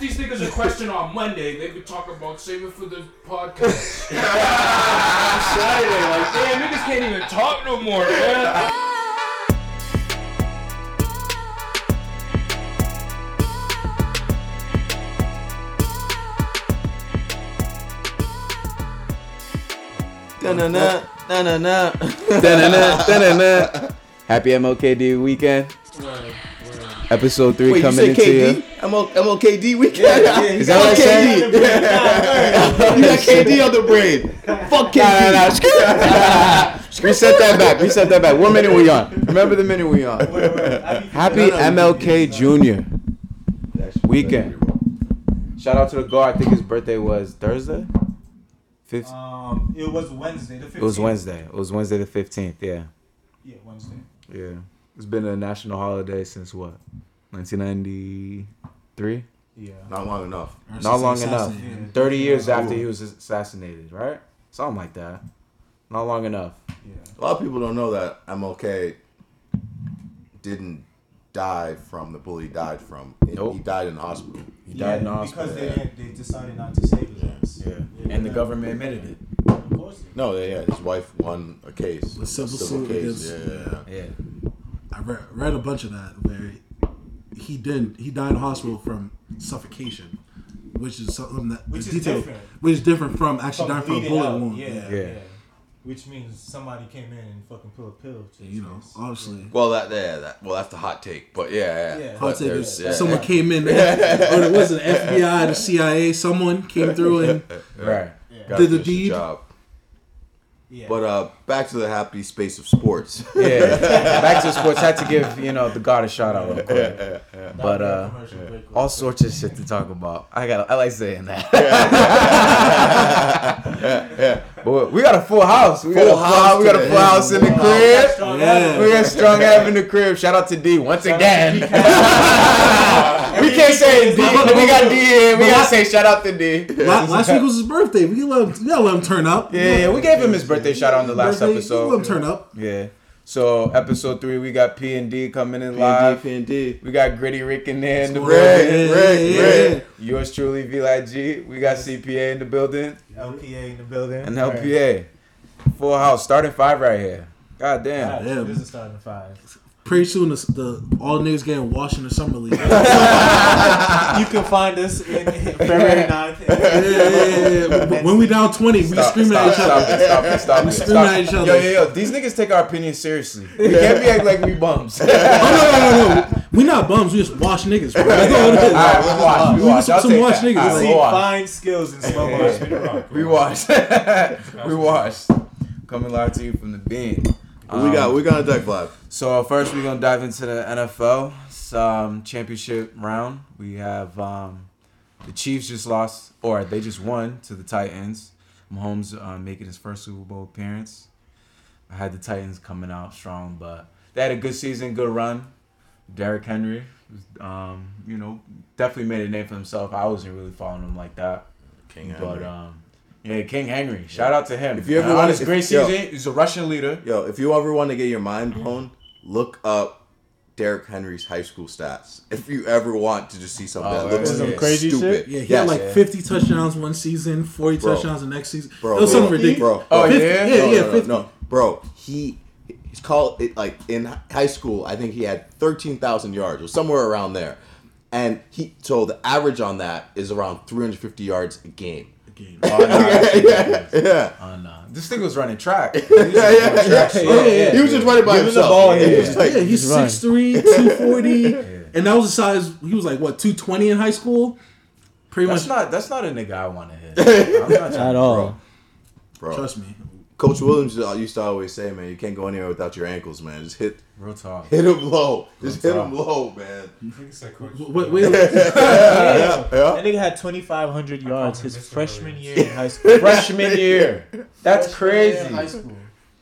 these niggas a question on Monday. They be talking about saving for the podcast. Saturday, like damn, niggas can't even talk no more, man. Da-na-na, da-na-na, da-na-na, da-na-na. Happy MLKD weekend. Episode three Wait, you coming said into you. KD? ML, MLKD weekend? Is that what I said? KD. you got KD on the brain. Fuck KD. Nah, nah, nah. Reset that back. Reset that back. What minute we on? Remember the minute we on. Happy MLK Jr. weekend. Shout out to the guard. I think his birthday was Thursday. Fifth. Um, it was Wednesday. The 15th. It was Wednesday. It was Wednesday the fifteenth. Yeah. Yeah, Wednesday. Yeah. It's been a national holiday since what? 1993? Yeah. Not long enough. Not long enough. 30 years Yeah. after he was assassinated, right? Something like that. Not long enough. Yeah. A lot of people don't know that MLK didn't die from the bully he died from. Nope. He died in the hospital. He died in the Because they didn't, they decided not to save his ass. Yeah. And the government admitted it. Of course. No, yeah, his wife won a case. A civil suit against- Yeah, yeah, yeah. Yeah. I read, read a bunch of that where he didn't. He died in hospital from suffocation, which is something that Which is detailed- different. Which is different from actually From dying from a bullet out, wound. Yeah, Yeah. yeah. Yeah. Which means somebody came in and fucking put a pill to You know, face. obviously. Well, that, yeah, that, well, that's the hot take, but yeah, yeah. Yeah. But Hot take is yeah. someone came in, or it was an FBI, the CIA, someone came through and Right. Gotta Did the deed. job. Yeah. But uh, back to the happy space of sports. Yeah. Back to sports. Had to give, you know, the God a shout out real quick. That'll But, uh, commercial All sorts of shit to talk about. I got I like saying that. yeah, yeah, but we got a full house. We got a full house. We got a full today. house in the crib. Yeah. We got strong half in the crib. Shout out to D once Shout again. we can't say D. We got D here. We gotta say shout out to D. Last week was his birthday. We let him, we gotta let him turn up. Yeah, yeah, we gave him his birthday shout out in the last Birthday, episode. We let him turn up. Yeah. So episode three, we got P and D coming in live. P and D. We got Gritty Rick in there in the Rick, building. Rick, Rick. Yours truly, V G. We got CPA in the building LPA in the building. and LPA. Full house, starting five right here. God Alright, damn. Damn. This is starting five. Pretty soon, the, the all niggas getting washed in the summer league. you can find us in February 9th. yeah, yeah, yeah, yeah. When we down twenty, we Stop, screaming stop, at each stop other. it, stop it, stop it, screaming stop at each other. Yo, yo, yo, these niggas take our opinion seriously. We can't be acting like we bums. Oh no, no, no, no. We not bums. We just wash niggas. Bro. That's all it is. right, we watch, we We watch. some- I'll some take watch that. niggas. All right, See we'll fine skills in slow motion. We watched. we watched. Coming live to you from the bean. we got we got a deck live. So first, we're gonna dive into the NFL um, championship round. We have um, the Chiefs just lost, or they just won to the Titans. Mahomes uh, making his first Super Bowl appearance. I had the Titans coming out strong, but they had a good season, good run. Derrick Henry, um, you know, definitely made a name for himself. I wasn't really following him like that, King but Henry. um, yeah, King Henry. Shout out to him. If you ever wanna- his if- great yo. season, he's a Russian leader. Yo, if you ever want to get your mind blown, look up Derrick Henry's high school stats. If you ever want to just see something Oh, that looks yeah. Some crazy stupid. shit? Yeah, he Yes. had like Yeah. 50 touchdowns one season, 40 Bro. touchdowns the next season. Bro, it was bro, something ridiculous. Bro, Oh, bro, yeah? Yeah, no, yeah, no, no, no, bro. He he's called it like in high school. I think he had thirteen thousand yards or somewhere around there, and he so the average on that is around three hundred fifty yards a game. Game. Oh, no, yeah, yeah, Oh, no. This thing was running track. yeah, yeah, yeah. yeah, yeah. He was just running by Give him the himself. ball, He yeah. was just like- yeah, he's run. 6'3", 240. And that was the size, he was like, what, 220 in high school? Pretty That's much, not that's not a nigga I want to hit. I'm not At to- all. bro. trust me. Coach Williams uh, used to always say, "Man, you can't go anywhere without your ankles, man. Just hit, Real talk. hit him low. Just hit Real him low, man." Wait, wait, Yeah, yeah. That nigga had 2,500 yards his freshman year in high school. Freshman year. That's crazy. High school.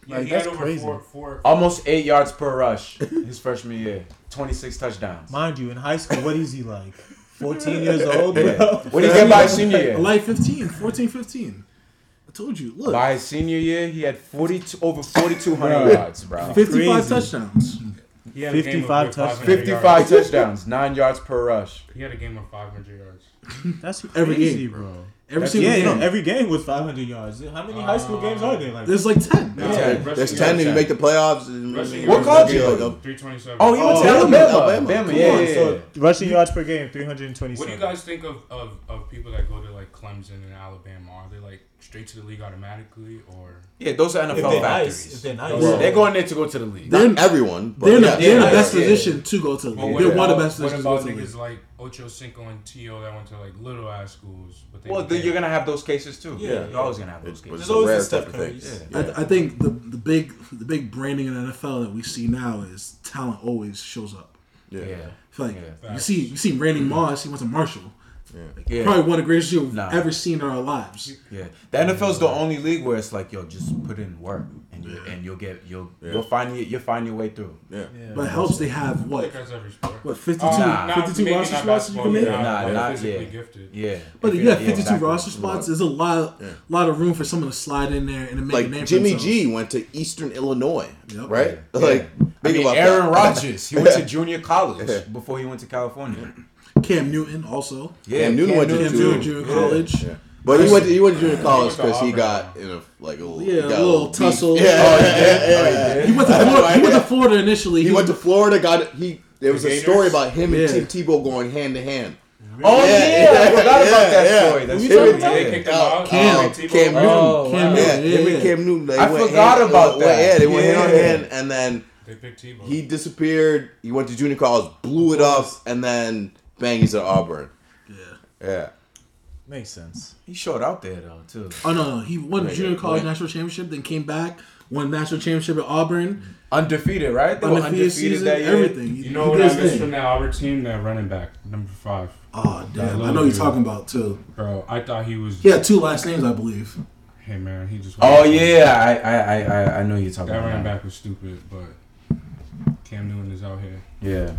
Yeah, Like, he had that's over crazy. Four, four, Almost eight yards per rush his freshman year. 26 touchdowns. Mind you, in high school, what is he like? 14 years old, bro? Yeah. What did he get by senior year? like 15, 14, 15. I told you, look, By his senior year, he had 42 over 4,200 yards, bro. 55 touchdowns. He had a game 55 touchdowns. 55 yards. touchdowns, nine yards per rush. He had a game of 500 yards. That's Every crazy, game, bro. Every That's- single Yeah, you know, game. every game was 500 yards. How many high school uh, games are there? Like, There's like ten. No, Yeah. rushing There's ten, and you make the playoffs. And rushing What college per you go to? 327. Oh, he went to Oh, Alabama. Alabama. Alabama. Come Yeah, yeah, so rushing yards per game, 327. What do you guys think of, of, of people that go to like Clemson and Alabama? Are they like straight to the league automatically, or Yeah, those are NFL they're factories. nice, if they're nice. Yeah. They're going there to go to the league. They're- Not everyone, but They're in, yeah. the, they're in the best yeah. position to go to the league. what They're one of the about- best What positions to go about to the niggas league. like Ocho Cinco and Tio that went to like little ass schools? But they Well, then you're gonna have those cases too. Yeah, you're always gonna have those It's, cases. There's always rare the Steph type of thing. Yeah. I, th- I think the the big the big branding in the NFL that we see now is talent always shows up. Yeah, I feel like Yeah. you see you see Randy Moss. He went to Marshall. Yeah. Probably one of the greatest you've Nah. ever seen in our lives. Yeah, the NFL's the only league where it's like, yo, just put in work and you and you'll get you'll Yeah. you'll find you you'll find your way through. Yeah. Yeah. But it helps they have what think that's every sport. what 52, Oh, Nah. 52 maybe roster spots you can make. you're Nah, not not- physically yeah. gifted. Yeah, But If you you're- have 52 exactly. roster spots. There's a lot, Yeah. lot of room for someone to slide in there and to make a name Like for Jimmy. G went to Eastern Illinois, Yep. right? Yeah. Like, I think mean, about Aaron. Rodgers, he went to junior college before he went to California. Cam Newton also. Yeah, Cam Newton went to Cam junior- Newton junior yeah, college. yeah. But he went to, he went to junior college because he got in a like a little, Yeah, he a little beef. tussle. Yeah, Oh, yeah, he yeah. Oh, he yeah. He went to Florida. He went to Florida initially. He went to Florida. Got he. There was a story about him and Tim Tebow going hand to hand. Oh Yeah, yeah, yeah, I forgot about that yeah. story. That's Who true. you talking They Yeah. kicked him out. Cam- oh, Tebow? Cam Newton. Oh, Cam wow. Newton. Yeah, Yeah, yeah. Cam Newton. They I went forgot hand, about that. Yeah, they went hand on hand, and then They picked Tebow. he disappeared. He went to junior college, blew it up, and then bang, he's at Auburn. Yeah. Yeah, Makes sense. He showed out there though too. Oh no, no, he won Right, junior college right. national championship, then came back, won national championship at Auburn, Undefeated, right? They undefeated undefeated season, that year. everything. you He- know what I his missed thing. from that Auburn team? That running back, number five. Oh damn, That I know little you're talking about too. Bro, I thought he was. He had two last names, I believe. Hey man, he just. Oh yeah, I I I I- I know you're talking That about. running that. back was stupid, but Cam Newton is out here. Yeah.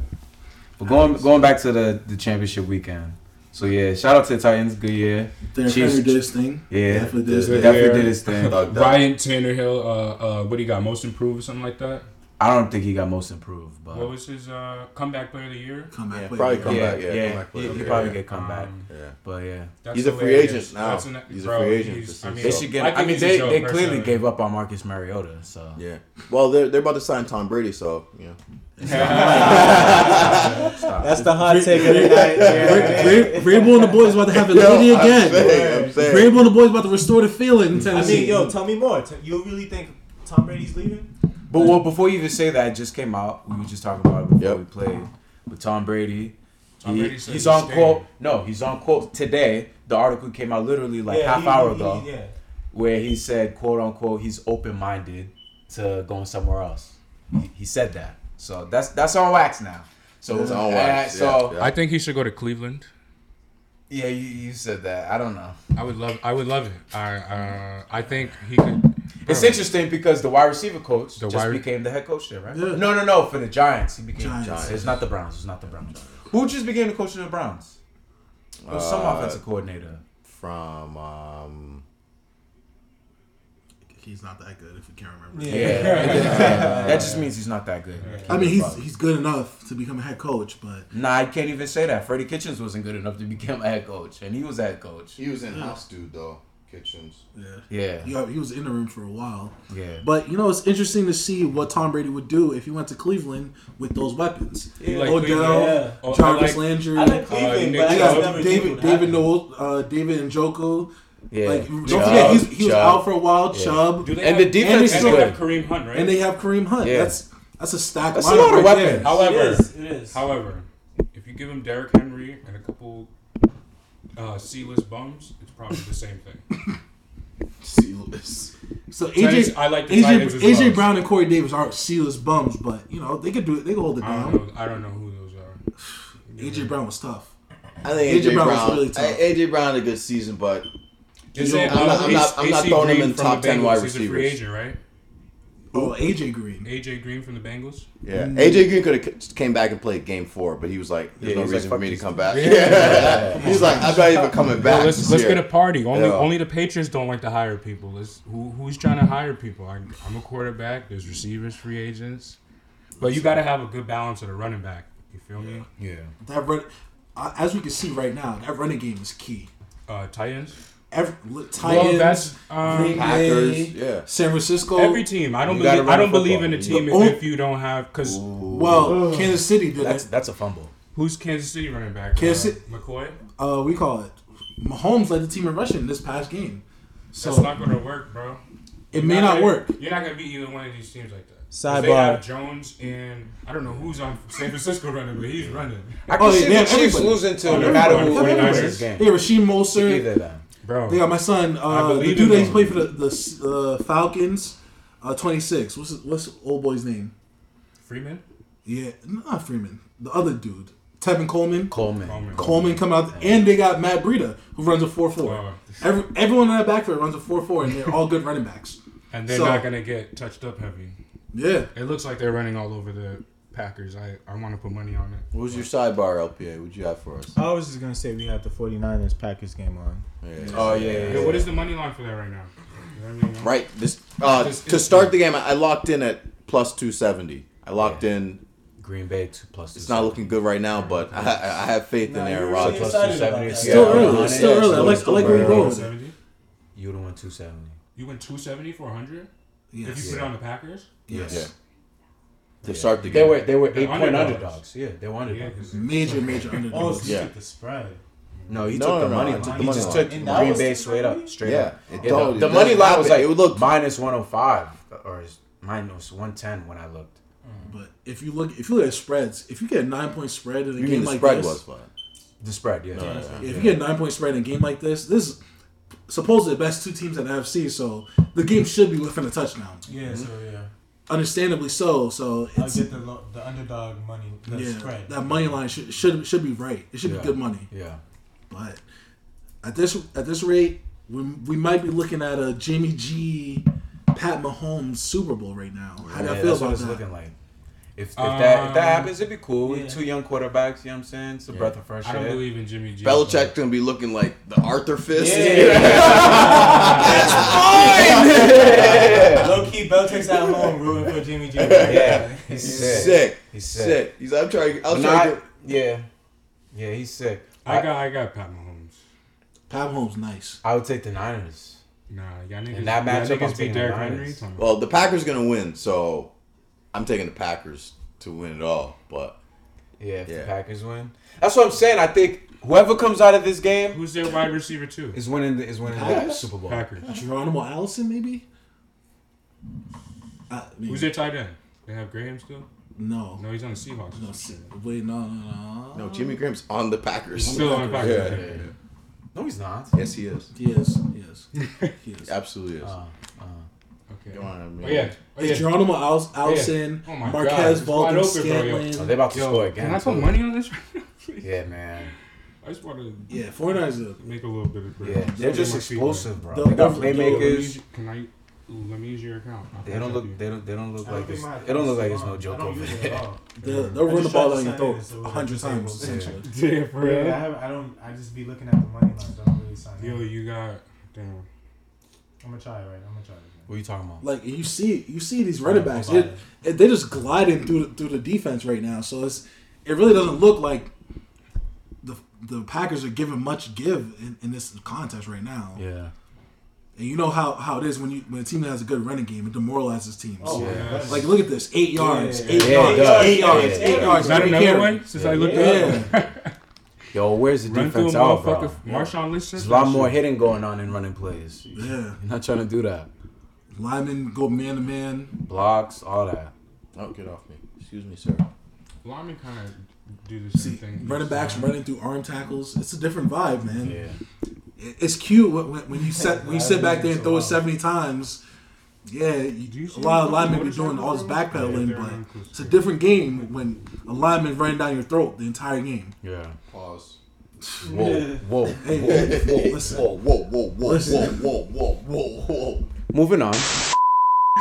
But going going back to the the championship weekend. So yeah, shout out to the Titans. Good year. Derrick Chiefs- Henry did his thing. Yeah, Definitely did his thing. definitely there. did his thing. Thug, thug. Ryan Tannehill, uh, uh, what he got? Most improved or something like that. I don't think he got most improved, but What was his uh, comeback player of the year? Comeback Yeah, player. probably Yeah. come yeah, back, yeah, yeah, come back he, he yeah, probably yeah. get come back. Um, yeah. But yeah, That's He's a free agent now. That's an- He's a free agent. he's- This I mean, they should get. I I, mean, they they clearly gave up on Marcus Mariota. So Yeah. Well, they're they're about to sign Tom Brady, so you know. stop. That's the hot take of the night. Vrabel Vrabel and the boys about to have a lady again. saying, Vrabel and the boys about to restore the feeling in Tennessee. I mean, yo, tell me more. You really think Tom Brady's leaving? But well, before you even say that, it just came out. We were just talking about it before Yep. we played with Tom Brady. Tom He- Brady said he's he's on staying. quote. No, he's on quote today. The article came out literally like Yeah, half he- hour he- ago, Yeah. where he said quote unquote he's open minded to going somewhere else. He, he said that. So that's that's on wax now. So It's on uh, wax, so yeah, yeah. I think he should go to Cleveland. yeah, you, you said that. I don't know. I would love. I would love it. I uh, I think he could. It's interesting because the wide receiver coach The just wide- became the head coach there, right? Yeah. No, no, no. For the Giants, he became Giants. Giants. It's not the Browns. It's not the Browns. Who just became the coach of the Browns? It was some Uh, offensive coordinator. from um, he's not that good if you can't remember. Yeah, that just means he's not that good. I mean, he's he's good enough to become a head coach, but Nah, I can't even say that. Freddie Kitchens wasn't good enough to become a head coach, and he was head coach. he was in house dude though, Kitchens. yeah, Yeah, he, he was in the room for a while. yeah. But you know, it's interesting to see what Tom Brady would do if he went to Cleveland with those weapons. You like Odell, Yeah. Oh, I Jarvis like- Landry. I like Cleveland, Nick but I They Chubb. just got David David happen. Noel, uh, David Njoku. Yeah. Like don't Chubb, forget, he's, he was Chubb. out for a while. Yeah. Chubb, Do they And have, the defense and they still- they good. have Kareem Hunt, right? and they have Kareem Hunt. Yeah. That's that's a stack. That's a lot of right weapons. there. However, it is. It is. However, if you give him Derrick Henry and a couple uh, C-list bums, it's probably the same thing. Sealess. So AJ I like the AJ, AJ well. Brown and Corey Davis aren't sealess bums, but you know they could do it. They could hold it I down. don't know. I don't know who those are. AJ Brown was tough. I think AJ AJ Brown Brown. was really tough. AJ Brown had a good season, but I'm not- I'm not- I'm not AC throwing him in from top the 10 wide Bengals? He's a free agent, right? Oh, AJ Green. AJ Green from the Bengals. yeah, AJ Green could have came back and played Game Four, but he was like, "There's Yeah, no he's like, reason for me to come back." Yeah. Yeah. he's like, "I'm not even coming back." Yo, let's this let's year." get a party. Only Yeah. only the Patriots don't like to hire people. Let's, who who's trying to hire people? I, I'm a quarterback. There's receivers, free agents. But you got to have a good balance of the running back. You feel me? Yeah. That run, uh, as we can see right now, that running game is key. Uh, Titans. Every Well, Titans, that's um, Green Packers, Bay, yeah. San Francisco. every team. I don't You believe. I don't believe in a team The only- if you don't have because well, Kansas City did That's it. that's a fumble. who's Kansas City running back? Kansas uh, City- McCoy. Uh, we call it. Mahomes led the team in rushing this past game, so That's not gonna work, bro. it You're may not gonna- work. You're not gonna beat either one of these teams like that. 'Cause They Sidebar. have Jones and I don't know who's on San Francisco running, but he's running, I Oh, can yeah, see they the Chiefs everybody. losing to Oh, no matter who everybody. wins 49ers. this game. They have Raheem Mostert. Either of them. Bro. They got my son, uh, the believe dude in that he's them. played for the, the uh, Falcons, uh, 26. What's what's old boy's name? Freeman. Yeah, not Freeman. The other dude, Tevin Coleman. Coleman. Coleman. Coleman come out, and they got Matt Breida who runs a four four. Wow. Every, everyone in that backfield runs a four four, and they're all good running backs. And they're So- not gonna get touched up heavy. Yeah, It looks like they're running all over the Packers. I, I want to put money on it. What was your sidebar, LPA? What'd you have for us? I was just gonna say we have the 49ers Packers game on. Yeah. Oh yeah. yeah, Yo, what is the money line for that right now? You know what I mean? Right. This uh, This to start the game, I I locked in at plus two seventy. I locked in. Green Bay two plus. It's not looking good right now, but I, I I have faith in Nah, Aaron you're Rodgers. really excited about that. Yeah, still early. 100. It's still early. I like I like where you early. go with it. 170? You would have won two seventy. You win 270 for 100? If you Yes. put it on the Packers? Yes. Yeah. Start the They game. were they were They're eight point underdogs. underdogs. Yeah, they were Yeah, Major, major Oh, underdogs. so you Yeah. took the spread. No, he No, took the no, no, money I line. took the he money just line. took And Green Bay the straight money? up, straight Yeah, up. it Yeah, don't- the, the money line was like It would look- minus one hundred five or is- minus one ten when I looked. Mm. But if you look, if you look at spreads, if you get a nine point spread in a You game mean the like spread this, was fine. The spread, yeah. No, no, no. if you get a nine point spread in a game like this, this is supposedly the best two teams in the NFC. So the game should be within a touchdown. Yeah, so yeah. Understandably so. So I'll get the lo- the underdog money, yeah, spread. that money line should should should be right. It should Yeah. be good money. Yeah. But at this at this rate, we, we might be looking at a Jimmy G, Pat Mahomes Super Bowl right now. How do yeah, I feel about that? looking like. If, if that if that Um, happens, it'd be cool. yeah. Two young quarterbacks, you know what I'm saying? It's a breath of fresh air. I don't believe in Jimmy G. Belichick's gonna be looking like the Arthur fist. That's fine. Low key, Belichick's at home rooting for Jimmy G. Yeah, he's He's sick. sick. He's sick. sick. He's. I'm trying. I'll try. to not- get, yeah, yeah, he's sick. I I, got I got Pat Mahomes. Pat Mahomes nice. I would take the Niners. Nah, y'all niggas, In that y'all matchup, I'm niggas beat Derrick the Henry. Niners. Come on. well, the Packers gonna win, so I'm taking the Packers to win it all. But Yeah, if Yeah. the Packers win, that's what I'm saying. I think whoever comes out of this game Who's their wide receiver too? is winning. The, is winning the Packers? Super Bowl. Packers. Geronimo Allison maybe. I mean, Who's their tight end? They have Graham still? No. No, he's on the Seahawks. No, wait, no, no, no. no, Jimmy Graham's on the Packers. He's still on the Packers. Yeah, okay. yeah, yeah. No, he's not. Yes, he is. He is. He is. He is. Absolutely is. Uh, uh, Okay. Come on, Oh yeah. Oh, It's yeah. Geronimo Al- Allison, Oh my God, Marquez Valdes open, bro, oh, they about to Yo, score again. can I put money on this? Yeah, man. I just want to Yeah, 49ers are make a little bit of bread. Yeah, they're Get just my feet explosive, bro. The- They got the- wet. Yo, let me playmakers. Can I? Let me use your account. I'll They don't look. you. They don't. They don't look don't like think it's. my It don't look like it's no joke over use there. They'll, I they'll run the ball to down your throat in, so it a hundred times, essentially. Yeah, for real. Yeah, I, have, I don't. I just be looking at the money line. Don't really sign. Yo, in. you got damn. I'm gonna try it right. I'm gonna try it. What are you talking about? Like you see, you see these oh, running backs. Nobody. It, it, they're just gliding through the, through the defense right now. So it's it really doesn't look like the the Packers are giving much give in, in this contest right now. Yeah. And you know how, how it is when you when a team has a good running game, it demoralizes teams. Oh, Yeah. Like look at this, eight yards, Yeah. eight Yeah, yards, it does. eight Yeah, yards, yeah, eight yeah. yards. Is that another carry. one since I looked Yeah. up? Yo, where's the Run defense out, motherfucker. bro? Marshawn Lynch. There's a lot more hitting going on in running plays. Yeah, You're not trying to do that. Linemen go man to man. Blocks, all that. Oh, get off me. Excuse me, sir. Linemen kind of do the same See, thing. running backs uh, running through arm tackles. It's a different vibe, man. Yeah. It's cute when, when when you set when you sit back there and throw it seventy times. Yeah, you you, a lot of linemen be doing all this backpedaling, Yeah, but it's a different game when a lineman running down your throat the entire game. Yeah. Pause. Whoa, whoa, whoa, whoa, whoa. Whoa, whoa, whoa, whoa, whoa, whoa, whoa, whoa, whoa. Moving on.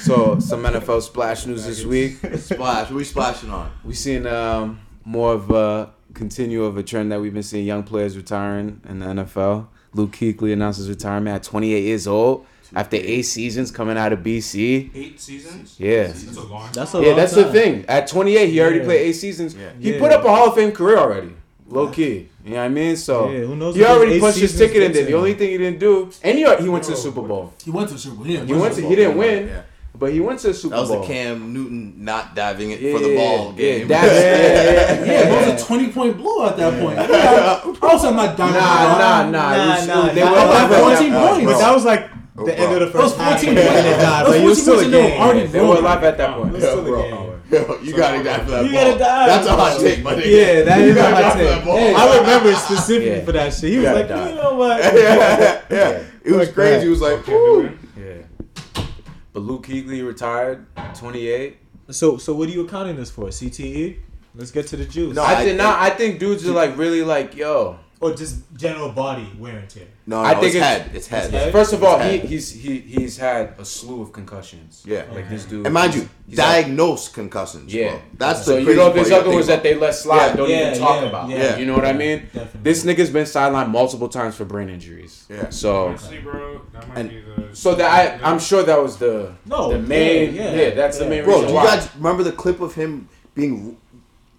So some NFL splash news this week. Splash. What we splashing on? We seen um, more of a continue of a trend that we've been seeing young players retiring in the NFL. Luke Kuechly announced his retirement at 28 years old. after eight seasons coming out of BC. Eight seasons. Yeah. That's a long. That's a Yeah, long that's the thing. At 28, he already Yeah. played eight seasons. Yeah. He Yeah. put up a Hall of Fame career already. Low key. You know what I mean? So Yeah, who knows he already eight punched his ticket in there. The only thing he didn't do, and he, he went to the Super Bowl. He went to the Super Bowl. Yeah, He went to, he didn't win, Yeah. but he went to the Super Bowl. That was Bowl. the Cam Newton not diving it Yeah, for the ball yeah, game. that's- yeah, yeah, Yeah, it was a 20 point blow at that point. Yeah. Also, I'm not diving Nah, around. nah, nah. Nah, It was- nah, They were That was live at 14 that points. But that was like Oh, the end of bro. the That was first half. 14 and then points. it died, but was it 14 still a points and they were game. already They were live at that It point. Was still a bro. game. Yo, you gotta die for that You ball. gotta die. That's a hot take, my nigga. Yeah, that is You a gotta hot die for take. Hey, I remember specifically Yeah. for that shit. He You was gotta like, die. you know what? yeah, yeah. It was Fuck crazy. that. He was like, Okay, woo. Yeah. But Luke Kuechly retired, 28. So, so what are you accounting this for? CTE? Let's get to the juice. No, I, I think not. I think dudes are like really like yo. Or just general body wear and tear. No, I think it's it's- head. It's head. head? First of all, It's he, he's he he's had a slew of concussions. Yeah. like this dude. And mind you, he's had- diagnosed concussions. Yeah, bro. That's so the you know part there's other think ones that they let slide, Yeah. don't Yeah, even talk yeah, about. yeah. You know what I mean? Definitely. This nigga's been sidelined multiple times for brain injuries. Yeah. So Honestly, bro, that might And- be the. so that I I'm sure that was the No, the main yeah, yeah, yeah, that's the main Bro, reason do you guys remember the clip of him being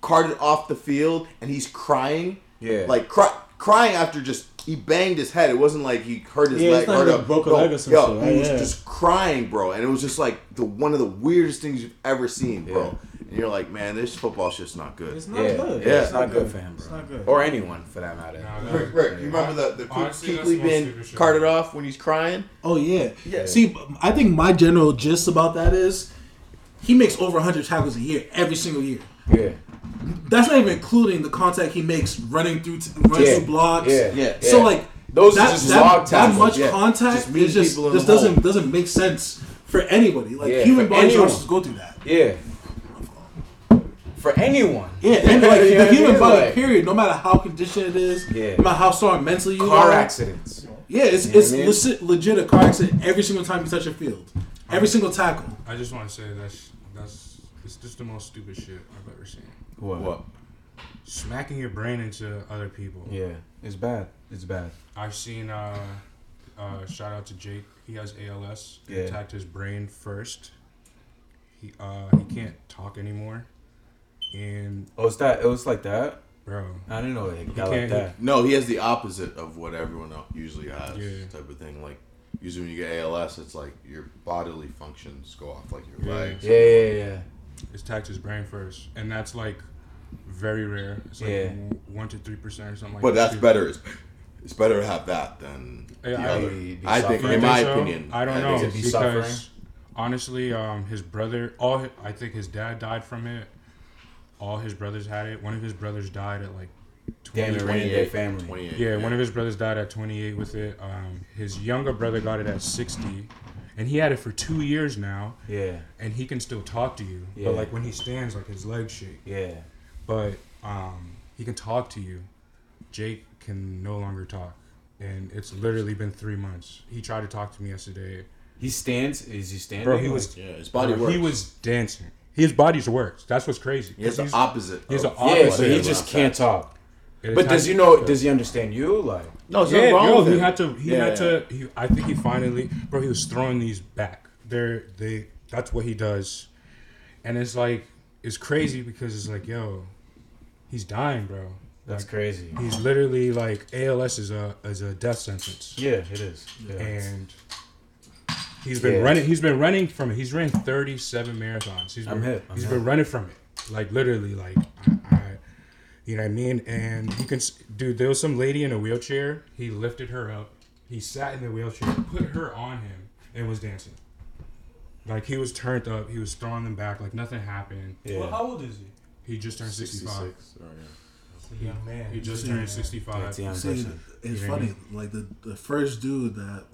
carted off the field and he's crying? yeah Like cry, crying after just he banged his head. It wasn't like he hurt his Yeah, leg. it's not hurt like up. broke a No, leg or some yo, shit, He was Yeah. just crying, bro, and it was just like the one of the weirdest things you've ever seen, bro. Yeah. And you're like, man, this football shit's not good. It's not yeah, good. yeah, Yeah. it's not good for him, It's bro, not good. or anyone for that matter. Nah, that- Rick, Rick, you remember the the Honestly, that's Kuechly being stupid shit carted off when he's crying? Oh yeah. Yeah. See, I think my general gist about that is he makes over 100 tackles a year every single year. Yeah, That's not even including the contact he makes running through t- running Yeah. through blocks. yeah, Yeah. So like Those that, are just that, log that much yeah. contact Just is just this doesn't hole. doesn't make sense for anybody. Like Yeah, human for bodies anyone. aren't supposed to go through that. Yeah. For anyone. Yeah, and like the human body, Like- period. No matter how conditioned it is, Yeah. no matter how strong mentally you Car are. accidents. Yeah, it's You know it's what I mean? legit, legit a car accident every single time you touch a field, every single tackle. I just want to say that's that's it's just the most stupid shit I've ever seen. What? What? Smacking your brain into other people. Yeah, it's bad. It's bad. I've seen. Uh, uh, shout out to Jake. He has ALS. It Yeah. attacked his brain first. He uh he can't talk anymore. And Oh, it's that. It was like that. bro, I didn't know it got like that. No, he has the opposite of what everyone usually has, Yeah. type of thing. Like usually when you get ALS, it's like your bodily functions go off, like your Yeah. legs. Yeah, yeah, yeah. it's attacked his brain first, and that's like very rare. It's like Yeah. one to three percent or something like But that. that's better. It's, it's better to have that than Yeah, the I- other. Be- be I think, in my so? opinion, I don't I know think be because suffering. honestly, um, his brother, all hi- I think his dad died from it. All his brothers had it. One of his brothers died at like Damn it, 20, ran in family. 28. Yeah, one of his brothers died at 28 with it. Um, his younger brother got it at 60, and he had it for two years now, Yeah, and he can still talk to you. Yeah. But like when he stands, like his legs shake. yeah. But um, he can talk to you. Jake can no longer talk, and it's literally been three months. He tried to talk to me yesterday. He stands. Is he standing? Bro, he was Yeah, his body bro, works. he was dancing. His body's works. That's what's crazy. He has the He's- opposite. he's of the Yeah, opposite. but he just can't talk. it But does attacked- you know? Does he understand you? Like, No, Yeah, wrong yo, with he him. had to. He Yeah, had yeah. to. He, I think he finally, bro. He was throwing these back. They're they. That's what he does, and it's like it's crazy because it's like, yo, he's dying, bro. that's Like, crazy. He's literally like ALS is a is a death sentence, Yeah, it is. Yeah. and he's been Yeah. running. He's been running from it. He's ran thirty seven marathons. He's I'm been, hip, I'm He's hip. been running from it, like literally, like I, I, you know what I mean. And you can, s- dude. There was some lady in a wheelchair. He lifted her up. He sat in the wheelchair, put her on him, and was dancing. Like he was turned up. He was throwing them back. Like nothing happened. yeah. Well, how old is he? He just turned sixty five. 66. Oh, yeah. He's a young man. He just Yeah. turned sixty Yeah, five. it's a young See, it's You know what funny. Like the the first dude that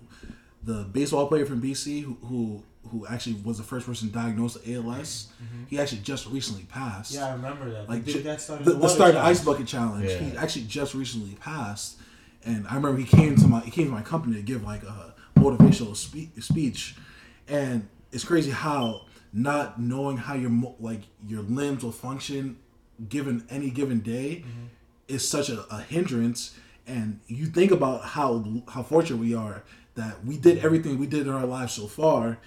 the baseball player from BC who who, who actually was the first person diagnosed with ALS. Mm-hmm. He actually just recently passed. Yeah, I remember that. like Like, ju- that start the, the start of the ice ice bucket challenge. Yeah. He actually just recently passed, and I remember he came to my he came to my company to give like a motivational spe- speech, and it's crazy how not knowing how your like your limbs will function given any given day Mm-hmm. is such a, a hindrance. And you think about how how fortunate we are that we did everything we did in our lives so far,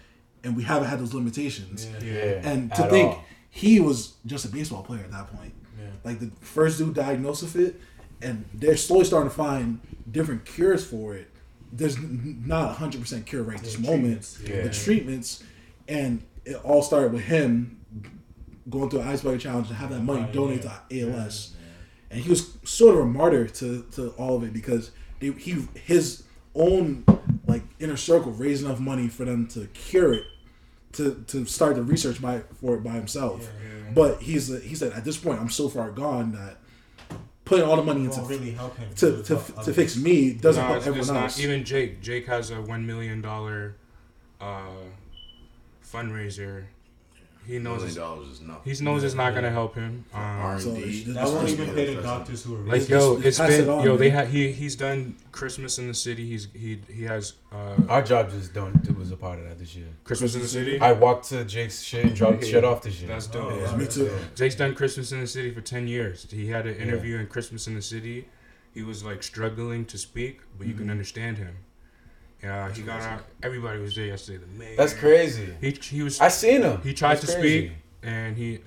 and we haven't had those limitations. Yeah. And to At think all. he was just a baseball player at that point. yeah. Like the first dude diagnosed with it, and they're slowly starting to find different cures for it. There's not a hundred percent cure right this moment. treatments. Yeah. The treatments, and it all started with him going through an ice bucket challenge and have that money Right, donated yeah. to ALS. And he was sort of a martyr to, to all of it because they, he his own like inner circle raised enough money for them to cure it to to start the research by for it by himself. But he's he said at this point I'm so far gone that putting all the money into really help him to, to, help to fix me doesn't No, help it's, everyone it's not. else. Even Jake. Jake has a one million dollar uh, fundraiser. He knows. Million It's, dollars is nothing. he knows it's not gonna help him. Um, R&D. So it's- That won't even pay the doctors who are like yo, just it's pass been it on, yo. They man. ha- he he's done Christmas in the city. He's he he has uh, Our job just don't it was a part of that this year. Christmas in the city. I walked to Jake's shit and dropped shit off this year. That's dope. Oh, Yeah, me too. Jake's done Christmas in the City for ten years. He had an interview in Christmas in the City. He was like struggling to speak, but you can understand him. Yeah, he got out. Everybody was there yesterday. The mayor. That's crazy. He he was. I seen him. he tried That's to crazy. speak, and he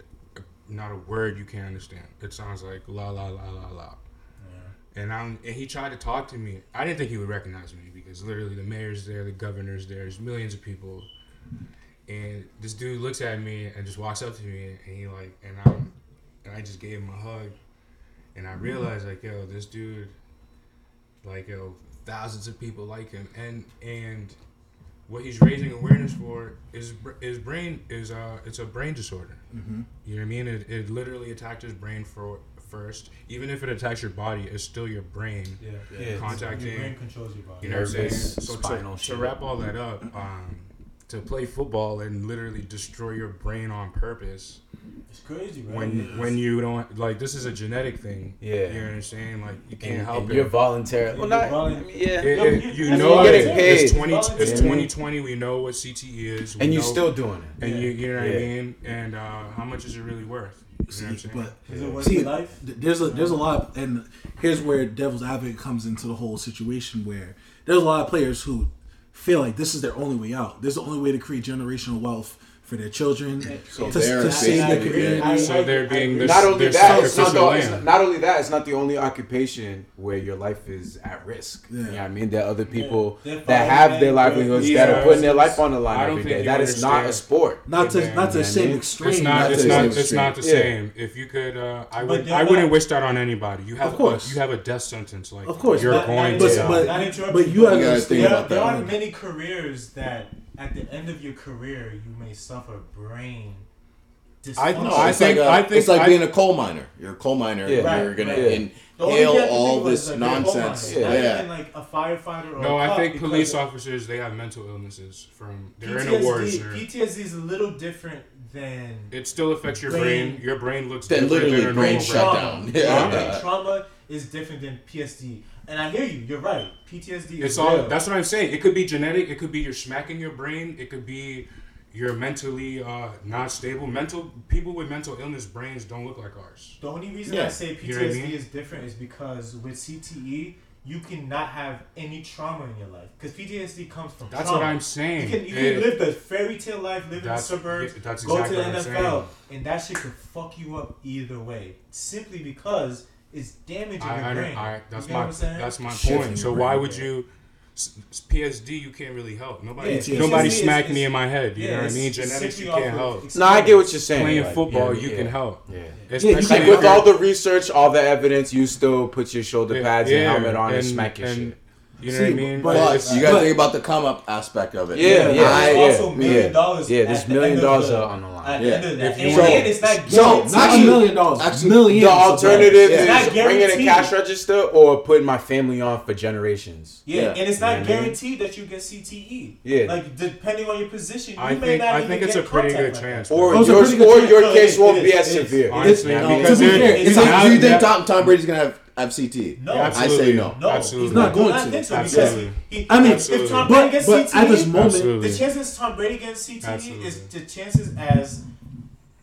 not a word you can't understand. It sounds like la la la la la. And I'm and he tried to talk to me. I didn't think he would recognize me because literally the mayor's there, the governor's there, there's millions of people. And this dude looks at me and just walks up to me and he like and I and I just gave him a hug. And I realized like yo, this dude like yo, thousands of people like him and and what he's raising awareness for is br- his brain is uh it's a brain disorder. Mm-hmm. You know what I mean? It, it literally attacked his brain for first. Even if it attacks your body, it's still your brain Yeah. Yeah. contacting. Your brain controls your body. You know what I'm saying? So to, to wrap all that up, um, to play football and literally destroy your brain on purpose It's crazy, right? when when you don't like this is a genetic thing. Yeah. you know what I'm saying? Like you can't And, help and it. you're voluntary. Well, not. I mean, yeah. It- it- you- you know what it, I'm it's twenty. It's Volunteer. twenty twenty. We know what CTE is. We and you know- still doing it. and you you know what Yeah. I mean. And uh, how much is it really worth? You know See, what I'm saying? but Is it worth See, your life? there's a there's a lot, and here's where devil's advocate comes into the whole situation where there's a lot of players who feel like this is their only way out. This is the only way to create generational wealth for their children So to, they're to save their basically- community. I- so they're being the, Not only that, it's not, the, it's not only that, it's not the only occupation where your life is at risk. You know what I mean? There are other people They're that have their livelihoods they're- that are putting their life on the line don't every think day. you That is not a sport. Not to Yeah, not to the same extreme. It's not. Not It's the not. same It's extreme. not the same. If you could, uh, I would I wouldn't wish that on anybody. You have. Of course. You have a death sentence. Like. Of course. You're going to. but- die. but- Not interrupt but you, you but gotta think there, about there are many careers that at the end of your career you may suffer brain I- dysfunction. no, I it's think- like a- I think it's like I- being a coal miner. You're a coal miner. Yeah. You're gonna right. Yeah. The only thing you inhale all this like, you're a coal nonsense. Yeah. Yeah. even like a firefighter or No, a I think police officers they have mental illnesses from they're in PTSD, awards. Or, PTSD is a little different than it still affects your Brain- brain. Your brain looks Then different literally than a brain normal shut brain. down. Trauma. Yeah. Trauma is different than PSD. And I hear you. You're right. PTSD It's is all. real. That's what I'm saying. It could be genetic. It could be you're smacking your brain. It could be you're mentally uh, not stable. Mental people with mental illness brains don't look like ours. The only reason Yeah. I say PTSD You know I mean? is different is because with CTE, you cannot have any trauma in your life because PTSD comes from That's trauma. what I'm You saying. can, you can It- live the fairy tale life, live in the That's- suburbs, yeah, that's go exactly to the what I'm NFL, and that shit could fuck you up either way. Simply because it's damaging I, your I, brain. I, that's you get my what that's my Shifting point. So your why brain, would yeah. you? s- s- PSD, you can't really help. Nobody, Yeah, nobody is- smacked is- me in my head. You yeah, know what I mean? Genetics, you can't help. No, I get what you're saying. Playing like, football, yeah, you yeah. can help. Yeah. Especially you Like can- with all the research, all the evidence, you still put your shoulder pads yeah, and helmet on and, and- smack your and- shit. You know See, what I mean? but- But you got to but- think about the come up aspect of it. Yeah, yeah, I- yeah, also million yeah. dollars Yeah, at there's million dollars on the line. At the Yeah. end of that, and, want- and it's not So. Not a Actually- million dollars. actually, millions. The of alternative Yeah. is It's not bringing a cash register or putting my family on for generations. Yeah, Yeah. and it's You know not what I mean? guaranteed that you get CTE. Yeah. Like depending on your position, you I may think not I even think get it's a pretty good like chance. Or Oh, it's a yours, pretty good or chance. your No, case it won't is, be it as is. severe. honestly, It- No. because To be there- fair, You it's think, not- do you think that- Tom, Tom Brady's gonna have, have FCT? No, absolutely. I say no. No, absolutely. he's not going to. I think so absolutely. He, I mean, absolutely. if Tom Brady gets but, CTE, but at this moment, absolutely. the chances Tom Brady gets CTE absolutely. is the chances as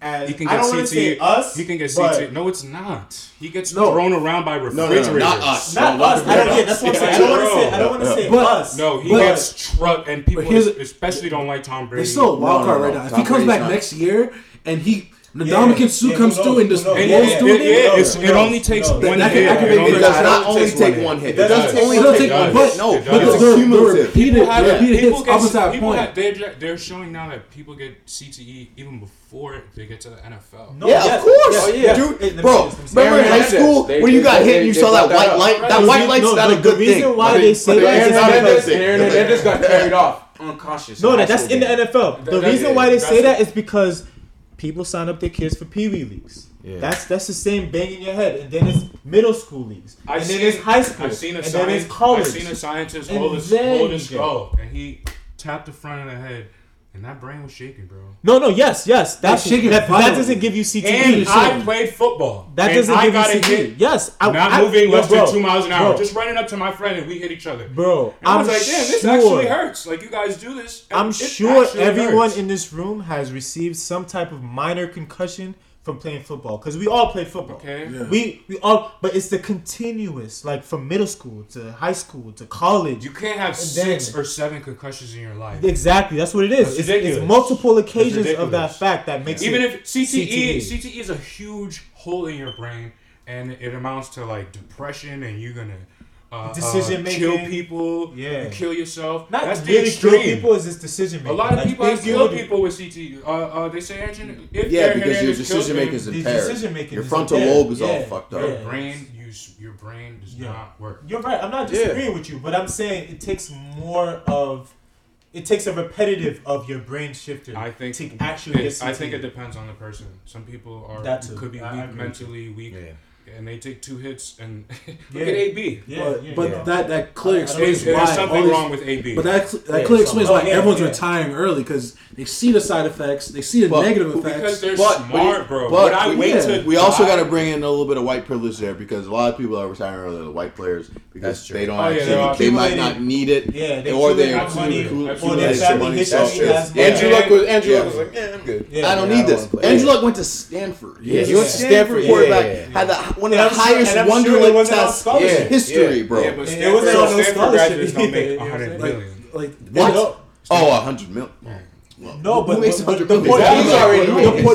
as, he can get I don't CTE. us. He can get CT. No, it's not. He gets no. thrown around by refrigerators. No, no, no not us. Not us. I don't, yeah, that's what I'm saying. I don't want to say. I don't want to say but, us. No, he but, gets truck and people especially don't like Tom Brady. They're still a wild card right now. If he comes Brady's back not. next year and he the yeah, Dominican Sue yeah, comes through and just blows through it. It only takes no, one that, hit. It, does not only take one hit. It does only take one. But no, but the cumulative. People have people get people have they're they're showing now that people get CTE even before they get to the NFL. No, yeah, of course, yeah, dude, bro. Remember in high school when you got hit and you saw that white light? That white light's not a good thing. The reason why they say that is thing Aaron Hernandez got carried off unconscious. No, that's in the NFL. The reason why they say that is because people sign up their kids for Pee Wee leagues. Yeah. That's that's the same bang in your head, and then it's middle school leagues, and I've then seen, it's high school, I've seen a and science, then it's college. I've seen a scientist and hold his, hold his skull, and he tapped the front of the head and that brain was shaking, bro. No, no, yes, yes. That's shaking. That, that doesn't give you CTE. And I played football. That doesn't I give got you CTE. Hit. Yes, I, not I, moving less than two miles an hour. Bro. Just running up to my friend and we hit each other, bro. And I'm I was like, damn, this sure. actually hurts. Like you guys do this. I'm sure everyone hurts. in this room has received some type of minor concussion from playing football because we all played football. Okay. Yeah. We we all, but it's the continuous, like from middle school to high school to college. You can't have six then, or seven concussions in your life. Exactly, that's what it is. It's, it's, multiple occasions of that fact that makes even if CTE, CTE CTE is a huge hole in your brain, and it amounts to like depression, and you're gonna uh, uh decision making, kill people, yeah, you kill yourself. Not That's really the extreme. kill people is just decision making. A lot of people have killed people with CT. Uh, uh, they say Andrew, if yeah, because your decision making is impaired. Your frontal lobe is yeah. all fucked up. Your brain, you, your brain does yeah. not work. You're right. I'm not disagreeing yeah. with you, but I'm saying it takes more of. It takes a repetitive of your brain shifter. I think to actually. It, I think it depends on the person. Some people are that could be weak mentally, weak and they take two hits and look at AB. Yeah, but, yeah, but yeah. that that clearly explains why there's something these, wrong with AB. But that that clearly explains oh, why everyone's retiring early because they see the side effects, they see the but, negative effects. Because they're but, smart, bro. But, I wait yeah. we also got to bring in a little bit of white privilege there because a lot of people are retiring early, the white players, because they don't oh, actually, they might not need it. Yeah, they or they're money. Or they're Andrew Luck was Andrew Luck was like, yeah, I'm good. I don't need this. Andrew Luck went to Stanford. Yeah, he went to Stanford quarterback had the one of the highest sure, Wonderlic tests yeah, history, yeah, bro. Yeah, but it wasn't on no scholarship. Gonna make 100 million. Like, what? Know, oh, 100 million. No, but, but, but the, point,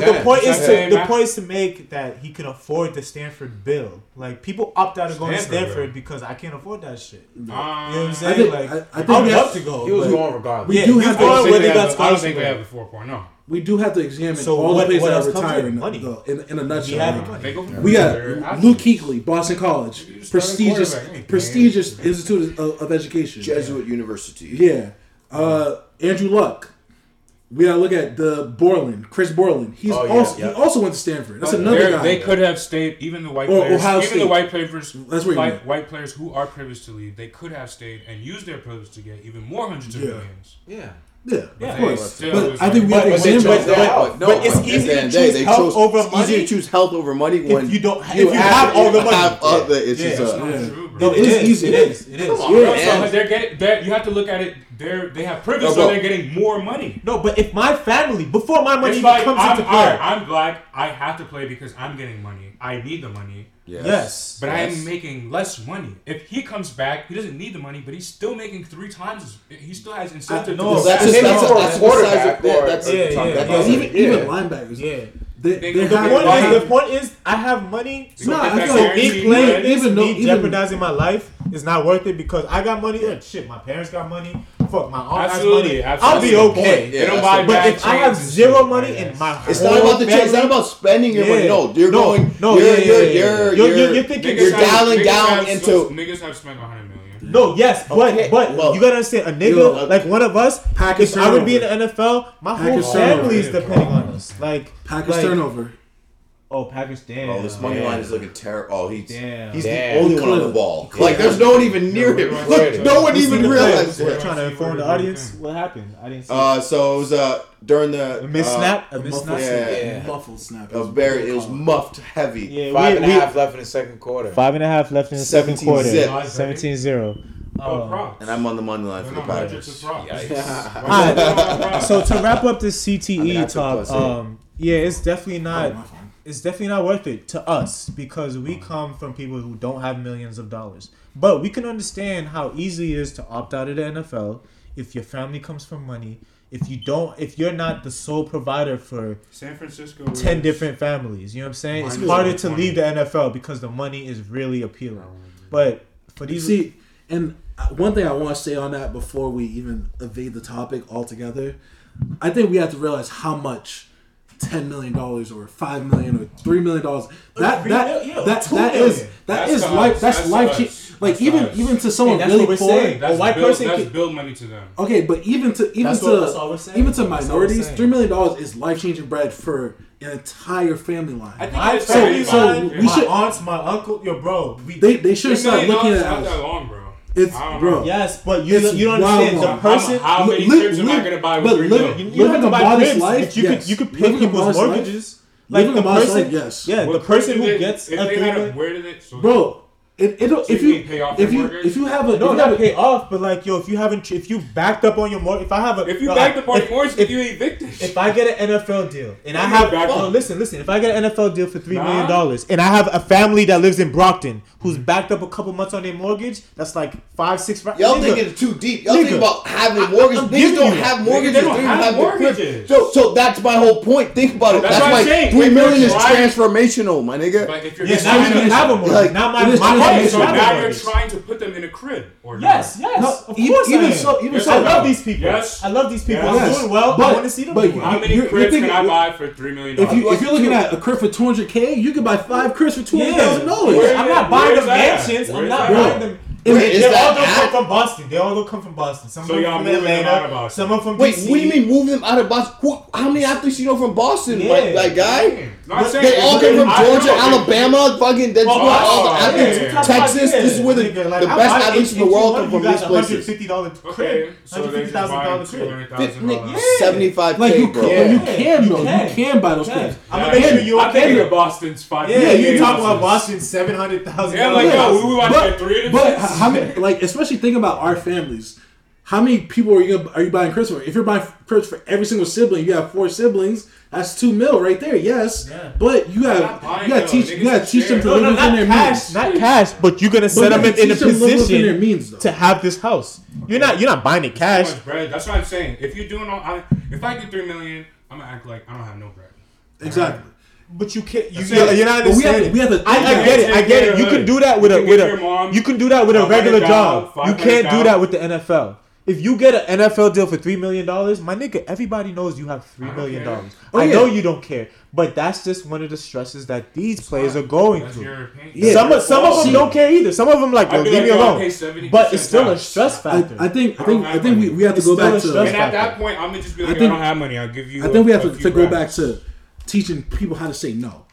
the, point, is to the point is to make that he can afford the Stanford bill. Like people opt out of going to Stanford because I can't afford that shit. Um, you know what I'm um, saying? I think, like I, I, I would love to go. He was going regardless. We yeah, do have going where he got scholarships. I don't think we have a 4.0 we do have to examine so all what, the players that are retiring in, though, in, in, a nutshell. We got Luke Kuechly, Boston College, prestigious prestigious institute of, of education, Jesuit yeah. University. Yeah, uh, Andrew Luck. We gotta look at the Borland, Chris Borland. He's oh, yeah, also yeah. he also went to Stanford. That's but another guy. They could have stayed. Even the white or players, Ohio even State. the white players, that's where white, white players who are privileged to leave, they could have stayed and used their privilege to get even more hundreds of millions. Yeah. Yeah, yeah, of course. But I think we have to examine but, but, no, but it's easy to choose health over money. Easier to choose health over money when if you don't. If you, you have, have all the money, have yeah. other issues. Yeah, it's not yeah. true, bro. No, it, it is, is easy. It is. It is. Come on, yeah. bro, so they're getting. They're, you have to look at it. They're they have privilege, no, so they're getting more money. No, but if my family before my money even like, comes I'm, into play, I'm black. I have to play because I'm getting money. I need the money. Yes. yes but yes. I am making less money. If he comes back, he doesn't need the money, but he's still making three times. He still has incentive. No, that's, that's, that's, a, that's, quarterback. That's even, even linebackers. Yeah. They, they they the, point is, the point is, I have money. So no, I feel me playing, even though, me even jeopardizing my life is not worth it because I got money. Yeah, shit, my parents got money fuck my hard absolutely, money. Absolutely. I'll be okay. Yeah, don't buy but if I have zero money in my it's not about the chance. It's not about spending your money. No, you're going. No, you're you're you're you're thinking you're dialing down into niggas have spent hundred million. No, yes, but okay. but well, you gotta understand a nigga know, uh, like one of us. Package I would be in the NFL, my whole family is depending on us. Like package like, turnover. Oh, Pakistan. Oh, this money line is looking terrible. Oh, he's Damn. he's Damn. the only one on the ball. Like, there's no one even near him. Look, no one even realizes. We're trying to inform the audience what happened. I didn't see. Uh, so it was uh during the a miss uh, snap, uh, a miss snap, yeah, yeah. muffled snap. A very it was muffed heavy. Yeah, five we, and a half left in the second quarter. Five and a half left in the second quarter. 17-0. Oh, oh. and I'm on the money line for the Packers. So to wrap up this CTE talk, eh? um, yeah, it's definitely not it's definitely not worth it to us because we mm. come from people who don't have millions of dollars. But we can understand how easy it is to opt out of the NFL if your family comes from money. If you don't, if you're not the sole provider for San Francisco, ten different families, you know what I'm saying. It's harder to leave the NFL because the money is really appealing. But for these, see, and uh, one thing I want to say on that before we even evade the topic altogether, I think we have to realize how much ten million dollars or five million or three million dollars. That that yeah, that that is that that's is life. That's, that's life. Cha- like that's even even to someone hey, really poor, a white bill, person. That's can, bill money to them. Okay, but even to even that's to what, even to minorities, three million dollars is life changing bread for an entire family line. I think my family so line. So we my should, aunts, my uncle, your bro. We, they they should start looking at us. Long, bro. It's bro. Yes, but you you don't understand the person. How, how many li- trips am I gonna buy with three million? You, you don't have to buy trips. Life, you yes. could you could pay people's mortgages. Like the person, yes. Yeah, the person who gets a three million. Bro, it, it'll so if you, pay off if you mortgage? if you have a no if you not have a, pay off but like yo if you haven't if you backed up on your mortgage if I have a if you no, backed up on your mortgage if, you evicted if I get an NFL deal and I have oh, listen listen if I get an NFL deal for three nah. million dollars and I have a family that lives in Brockton who's mm-hmm. backed up a couple months on their mortgage that's like five six y'all nigga, think it's too deep. Y'all nigga, think about having mortgages. Niggas don't have mortgages they don't have mortgages. So so that's my whole point. Think about it. That's, why three million is transformational my nigga. Like if you have a mortgage not my right, so now you're trying to put them in a crib. Or yes, not. yes. No, of course even I am. so, even yes, so, I love these people. Yes, I love these people. Yes. I'm doing well. But, I want to see them. But how many you're, cribs you're thinking, can I buy for three million dollars? If, you, if you're looking at a crib for 200k, you can buy five cribs for 200 thousand dollars. I'm not buying them mansions. I'm not buying them. Wait, they, all don't come from Boston. They all don't come from Boston. Some so of them from Atlanta. Some of them from Wait, DC. what do you mean move them out of Boston? How many athletes you know from Boston, yeah. like, guy? No, they, all came from Georgia, Alabama, fucking. That's oh, where all the athletes. Yeah. Texas. This is where the, the best athletes in the world come from. These places. Fifty dollars crib. Hundred fifty thousand dollars crib. Seventy five. Like you, can, you can though. You can buy those cribs. I'm gonna make you. I can Boston's five. Yeah, you talk about Boston seven hundred thousand. Yeah, like yo, we want to get three. But how many? Like especially think about our families how many people are you gonna, are you buying Christmas? for? If you're buying Christmas for every single sibling, you have four siblings. That's two mil right there. Yes, yeah. but you have you got teach you got teach them to no, live no, within their cash, means. Not cash, but you're gonna set them in, in a position means, to have this house. You're not you're not buying it cash. So bread. That's what I'm saying. If you're doing all, I, if I get three million, I'm gonna act like I don't have no bread. Exactly. But you can't. You, are not understanding. We have, we have I get it. I get it. You can do that with a with a. You can do that with a regular job. You can't do that with the NFL. If you get an NFL deal for three million dollars, my nigga, everybody knows you have three million dollars. Oh, I yeah. know you don't care, but that's just one of the stresses that these it's players not, are going through. Yeah, some of, some of them don't care either. Some of them like, yo, leave me alone. But it's still a stress factor. I, I think I think I think we, we have to go back to. And at that point, I'm gonna just be like, I, think, I don't have money. I'll give you. I think a, we have to, to go back to teaching people how to say no.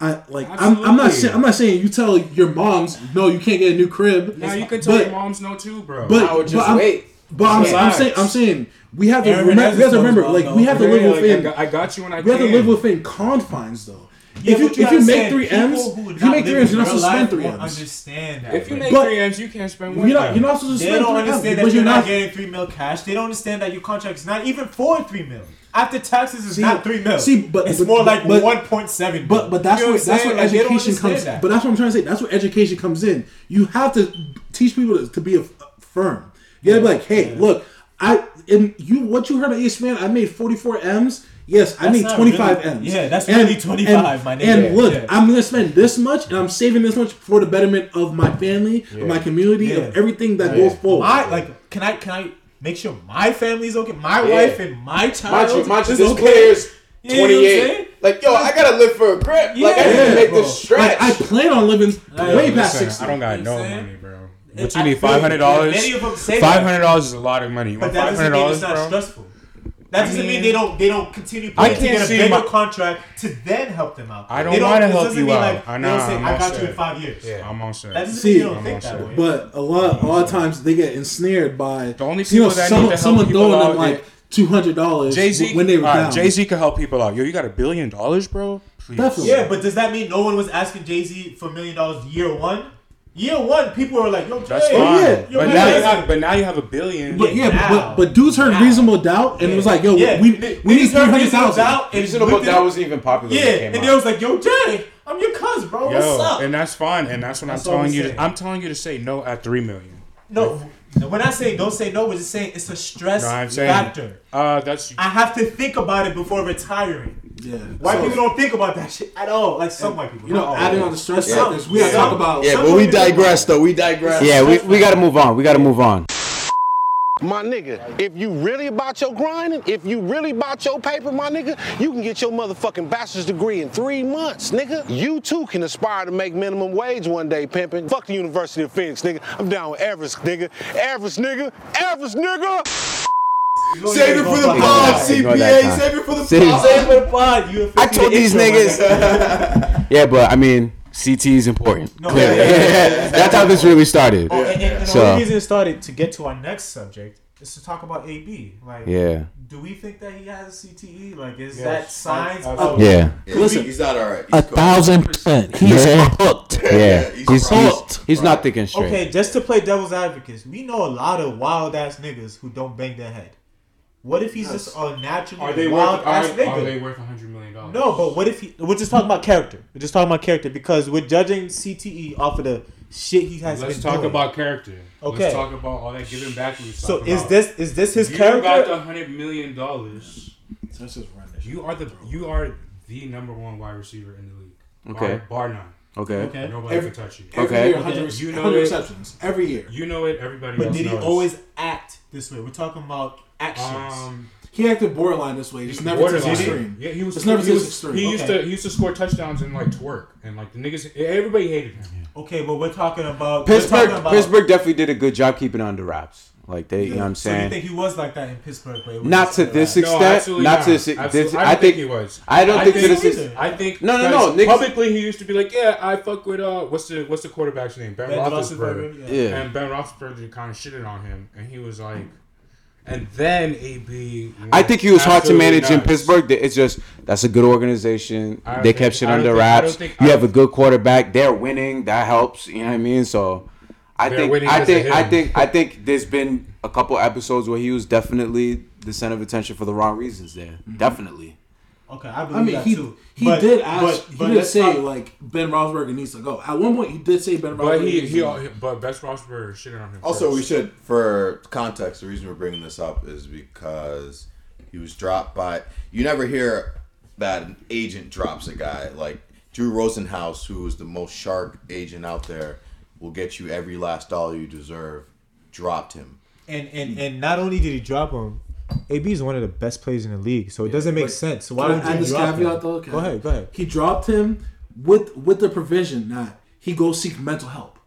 I like Absolutely. I'm, I'm not saying I'm not saying you tell your moms no you can't get a new crib. Now you can tell your moms no too, bro. But, I would just wait. But I'm, I'm, saying, I'm saying, we have to remember. We have to remember, like though. we have to live within. Like, I got you when I. We can. have to live within confines, though. Yeah, if you, you if you make three M's, if you make three M's, you're not supposed to spend three M's. Understand that. If you make but three M's, you can't spend one. You're not, you're not supposed to spend three M's. They don't understand that you're not getting three mil cash. They don't understand that your contract is not even for three mil. After taxes is not three mil. See, but it's but, more like one point seven. But but that's you know what, what that's what like, education comes. That. But that's what I'm trying to say. That's what education comes in. You have to teach people to, to be a, firm. You gotta be like, hey, yeah. look, I and you what you heard of Ace Man, I made 44 M's. Yes, that's I made 25 really, M's. Yeah, that's really 25, my nigga. And look, yeah. I'm gonna spend this much and I'm saving this much for the betterment of my family, yeah. of my community, yeah. of everything that goes forward. My like can I can I make sure my family's okay, my wife and my child my, my, is okay. Players, 28. Like, yo, I gotta live for a grip. Yeah, like, I need to make bro. this stretch. Like, I plan on living way past 60. I don't got no money, bro. But you I need? Five hundred dollars. Five hundred dollars is a lot of money. You but that doesn't mean it's not bro? stressful. That doesn't I mean, mean, they don't they don't continue playing I can't to get a bigger my, contract to then help them out. I don't, don't want to help you out. Like, I know. not say, I got sure. you in five years. Yeah, I'm on sure. That doesn't See, mean you don't I'm think that sure. way. But a lot a lot of times they get ensnared by the only people you know, that some, need to someone people throwing them like two hundred dollars Jay-Z, when they were down. Jay Z can help people out. Yo, you got a billion dollars, bro. Please. Definitely. Yeah, but does that mean no one was asking Jay Z for a million dollars year one? Year one, people are like, "Yo, That's Jay, fine. yeah. yo, but man, now you have, but now you have a billion. But yeah, now. but but dudes heard Now. reasonable doubt and it was like, yo, Yeah, we niggas we need three heard hundred Reasonable thousand. Doubt and Reasonable looked that wasn't even popular. when Yeah, it came and out. they was like, "Yo, Jay, I'm your cousin, bro. What's Yo, up?" and that's fine, and that's what That's I'm telling you. saying. To, I'm telling you to say no at three million. no, when I say don't say no, we're just saying it's a stress No, I'm saying- factor. Uh, that's I have to think about it before retiring. Yeah, White So, people don't think about that shit at all. Like some white people, You know, not all. adding on the stress Yeah. factors, we gotta Yeah. talk about. Yeah, but we digress though. We digress. Yeah, we, we got to move on. We got to move on. My nigga, if you really about your grinding, if you really about your paper, my nigga, you can get your motherfucking bachelor's degree in three months, nigga. You too can aspire to make minimum wage one day, pimping. Fuck the University of Phoenix, nigga. I'm down with Everest, nigga. Everest, nigga. Everest, nigga. You know Save it for the gonna pod, fuck CPA. Save it for the Save- pod. Save it for the pod. You I told these niggas. yeah, but I mean, CT is important. No, Clearly. yeah, That's how this really started. Oh, and, and, and So- the reason it started to get to our next subject is to talk about AB. Like, Yeah. do we think that he has a CTE? Like, is Yes. that signs I- I- of Yeah. Yeah, Listen, he's not all right. A He's cooked. thousand percent. He's Yeah. cooked. Yeah. he's He's, he's, hooked. he's not thinking straight. Okay, just to play devil's advocate, we know a lot of wild ass niggas who don't bang their head. What if he's just a naturally are they wild worth? Are, ass are nigga? they worth a hundred million dollars? No, but what if he? We're just talking about character. We're just talking about character because we're judging CTE off of the shit he has Let's been talk doing. about character. Okay. Let's talk about all that giving back. We So talking is about. this is this his you got the character? hundred million dollars? Let's just run this. You are the you are the number one wide receiver in the league. Okay. Bar, bar none. Okay. Okay. Nobody Every- can touch you. Every Okay. year, 100, You know 100 it. receptions. Every year. You know it. Everybody But else did he knows. always act this way? We're talking about actions. Um, He acted borderline this way. Just never to this extreme. Yeah, he was. It's never he to this was- extreme. He used Okay. to. He used to score touchdowns and like twerk and like the niggas. Everybody hated him. okay, but we're talking about Pittsburgh talking about- Pittsburgh definitely did a good job keeping it under wraps. Like they, you know what I'm saying. So you think he was like that in Pittsburgh? But was Not to this wraps? extent. No, not not. to this- Absolutely. this- I, I don't think, think- he was. I don't think think, to this either. I think No, no, no, niggas- Publicly, he used to be like, "Yeah, I fuck with uh, what's the what's the quarterback's name? Ben, Ben Roethlisberger." Roethlisberger, Yeah. And Ben Roethlisberger kind of shitted on him, and he was like, and then AB. I think he was hard to manage in. Pittsburgh. It's just that's a good organization. They think- kept shit under think- wraps. think- you have a good quarterback. They're winning. That helps. You know what I mean? So I think I think I think I think there's been a couple episodes where he was definitely the center of attention for the wrong reasons. There, Mm-hmm. definitely. Okay, I believe I mean, that he too. he But- did ask. but- he did say talk- like Ben Roethlisberger needs to go. At one point, he did say Ben Roethlisberger. But he needs he, to go. but Best Roethlisberger shitted on him. Also, first. we should, for context, the reason we're bringing this up is because he was dropped by. You never hear that an agent drops a guy like Drew Rosenhaus, who is the most shark agent out there, will get you every last dollar you deserve. Dropped him. And and and not only did he drop him, AB is one of the best players in the league, so it doesn't make But sense. So why would you this drop caveat him? though? Go ahead, go ahead. He dropped him with with the provision that he goes seek mental help.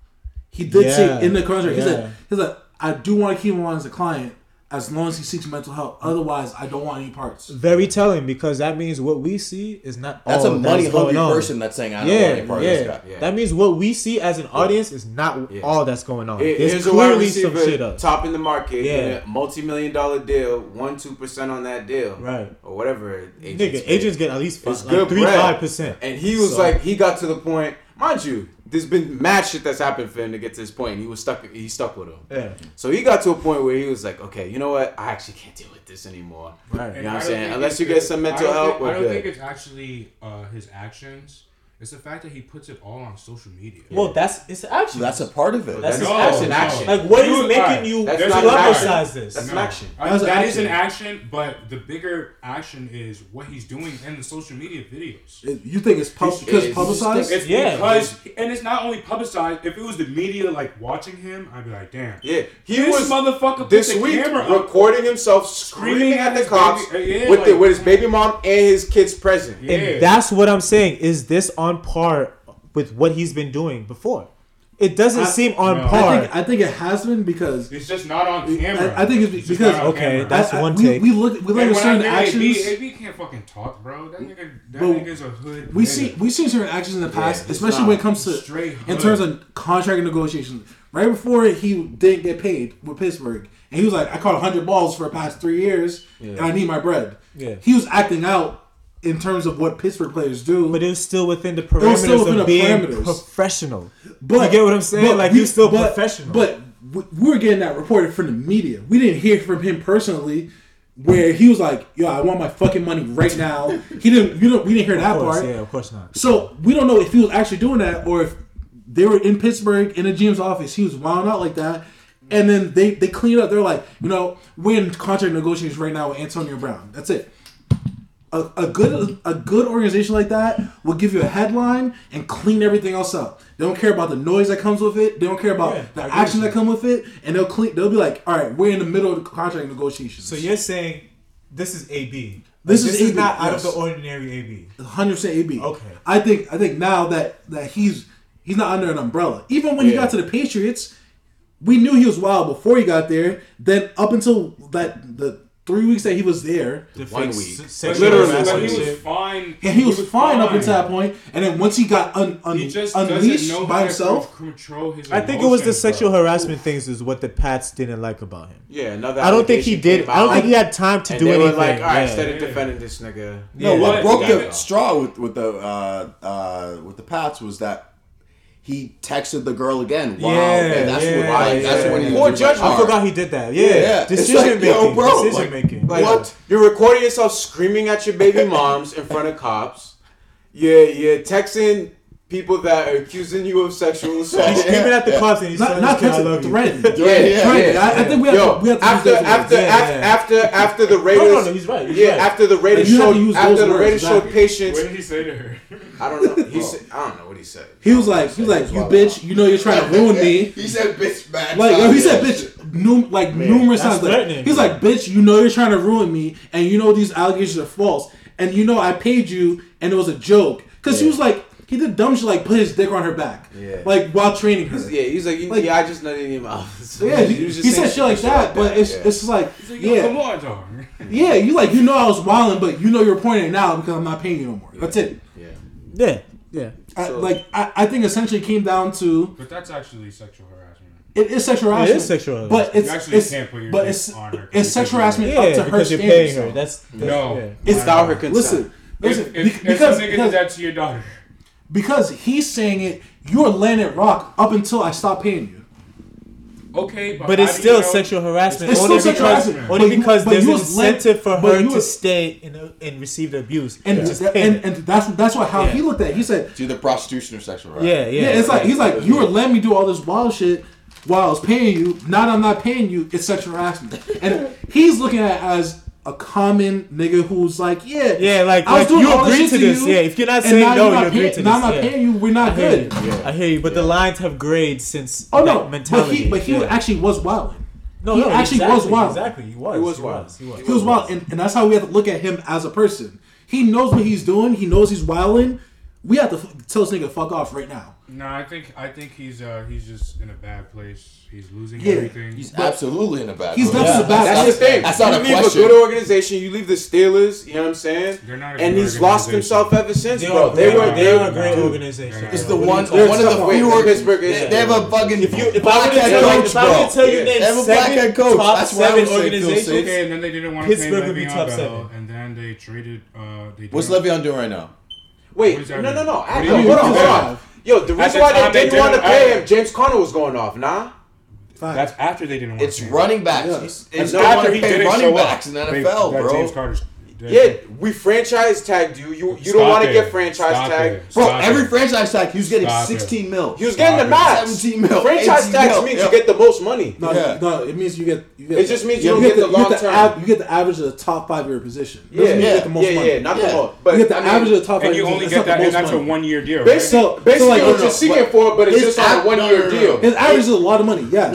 He did Yeah, say in the contract, he said, "He's like, I do want to keep him on as a client as long as he seeks mental help. Otherwise, I don't want any parts." Very telling because that means what we see is not. That's all a money that's going hungry on. person that's saying, "I don't Yeah, want any part of this yeah. guy." Yeah. That means what we see as an audience is not Yeah. all that's going on. Here- There's Here's a wide clearly some shit up. top in the market, Yeah. yeah, multi-million dollar deal, one two percent on that deal, Right. or whatever. Nigga, pay. agents get at least five, like good three five percent. And he was So- like, he got to the point, mind you, there's been mad shit that's happened for him to get to this point. And he was stuck. He stuck with him. Yeah. So he got to a point where he was like, okay, you know what? I actually can't deal with this anymore. Right. You know what I'm saying? Unless you the- get some mental I don't help, think, I don't good. think it's actually uh, his actions. It's the fact that he puts it all on social media. Well, that's it's action. That's a part of it. That's That's his action. an action. like what You- is making alright, you that's not publicize this? That's an action. I- That's that an is an action. action, but the bigger action is what he's doing in the social media videos. It- You think it's pub- It's- because it's- publicized? It's Yeah. because, and it's not only publicized. If it was the media like watching him, I'd be like, damn. Yeah, he This was motherfucker put this the week camera up. recording himself screaming at the cops baby- uh, yeah, with the, with his baby mom and his kids present. Yeah. And that's what I'm saying. Is this on par with what he's been doing before? It doesn't I- seem on No. I par. think I think it has been because It's just not on camera. I, I think it's just because Okay, camera. that's I- I- one we, take. We look we look at certain actions. AB, AB can't fucking talk, bro. That nigga, that nigga's a hood. we nigga. see we seen certain actions in the past, he's especially not. when it comes to Straight in terms of contract negotiations. Right before he didn't get paid with Pittsburgh, and he was like, "I caught hundred balls for the past three years, and I need my bread." Yeah. he was acting out in terms of what Pittsburgh players do. But it was still within the parameters within of the being parameters. professional. But you get what I'm saying? But, like we, you're still but, professional. But we were getting that reported from the media. We didn't hear from him personally, where he was like, "Yo, I want my fucking money right now." He didn't. You know, we didn't hear that course, part. Yeah, of course not. So we don't know if he was actually doing that or if they were in Pittsburgh in the GM's office. He was wilding out like that. And then they, they clean up. They're like, you know, we're in contract negotiations right now with Antonio Brown. That's it. A, a good a good organization like that will give you a headline and clean everything else up. They don't care about the noise that comes with it. They don't care about yeah, the action that come with it, and they'll clean. They'll be like, "All right, we're in the middle of the contract negotiations." So you're saying this is AB. This, like, is, this is, not yes. out of the ordinary AB. 100 percent AB. Okay. I think I think now that that he's he's not under an umbrella. Even when yeah. he got to the Patriots, we knew he was wild before he got there. Then up until that the three weeks that he was there, one week, literally, like, he was fine. Yeah, he, was, he was fine, fine, up until that point, and then once he got un, un, he unleashed by himself, control his. I think it was the sexual bro. harassment things is what the Pats didn't like about him. Yeah, another. I don't think he did. I don't think he had time to do anything. Were like, all right, yeah. instead of defending this nigga, no, what broke the straw with with the uh, uh, with the Pats was that he texted the girl again. Wow, yeah, man, that's yeah, what, yeah. that's when he poor judgment. I forgot he did that. Yeah, yeah. decision like, making. Yo, bro, decision like, making. Like, what? You're recording yourself screaming at your baby moms in front of cops. Yeah, yeah. Texting people that are accusing you of sexual assault. He's screaming yeah, at the yeah. cops and he's not, not kid, threatened. Threatened. Yeah, threatened. Yeah, I, I, think we have, Yo, to, we have to after after after, after after the Raiders. no, no, no, he's right. He's yeah, right. after the Raiders like, showed after the Raiders showed patience. What did he say to her? I don't know. He said, I don't know what he said. He was like, he was like, you bitch, you know you're trying to ruin me. he said, bitch, man. Like, yo, he said, bitch, num- like man, numerous times. Like, he's like, bitch, you know you're trying to ruin me, and you know these allegations are false, and you know I paid you, and it was a joke. Cause she was like, he did dumb shit like put his dick on her back, yeah, like while training her. He's, yeah, he's like, like, yeah, I just nutted in your mouth. So yeah, he, he, he said shit like that, like but that, it's yeah. it's just like, like yeah, come on, dog. yeah, you like you know I was wilding, but you know you're pointing now because I'm not paying you no more. Yeah. That's it. Yeah, yeah, yeah. I, so, like I, I think essentially came down to. But that's actually sexual harassment. It is sexual harassment. It is sexual harassment. But it's, you actually it's, can't put your but it's, on her. It's sexual harassment yeah, up to her because you're paying her. That's, no. It's without her consent. Listen, listen. If, if, because, if a nigga did that to your daughter because he's saying it, you're Planet Rock up until I stop paying you. Okay, but, but it's still sexual harassment. It's only still sexual because, harassment. Only but because you, there's incentive for her was, to stay and, and receive the abuse. And, yeah. and, and, that's that's what how yeah. he looked at. it. He said, "Do the prostitution or sexual harassment?" Yeah, yeah. yeah it's like he's like, "You were letting me do all this wild shit while I was paying you. Now that I'm not paying you, it's sexual harassment." and he's looking at it as a common nigga who's like, yeah, yeah, like, I was like doing you agree to this. You, yeah, if you're not saying no, you're you agree to this. Now I'm not yeah. paying you. We're not I good. You, yeah. I hear you, but yeah. the lines have grayed since. Oh no, mentality. But he, but he actually was wild. No, he no, actually exactly, was wild. Exactly, he was. He was, he was, he was. He was wild, and, and that's how we have to look at him as a person. He knows what he's doing. He knows he's wilding. We have to f- tell this nigga fuck off right now. No, I think I think he's uh, he's just in a bad place. He's losing yeah, everything. He's but absolutely in a bad. He's place. not yeah. a bad. That's, that's the thing. That's not you a leave question. a good organization. You leave the Steelers. You know what I'm saying? They're not. a and he's lost himself ever since, they bro. They, were. They were a great organization. It's the one. One of the few Pittsburgh. Yeah. They have a fucking. If you, if I were to tell, coach, bro. tell you, they have a black coach. That's why I organizations. Okay, and then they didn't want to pay Le'Veon Bell, and then they traded. Uh, What's Le'Veon doing right now? Wait, no, no, no. Hold on, hold on. Yo, the reason the why they, they didn't, didn't want to pay him, uh, James Conner was going off. Nah. Fine. That's after they didn't want. It's running backs. Yeah. It's, it's after he didn't running show backs up. in the NFL, they, bro. James Conner's yeah, we franchise tagged you. You you Stop don't want to get franchise tagged. Bro, every franchise tag, he was getting Stop 16 it. mil. He was Stop getting the max. 17 mil. Franchise tags mil. means yeah. you get the most money. No, yeah. no, it means you get. You get it just means you, you don't get, get the, the long term. Av- you get the average of the top five of your position. Yeah, yeah, you get the most yeah, money. yeah, not yeah. the most. But you get the I mean, average of the top and five. And you only get that, and that's a one year deal. Basically, basically what you're seeking for, but it's just a one year deal. His average is a lot of money. Yes.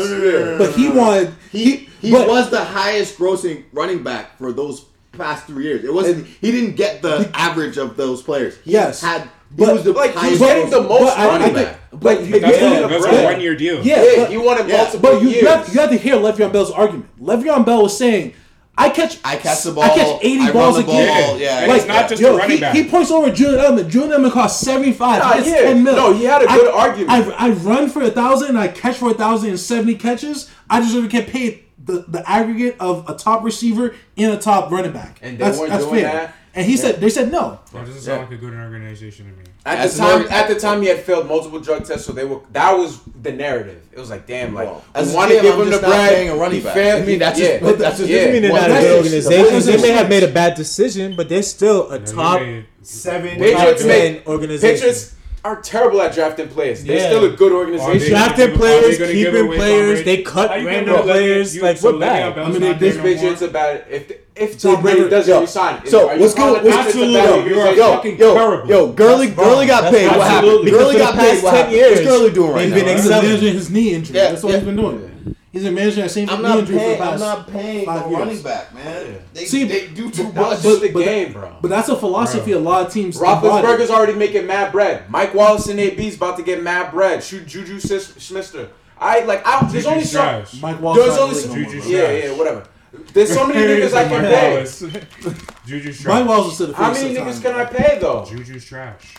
But he wanted he. He was the highest grossing running back for those past three years. It wasn't. And he didn't get the average of those players. He yes, had. He but, was the like he's getting the most running back. But, but that's, yeah, a, that's a one year deal. Yeah, yeah but, you want yeah. multiple But you, years. You, have, you have to hear Le'Veon Bell's argument. Le'Veon Bell was saying, "I catch, I catch the ball, I catch eighty I balls a ball. game. Yeah, yeah. Like, it's not just yo, running he, back. He points over Julian Edelman. Julian Edelman costs seventy five. Nah, yeah. ten mil. No, he had a good I, argument. I, I run for a thousand and I catch for a thousand and seventy catches. I deserve to get paid the, the aggregate of a top receiver and a top running back. And they that's, that's fair. That. And he yeah. said they said no. That doesn't sound yeah. like a good organization to me. At as the time, long, at the time, he had failed multiple drug tests, so they were. That was the narrative. It was like, damn, like we want to give him the bread. A running back. Failed. I mean, that's yeah. just, that's just yeah. doesn't mean they're well, not a good organization. They may have made a bad decision, but they're still a top seven, seven, seven organization. Patriots are terrible at drafting players. They're yeah. still a good organization. They drafted players, keeping players, they cut random players. You, like what bad? I mean, this Patriots are bad. if if Tom Brady doesn't yo, resign, so what's good? What's absolutely, yo, yo, yo, terrible. yo, Gurley, Gurley got paid. What happened? Gurley got paid. Ten years. What's Gurley doing right now? He's been excelling. His knee injury. That's what he's been doing. He's a manager that seems to be injured for the past I'm not paying five running back, man. Yeah. They, See, they do too much. But, the but game, that, bro. But that's a philosophy bro. a lot of teams. Roethlisberger's already making mad bread. Mike Wallace and AB's about to get mad bread. Shoot Juju Smith. I like. I, there's Juju only so, Mike Wallace. There's only some. Juju yeah, yeah, whatever. There's so many niggas I can pay. Juju's trash. Mike Wallace is to the How many niggas time, can. I pay though? Juju's trash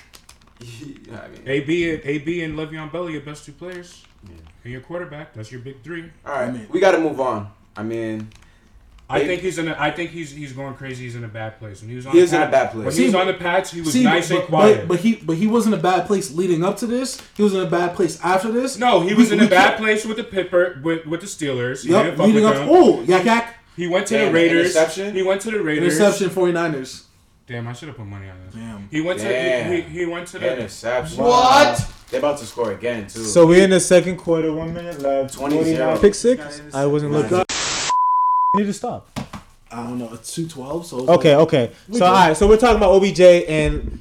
yeah, I mean, AB, AB, and Le'Veon Bell are your best two players. Yeah. And your quarterback, that's your big three. All right, I mean, we got to move on. I mean, I think he's in. A, I think he's he's going crazy. He's in a bad place. When he was on, he in a bad place. When he was on the Pats, he was see, nice but, and quiet. But, but, he but he was in a bad place leading up to this. He was in a bad place after this. No, he was we, in a bad place with the Pipper with, with the Steelers. Yep, leading up. Oh, yak yak. He went to the Raiders. He went to the Raiders. Interception 49ers. Damn, I should have put money on this. Damn. He went Damn. to he, he, went to the interception. What? They're about to score again too. So we're in the second quarter, one minute left. 29 pick six. I wasn't looking. Need to stop. I don't know. It's two twelve. So okay, like, okay. So all right. So we're talking about OBJ and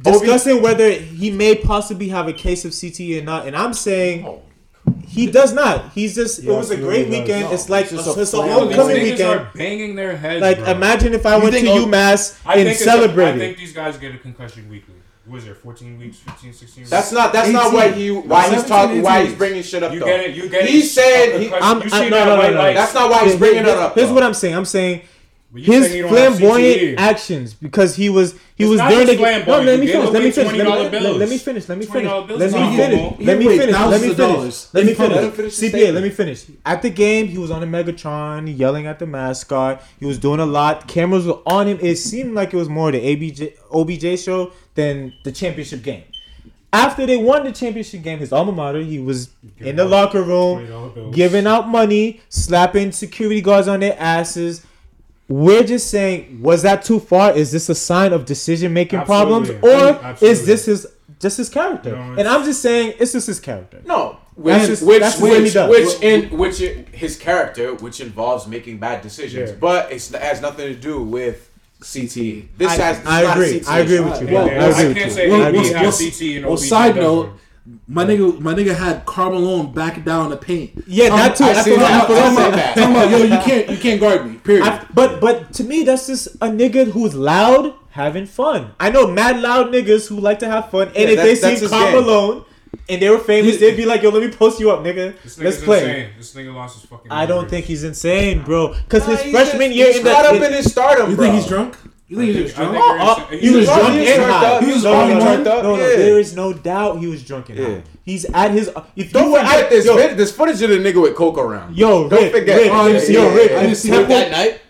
discussing OB- whether he may possibly have a case of CTE or not. And I'm saying. Oh he does not. He's just. Yeah, it was a great weekend. No, it's like it's, a, it's a homecoming weekend. Are banging their heads. Like bro. imagine if I you went to UMass I and celebrated. I think these guys get a concussion weekly. Was there 14 weeks, 15, 16 weeks? That's not that's not why he why he's talking why he's bringing shit up. You get it. You get he it. Said, he said. I'm, I'm, no, no, no, no, That's not why he's bringing it up. Here's what I'm saying. I'm saying his flamboyant actions because he was he it's was during the game. No, let me finish. Let me finish. Let me, finish. Let me finish. Let me finish. Let me finish. Let me finish. Let me finish. CPA. Let me finish. At the game, he was on a Megatron, yelling at the mascot. He was doing a lot. Cameras were on him. It seemed like it was more the ABJ OBJ show than the championship game. After they won the championship game, his alma mater, he was in the locker room, giving out money, slapping security guards on their asses we're just saying, was that too far? Is this a sign of decision making problems, or Absolutely. is this his just his character? No, and I'm just saying, it's just his character. No, which that's his, which which, which in which in, his character, which involves making bad decisions, yeah. but it has nothing to do with. CT. This I, has. I agree. I agree with you. Well, I, I can't say we'll, we have we'll, And well, side note, my nigga, my nigga had Carmelone back down the paint. Yeah, um, that too. I see. like I'm about, I'm yo, you can't, you can't guard me. Period. I, but, but to me, that's just a nigga who's loud, having fun. I know mad loud niggas who like to have fun, and yeah, if they see Carmelone and they were famous, they'd be like, "Yo, let me post you up, nigga. Let's play." Insane. This nigga lost his fucking. I don't think he's insane, bro. Because nah, his freshman just, year, in the, up in his stardom. You bro. think he's drunk? You think he was drunk? Oh, oh, he, was drunk, drunk and high. He was drunk. drunk. No, no, yeah. there is no doubt he was drunk and yeah. high. He's at his. Uh, if don't you forget at, this. Yo, this footage of the nigga with coke around. Yo, don't forget. Rick, oh, yo, Rick. Yeah, yeah. You see that night?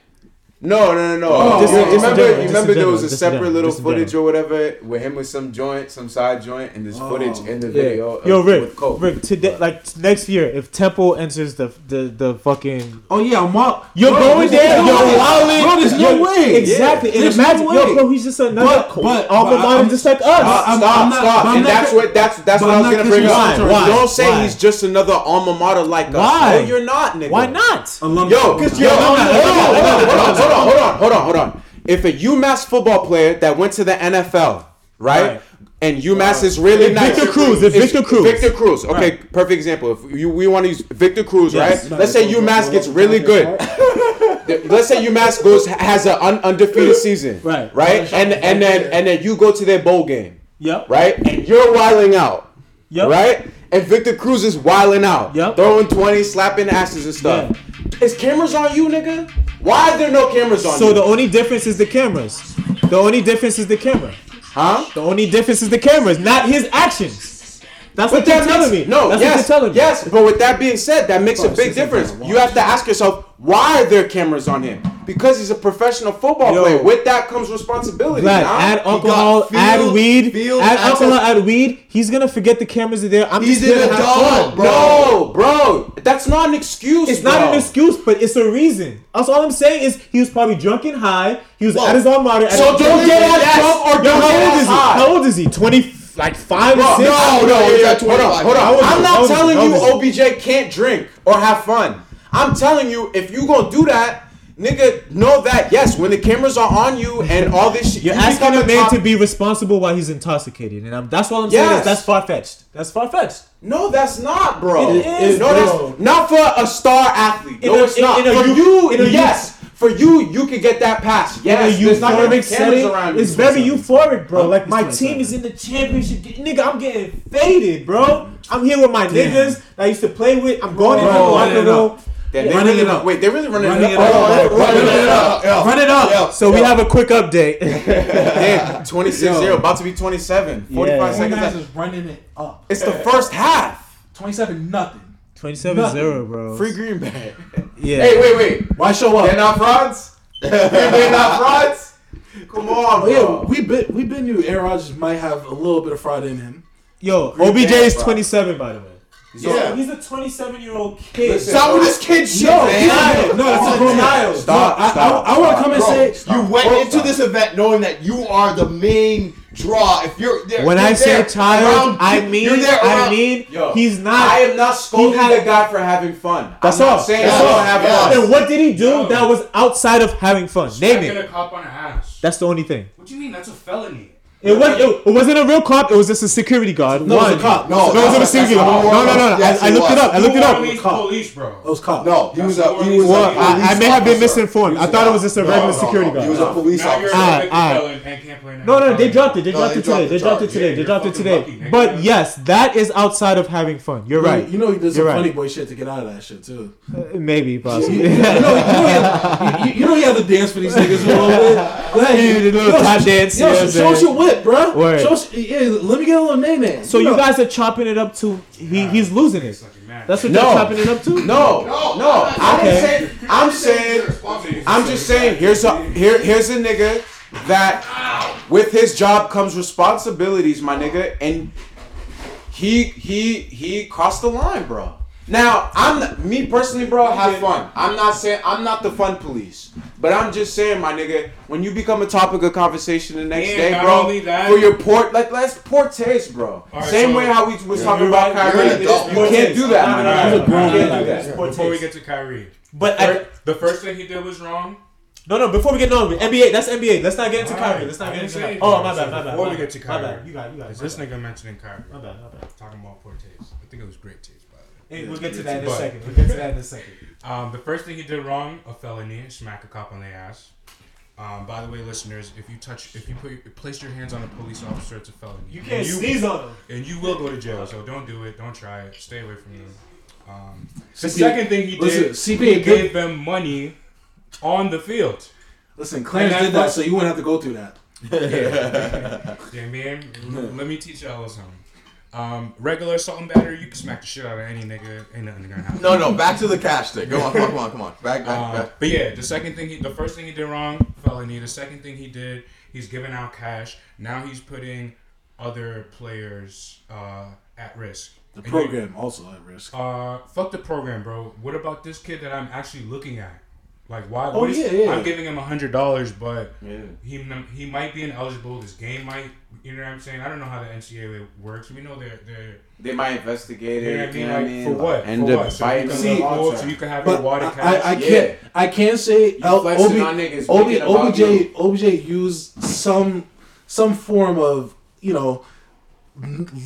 No, no, no, no. Oh, just, just remember, general, remember there was a separate little footage or whatever with him with some joint, some side joint, and this oh, footage in the yeah. video. Of, Yo, Rick, Rick, today, but. like next year, if Temple enters the the, the fucking. Oh yeah, I'm up. You're bro, going there. yo, Wally. Bro, there's no way. Exactly. Yeah. And imagine, no yo, bro, he's just another but, but, alma mater, just like us. Stop, stop. And that's what that's that's what I was gonna bring up. Don't say he's just another alma mater like us. Why? No, you're not, nigga. Why not? Yo, because you're on, hold on, hold on, hold on. If a UMass football player that went to the NFL, right? right. And UMass uh, is really nice. Victor Cruz. It's, Victor Cruz. Victor Cruz. Okay, right. perfect example. If you, we want to use Victor Cruz, yes. right? No, Let's say UMass gets really good. Let's say UMass goes has an un- undefeated season, right? Right, and and then and then you go to their bowl game, yep. Right, and you're wilding out, yep. Right, and Victor Cruz is wilding out, yep. Throwing twenty, slapping asses and stuff. Yeah. Is cameras on you, nigga? Why are there no cameras on? So you? the only difference is the cameras. The only difference is the camera. Huh? The only difference is the cameras, not his actions what they're telling me. No, That's yes, what they're telling me. yes. But with that being said, that makes a big difference. gonna You have to ask yourself why are there cameras on him? Because he's a professional football Yo. player. With that comes responsibility. Vlad, nah? add alcohol, field- add weed, field add access- alcohol, add weed. He's gonna forget the cameras are there. I'm He's just here an to have adult, fun. bro. No, bro, that's not an excuse. It's bro. not an excuse, but it's a reason. That's all I'm saying is he was probably drunk and high. He was Well, at his alma mater. So don't get as drunk or don't get as high. How old is he? Twenty, like five Bro, or six? no, no, no, wait, he's hold on, hold on. I'm not telling you OBJ can't drink or have fun. I'm telling you, if you gonna do that, nigga, know that yes, when the cameras are on you and all this shit, You're you asking a man top- to be responsible while he's intoxicated, and I'm, that's all I'm saying. Yes. Is that's far fetched. That's far fetched. No, that's not, bro. It is, no, bro. that's not for a star athlete. In no, a- it's not. in a for you, in a youth- yes. For you, you can get that pass. Yes, in a there's not gonna be euphoric cameras setting, around you. it's very euphoric, bro. I'm- Like my team is in the championship. Nigga, I'm getting faded, bro. I'm here with my niggas that I used to play with. I'm going into the locker running it room. up. They're Running really, it up. Wait, they're really running, Running it it up. up. Oh, Run it up. Yeah. Run it up. Yeah. So we have a quick update. Damn, 26-0, about to be 27. 45 Yeah. seconds. guys left. is running it up. It's the first half. 27 nothing. 27-0, bro. Free Green Bay. Yeah. Hey, wait, wait. Why show up? They're not frauds? Green Bay not frauds? Come on, Oh, yeah, bro. we been we been knew Aaron Rodgers might have a little bit of fraud in him. Yo, Green OBJ Bay, is bro. 27, by the way. Yeah. He's a 27 year old kid. Listen, Stop with this kid shit, No, man. No, that's a grown man. child. Stop, I, I, I want to stop. come and Bro, say you went Bro, into stop. this event knowing that you are the main draw. If you're there, When you're I say there child, around- I mean, you're there I mean, Yo, he's not. I am not scolding had- the guy for having fun. That's all I'm all. not saying That's all. don't have Yeah. and what did he do Yo. that was outside of having fun? Name it. a cop on the ass. That's the only thing. What do you mean? That's a felony. It was. It, it wasn't a real cop. It was just a security guard. No, it was a cop. No, No, it was a security guard. No, no, no. no. Yes, I, I it looked it up. I looked it up. Orleans Cop. police, bro. it was cop. No, he was a he was Well, a I, I police may have been misinformed. I thought it was just a No, regular no, security no. He was guard. a police officer. Ah, ah. felon and can't play No, no, they dropped it. They No, dropped they it today. They dropped it today. Yeah, They dropped it today. lucky. But yes, that is outside of having fun. You're right. You know he did some You're funny boy shit to get out of that shit too. Uh, Maybe, You, possibly. you know, you, know he had, you, you know he had to dance for these niggas a little bit. Go ahead, a little tap dance, Yo, you know I'm show us your whip, bro. Word. Show yeah, let me get a little name name. So you guys are chopping it up to he he's losing it. That's what No. you're chopping it up to. No, no. I'm Okay. saying. I'm saying. I'm just saying. Here's a here. Here's a nigga that with his job comes responsibilities, my nigga, and he he he crossed the line, bro. Now I'm not, me personally, bro. Have fun. I'm not saying I'm not the fun police, but I'm just saying, my nigga, when you become a topic of conversation the next And day, bro, that- for your port, like that's poor taste, bro. Alright, Same so- way how we was talking about right. Kyrie. You're an adult. You can't do that, No, my no, no, nigga. no, You no, can't do that. no. Before we get to Kyrie, But I, the first thing he did was wrong. no, no. Before we get on with NBA, that's NBA. Let's not get into Alright, Kyrie. Let's I not get into say Kyrie. Oh, my anything. bad, my bad. Before my we bad. get to my Kyrie, bad. You got, you got. Is this bad. nigga mentioning Kyrie? My bad, my bad. Talking about poor taste. I think it was great taste, by the way. Hey, we'll get to that in a But- second. We'll get to that in a second. Um, the first thing he did wrong, a felony, smack a cop on the ass. Um, by the way, listeners, if you touch, if you put, your, place your hands on a police officer, it's a felony. You And can't you, sneeze on him. and you will go to jail. So don't do it. Don't try it. Stay away from them. Um, the CP second thing he listen, did, CP he ain't good. gave them money on the field. Listen, Clarence did that that, so you wouldn't have to go through that. Yeah, man. l- Let me teach y'all a little something. Um, regular assault and battery, you can smack the shit out of any nigga. Ain't nothing gonna happen. No, no, back to the cash thing. Come on, come on, come on, come on. Back, back, Uh, back. but yeah, the second thing he, the first thing he did wrong, felony. The second thing he did, he's giving out cash. Now he's putting other players uh, at risk. The And you- program also at risk. uh, fuck the program, bro. What about this kid that I'm actually looking at? Like, why? Oh, what is- yeah, yeah. I'm giving him a hundred dollars, but Yeah. he he might be ineligible. This game might, you know what I'm saying? I don't know how the NCAA works. We know they're they're. They might investigate You know what I mean? you know for what? End for what? So you can See, the look so you can have your water I. I, I Yeah. can't I can't say L- flexing OB, on niggas, OB, make it about OBJ you. OBJ used some some form of you know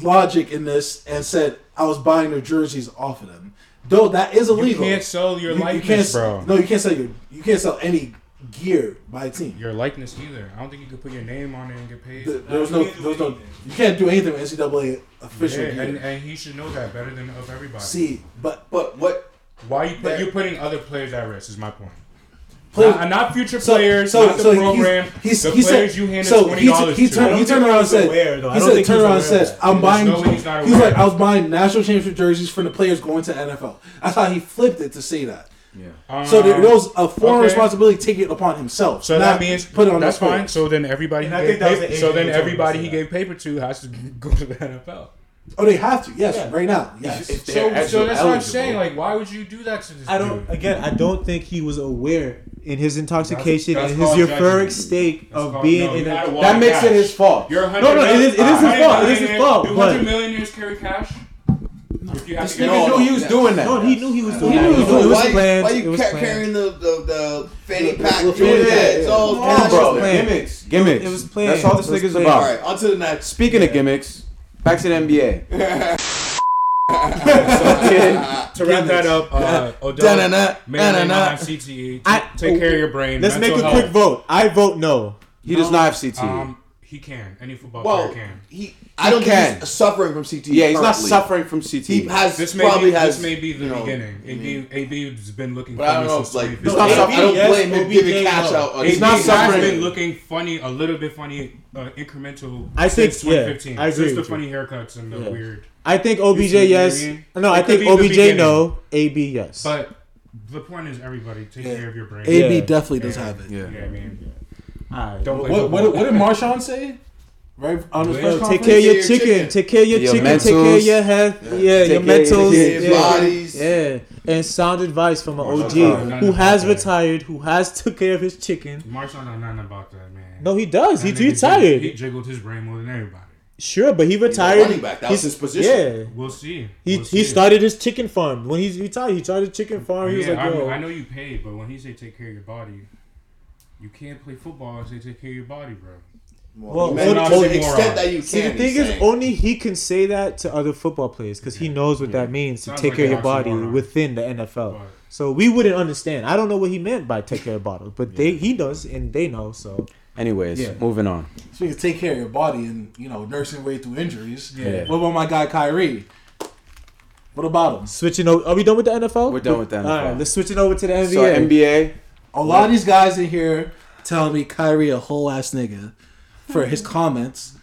logic in this and said I was buying their jerseys off of them. Though that is illegal. you can't sell your You- you likeness, can't bro. No, you can't sell your you can't sell any gear by a team. Your likeness either. I don't think you could put your name on it and get paid. Th- There was no, there was no, you can't do anything with NCAA official Yeah, gear. and, and he should know that better than of everybody. See, but But what? Why you put There- you putting other players at risk? Is my point. Players- not, not future So- players, so- not the so he's- program. he's- the he said- you handed so twenty he- dollars he to. turned- he turned around and said, aware, though. I he don't said, think turned he was around and aware said, of that. I'm buying. no way he's He's like, I was buying national championship jerseys for the players going to NFL. That's how he flipped it to say that. Yeah. Um, so there, there was a foreign okay. responsibility taking it upon himself. So that means put it on that's the fine. So then everybody, And he gave think that was paper, so then who told him to everybody he that. gave paper to has to go to the NFL. Oh, they have to. Yes, Yeah. right now. Yes. So, so that's what I'm saying. Like, why would you do that to this I don't. dude? Again, I don't think he was aware in his intoxication That's- and his euphoric state That's of called- being no, in a. That makes cash. it his fault. You're a No, no, it is- it is his fault. It is his fault, Do hundred millionaires carry cash? If you have to nigga knew he was doing that. No, he knew he was doing He it. knew He he knew was it was why, planned. why you was ca- planned. carrying the, the, the fanny The- pack? the- full of yeah, that? It's all No, bro, gimmicks, gimmicks. It was planned. That's all this nigga's about. All right, on to the next. Speaking of gimmicks, back to the NBA. To wrap that up, uh, Odell Da-na-na, may da-na-na. CTE. I- Take care of your brain. Let's make a quick vote. I vote no. He does not have CTE. He can. Any football Well, player can. he, I don't can. think he's suffering from CTE. yeah, he's not suffering from CTE. He has This may probably be, has. this may be the you know, beginning. I mean, AB, AB's been looking. But I don't know since like 2015. it's not, not I don't yes, blame him OBJ giving cash out. on AB his not has suffering. been looking funny, a little bit funny, uh, incremental. I think- since yeah, I agree Since the funny haircuts and the Yeah. weird. I think OBJ see yes. No, I think OBJ no. AB yes. But the point is, everybody take Yeah. care of your brain. AB Yeah. definitely does Yeah. have it. yeah. Yeah, I mean, Alright. don't play What, what, what did Marshawn say? Right on his Well, press Take care of your Your chicken. chicken. Take care of your Your chicken. Take care of your health. Yeah, Take your care of mentals. your yeah. bodies. Yeah, and sound advice from an Marshall OG Faulkner. who has Okay. retired, who has took care of his chicken. Marshall know nothing about that, man. No, he does. That He's retired. jig- He jiggled his brain more than everybody. Sure, but he He's retired. running back. That was He's- his position. Yeah. We'll see. He, We'll he see. started his chicken farm when he's retired. He started a chicken farm. He was Yeah, like, I, "Yo, I know you paid, but when he say take care of your body, you can't play football and say take care of your body, bro. Well, Well, man, to the extent that you can. See, the thing is, saying. only he can say that to other football players because he knows what that means to Sounds take like care of your body oxymoron. within the NFL. But So we wouldn't understand. I don't know what he meant by take care of body, but they he does and they know. So Anyways, Yeah. moving on. So you can take care of your body and you know nursing way through injuries. Yeah. What about my guy Kyrie? What about him? switching over, are we done with the NFL? We're done with the All right, let's switch it over to the NBA. So NBA, A lot of these guys in here telling me Kyrie a whole ass nigga for his comments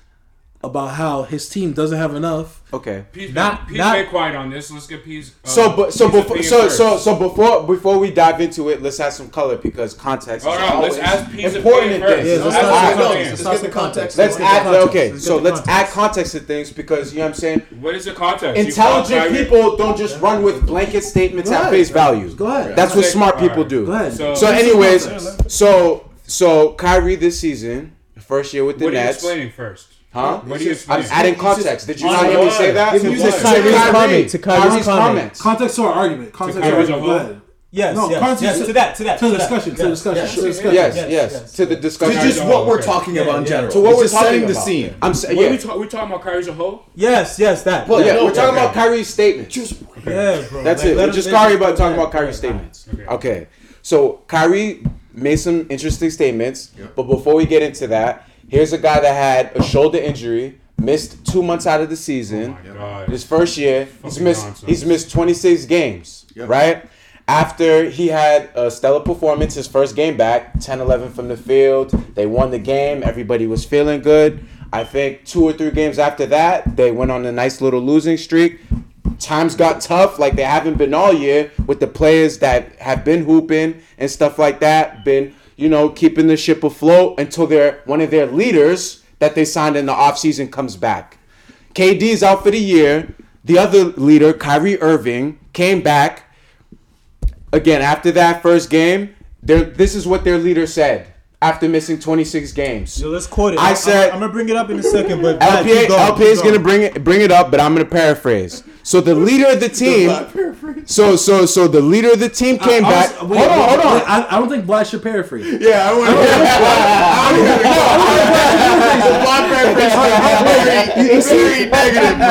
about how his team doesn't have enough. okay. Pete's, Not- Pete's not- been quiet on this. Let's get Pete's. Uh, So, but so before so first. so so before before we dive into it, let's add some color because context. Hold is on, let's always ask important in first. things. Yeah, Let's let's ask start Pete's with opinion. Let's Let's get get the context. Let's Let's add context. okay. Let's So let's add context. context to things because you know what I'm saying. What is the context? Intelligent people don't just run with blanket statements at face value. Go ahead. That's what smart people do. Go ahead. So- So, anyways, context? so so Kyrie this season, first year with the What are you explaining first? Huh? What are you I'm explaining? adding context. Did you not hear me say that? To To? Kyrie's comment. To Kyrie's, Kyrie's comment. comments. Context to our argument. Context to our Kyrie's argument. Go whole- ahead. Yes, No, yes, context yes, to- to that, to that, to the that. discussion, to the discussion, yes, to the yes, discussion. Yes, yes, yes, yes. to the discussion. To just what we're talking about in general. To what we're setting talking the scene. I'm saying, What we, yeah, ta- we talking about Kyrie's a hoe? Yes, yes, that. Well, yeah, no, we're talking okay. about Kyrie's statements. yeah, bro. That's Like, it. We're just let Kyrie about talking yeah, about Kyrie's yeah. statements. Okay. Okay. So Kyrie made some interesting statements, Yep. but before we get into that, here's a guy that had a shoulder injury, missed two months out of the season. Oh my God. His first year, he's missed nonsense. he's missed 26 games, Yep. right? After he had a stellar performance his first game back, 10-11 from the field, they won the game, everybody was feeling good. I think two or three games after that, they went on a nice little losing streak. Times got tough, like they haven't been all year, with the players that have been hooping and stuff like that, been you know keeping the ship afloat until their one of their leaders that they signed in the offseason comes back. KD's out for the year. The other leader, Kyrie Irving, came back. Again, after that first game, this is what their leader said after missing 26 games. Yo, let's quote it. I I'm- said- I'm, gonna bring it up in a second, but LPA, LPA is gonna bring it bring it up, but I'm gonna paraphrase. So the leader of the team, paraphrase. so so so the leader of the team came I- I back. wait, hold on, hold on. wait, I, I don't think Black should paraphrase. Yeah, I want to. It's very negative, bro.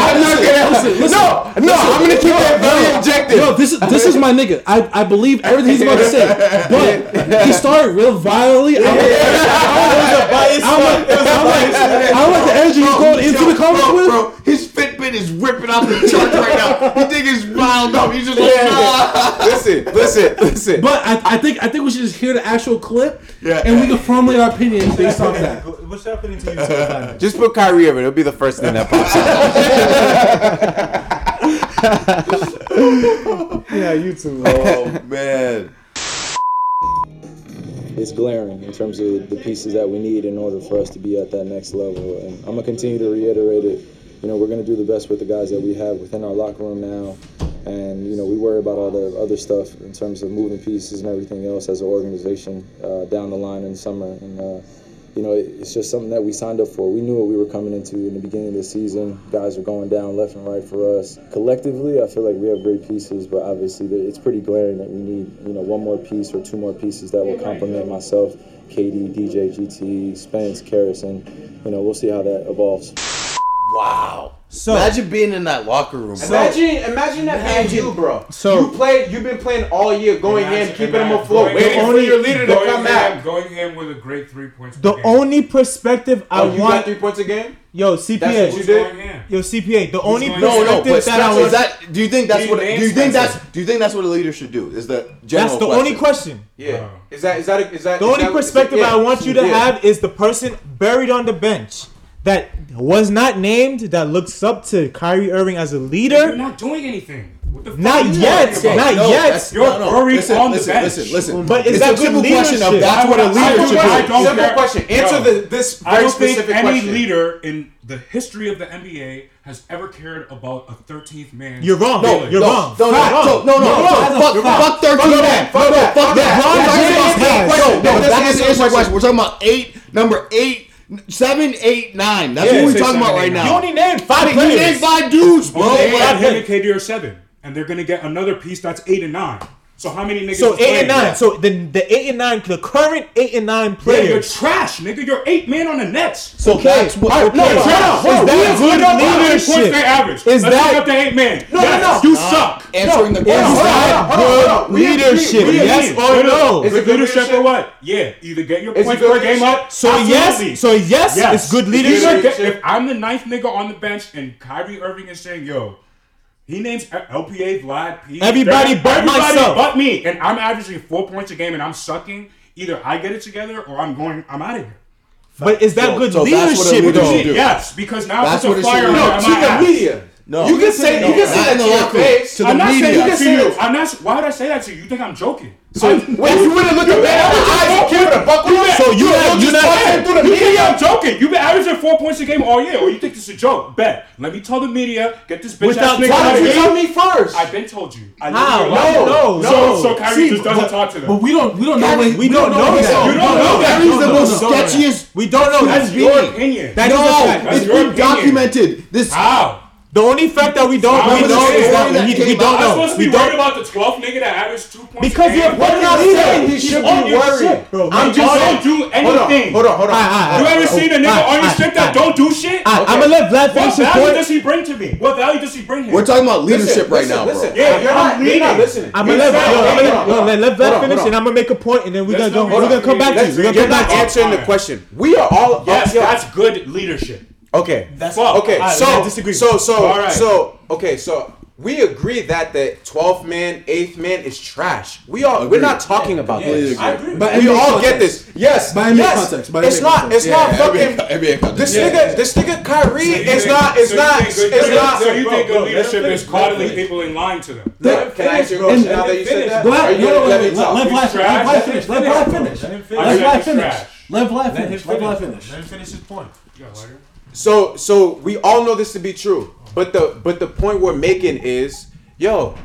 I'm not gonna. No, no, I'm gonna keep that very objective. Yo, this is this is my nigga. I, I believe everything he's about to say, but he started real violently. I don't like, I don't like, I don't like, I don't like the energy he's going into the comments bro, with. his Fitbit is ripping out the charts right now. He think it's wound up. He's just like, nah. listen, listen, listen. But I, I think I think we should just hear the actual clip, Yeah. and we can formulate our opinions based off that. What's happening to you? Stefan? Just put Kyrie Irving. It'll be the first thing that pops up. yeah, you too. Oh man. it's glaring in terms of the pieces that we need in order for us to be at that next level. And I'm gonna continue to reiterate it. You know, we're gonna do the best with the guys that we have within our locker room now. And you know, we worry about all the other stuff in terms of moving pieces and everything else as an organization uh, down the line in the summer. And uh, you know, it, it's just something that we signed up for. We knew what we were coming into in the beginning of the season. Guys are going down left and right for us. Collectively, I feel like we have great pieces, but obviously it's pretty glaring that we need, you know, one more piece or two more pieces that will complement myself, KD, DJ, GT, Spence, Caris, and you know, we'll see how that evolves. Wow. So- imagine being in that locker room. bro. Imagine, imagine that being you, bro. So- you played. You've been playing all year, going And ham, that's- keeping and them afloat, going waiting ham- for your leader to come ham- back. Going ham with a great three points. The game. only perspective I Oh, you got want, three points a game. yo, That's what you did? going ham? yo, CPA. The only going- No, no, perspective but that I Spencer, is that do you think that's what do you think Spencer. that's do you think that's what a leader should do? Is the general That's the question. only question. Yeah. Wow. Is that is that a, is that The is only that- perspective yeah. I want you to Yeah. have is the person buried on the bench that was not named that looks up to Kyrie Irving as a leader. You're not doing anything. What the fuck Not yet, not No, yet. You're no, no. listen, on the listen, bench. Listen, listen. But is it's that a simple question of that's what a I would- I leader would- should I do. don't Simple care. question. Answer Yo. the this I very don't think any question. leader in the history of the NBA has ever cared about a 13th man. You're wrong. No, You're no, wrong. No, no, Fact. no, no, no, You're no, wrong. fuck, You're fuck 13 Fuck man. that, No, fuck no, that, fuck fuck that. that. That's LeBron not James the has. question. No, No, that's that's not not the the answer question. question. We're talking about eight, number eight, seven, eight, nine. That's Yeah, what we're talking about seven, right eight, now. You only named five You players. named five dudes, bro. They Like, had him and KD are seven, and they're gonna get another piece that's eight and nine. So how many niggas? So is eight and playing? nine. So the the eight and nine, the current eight and nine Yeah, you're trash, nigga. You're eight man on the Nets. So that's what. Alright, okay, no, so- no, Trash. no, is that good good on how many points leadership? they average? Is Let's that- look up the eight man? No, yes, no, no. You Not suck. Answering the question. Is that hold on, hold on. good leadership? Yes or no? Is it Good good leadership leadership? or what? Yeah, either get your points good per game up. So yes, so yes, Yes. it's good leadership. if I'm the ninth nigga on the bench and Kyrie Irving is saying, "Yo," he names LPA, Vlad, P. Everybody but everybody myself. but me, and I'm averaging four points a game, and I'm sucking. Either I get it together, or I'm going. I'm out of here. But is that So- good so that's what a leadership leader though? should do. Yes, because now That's it's a it fire should No, my to the media. No. You can say you can say that to the your face. To the I'm not media. that You can say you. that- I'm not. Why would I say that to you? You think I'm joking? So when you would have looked at that eyes and it a buck with us, So you not you not through the You media. I'm joking? You've been averaging four points a game all year, or you think this is a joke? Bet. Let me tell the media. Get this bitch Without ass nigga Why out did you tell me first? I've been told you. I How? life. No, no, So, so Kyrie See, just doesn't but- talk to them. But we don't we don't know. What- we don't know that. You don't know that. You the most sketchiest. We don't know. That's That's your opinion. That is a No, fact. It's been documented. This How? The only fact that we don't How we is know it is that that we, we don't out? I'm know. supposed to We be worried don't about the 12th nigga that averaged two points because a you're game. fucking not leader. saying he He's should on be your worried. shit, bro. I'm We just all- don't do Hold on, anything. hold on, hold on. Ah, ah, You ah, ever ah, seen a nigga on your strip that don't do shit? I, I'm gonna let Vlad What finish his value point. does he bring to me? What value does he bring here? we're talking about leadership Listen, right listen, now, listen. bro. Yeah, you're I'm not, you're not leading. listening. I'm He's gonna let, saying- yo, I'm hold gonna, on, yo, hold let, on, let Vlad hold on, finish, hold and I'm gonna make a point, and then we Let's gotta go. not- We're gonna come back to you. Let's- We're gonna You're come back not to you. answering the question. We are all Yes, yo, that's good leadership. Okay. That's Fuck. Okay, Alright, so I disagree. so so All right. so okay, so we agree that the 12th man, 8th man is trash. We all we're not talking about Completely this. agree. But we all context. get this. Yes, By NBA yes. context, by it's not. context. It's not Yeah, fucking. NBA NBA context. This Yeah. nigga, this nigga Kyrie So is think- not. It's so not. think good- It's so not. So you think good leadership is let coddling people and lying to them? Can I answer your bro. question now that you said that? Vlad, Are you no, gonna no, let me talk? let Vlad, He's let trash. Vlad finish. Let Vlad finish. Let him finish. Let said Vlad finish. Let Vlad finish. Let Vlad finish. finish. Let him finish his point. You got a lighter? So so we all know this to be true. But the but the point we're making is, yo,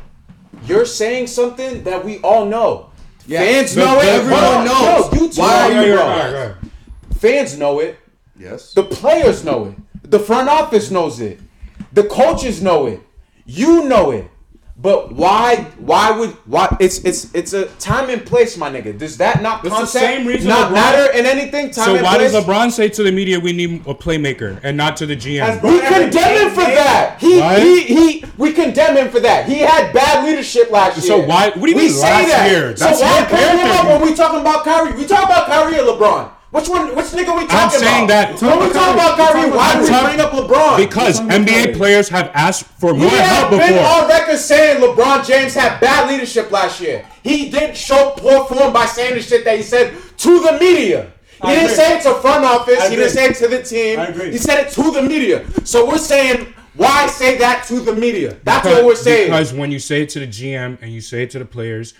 you're saying something that we all know. Yeah. Fans The- know it. everyone Hold knows. Yo, you too. Why are you, yeah, bro? right, right. Fans know it. Yes. The players know it. The front office knows it. The coaches know it. You know it. But why? Why would? Why? It's it's it's a time and place, my nigga. Does that not That's the concept same reason not LeBron- matter in anything? Time So and why place. does LeBron say to the media we need a playmaker and not to the GM? We condemn him for that. He, What? he he we condemn him for that. He had bad leadership last year. So why- what do you we mean say last that. year? So That's why your bring him up when we talking about Kyrie? We talk about Kyrie or LeBron. Which one? Which nigga we talking I'm saying about? that when we talk about Kyrie, why we bring up LeBron? Because NBA players have asked for more help before. been on record saying LeBron James had bad leadership last year. He did show poor form by saying the shit that he said to the media. He I didn't agree. say it to front office. I he agree. didn't say it to the team. He said it to the media. So we're saying. Why say that to the media? That's because, what we're saying. Because when you say it to the GM and you say it to the players,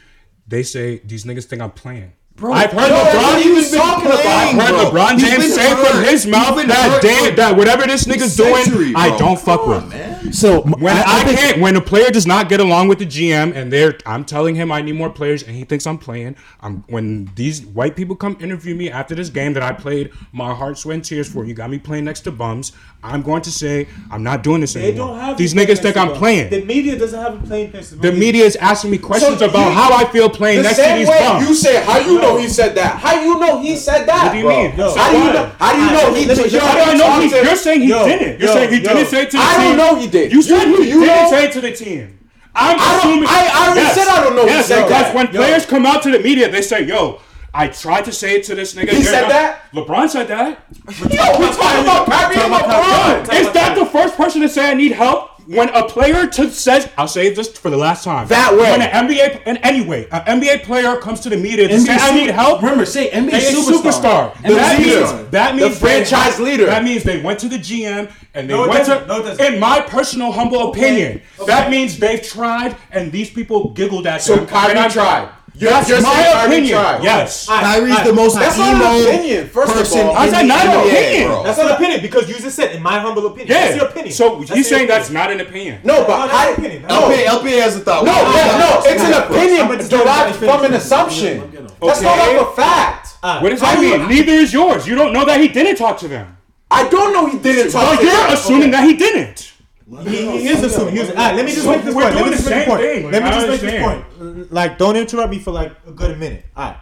they say these niggas think I'm playing. Bro, I've heard yo, LeBron even talking about. I've heard bro. LeBron James say from his mouth that, damn, that whatever this nigga's doing, I don't fuck with. Man. So when I, I, I think, can't, when a player does not get along with the GM, and they're, I'm telling him I need more players, and he thinks I'm playing. I'm when these white people come interview me after this game that I played, my heart, sweat, and tears for. You got me playing next to bums. I'm going to say I'm not doing this they anymore. Don't have these niggas think I'm playing. The media doesn't have a playing place. The media is asking me questions so about you, how I feel playing next to these bums. You say how you know he said that. How you know he said that? What do you bro? mean? How do you know? How do you know he? How do I know he? You're saying he didn't. You're saying he didn't say to the team. I don't know he did did. You said you, you didn't say to the team. I'm I assuming. I, I already yes, said I don't know. Yes, because when yo. players come out to the media, they say, "Yo, I tried to say it to this nigga. He said not, that? LeBron said that. Yo, we're talking about Kyrie and LeBron. Is that the first person to say I need help? when a player t- says, "I'll say this for the last time," that way, when an NBA and anyway, an NBA player comes to the media and says, "I need help," remember, say NBA superstar. superstar. That leader. means that means the franchise they, leader. That means they went to the GM and they no, went to. No, in my personal humble opinion, okay. that means they've tried and these people giggled at so them. So Kyrie tried. You that's just my opinion. Tried. Yes, Kyrie's the most that's emo not an opinion. First person of all, I said not an opinion. Bro. That's not an opinion because you just said in my humble opinion. Yeah. That's your opinion. So that's he's saying opinion. that's not an opinion. No, but I, opinion. No. LPA, LPA has a thought. No, no, it's an opinion, but derived from an assumption. That's not a fact. What does that mean? Neither is yours. You don't know that he didn't talk to them. I don't know he didn't talk. Well, you're assuming that he didn't. Here's the thing. All right. Ah, let me just so make this point. Let me just make this point. Thing. Let me just make this point. Like, don't interrupt me for like a good minute. All right.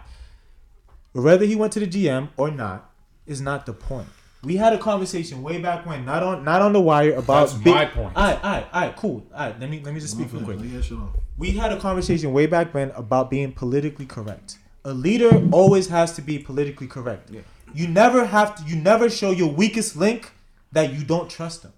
Whether he went to the GM or not is not the point. We had a conversation way back when, not on not on the wire about That's big, my point. All right, all right, all right, cool. All right, let me let me just speak real quick. We had a conversation way back when about being politically correct. A leader always has to be politically correct. Yeah. You never have to. You never show your weakest link that you don't trust them.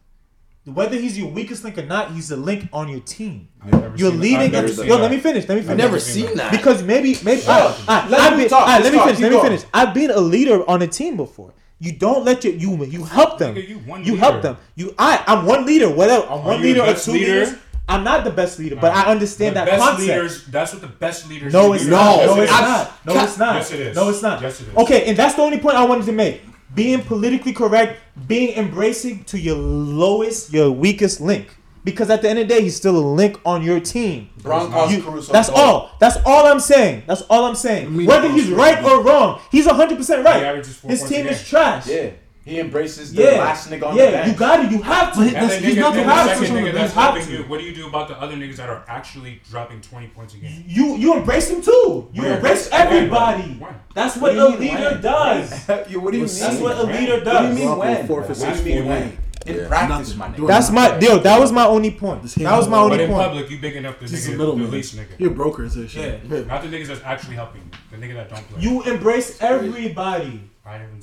Whether he's your weakest link or not, he's a link on your team. You're leading. Yo, that. let me finish. Let me finish. I've never seen that. Because maybe, maybe. Right, let, I've been, talk, right, let me finish. Let me finish. I've been a leader on a team before. You don't let your you you help them. You, you help them. You I I'm one leader. Whatever. I'm one leader or two leader? leaders. I'm not the best leader, but I understand the that best concept. Leaders, that's what the best leaders. No, it's not. No, it's not. No, it's not. Yes, it is. No, it's not. Yes, it is. Okay, and that's the only point I wanted to make being politically correct, being embracing to your lowest, your weakest link. Because at the end of the day, he's still a link on your team. Broncos, you, Caruso, that's all. That's all I'm saying. That's all I'm saying. Whether he's right or wrong, he's 100% right. His team is trash. Yeah. He embraces the yeah. last nigga on yeah, the bench. Yeah, you got it. You have to. Hit he's nigga, not the last nigga. nigga that's have to. You, what do you do about the other niggas that are actually dropping 20 points a game? You you embrace him too. You Where? embrace everybody. When? That's what, what a leader when? does. What do you mean? That's what a leader does. What do you mean when? Four for six, what when? In yeah, practice, my nigga. That's my deal. That was my only point. That was my only in point. in public, you big enough to nigga, middle the least nigga. You're brokers and shit. Yeah. Not the niggas that's actually helping. The nigga that don't play. You embrace everybody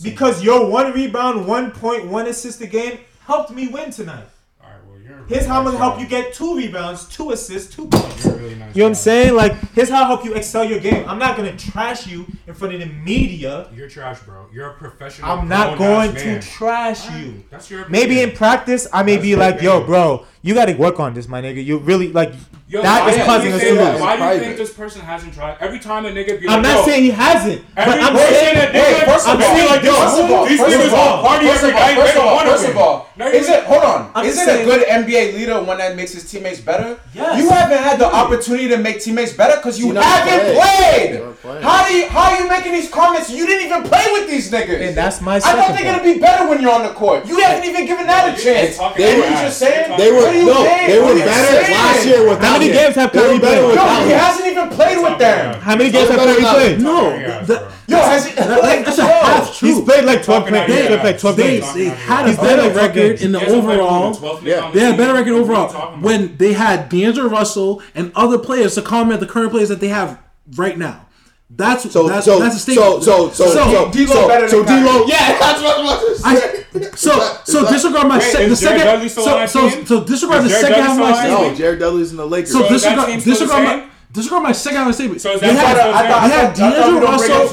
because your one rebound, one point, one assist a game helped me win tonight. All right, well, you're here's how I'm gonna help you get two rebounds, two assists, two points. You're really nice you know what I'm saying? Like, here's how I help you excel your game. I'm not gonna trash you in front of the media. You're trash, bro. You're a professional. I'm not going to trash right. you. Maybe opinion. in practice, I may That's be like, opinion. yo, bro, you got to work on this, my nigga. You really like yo, that is causing us to lose. Why do you think this person hasn't tried? Every time a nigga be like, I'm not saying he hasn't. Every I'm saying that nigga, first I'm saying like, first of all, these niggas all party every night. First of all, first of all, is it? Hold on, is it a good NBA leader one that makes his teammates better? Yes. You haven't had the opportunity to make teammates better because you haven't played. How do you? How are you making these comments? You didn't even play with these niggas. And that's my. I thought they're gonna be better when you're on the court. You haven't even given that a chance. They were just saying they were are you no, saying? They were better last year without How many him? games have Kyrie played? No, he hasn't even played with them. How many games have Kyrie played? No. Yo, has he? Like, that's a half true. He's played like 12 games. He's played like 12 games. They had a better record in the overall. They had a better record overall when they had D'Angelo Russell and other players to comment the current players that they have right now. That's so that's, so, that's a statement. So so so so D-Lo so, better so, than D-Lo, yeah, that's what I'm about so that, so disregard my se- the second so, so, so disregard is the second half of my statement. Oh, Jared Dudley's in the Lakers. So, so disregard disregard my disregard my second half of statement. So is that they had, I, I, thought, had D'Angelo Russell.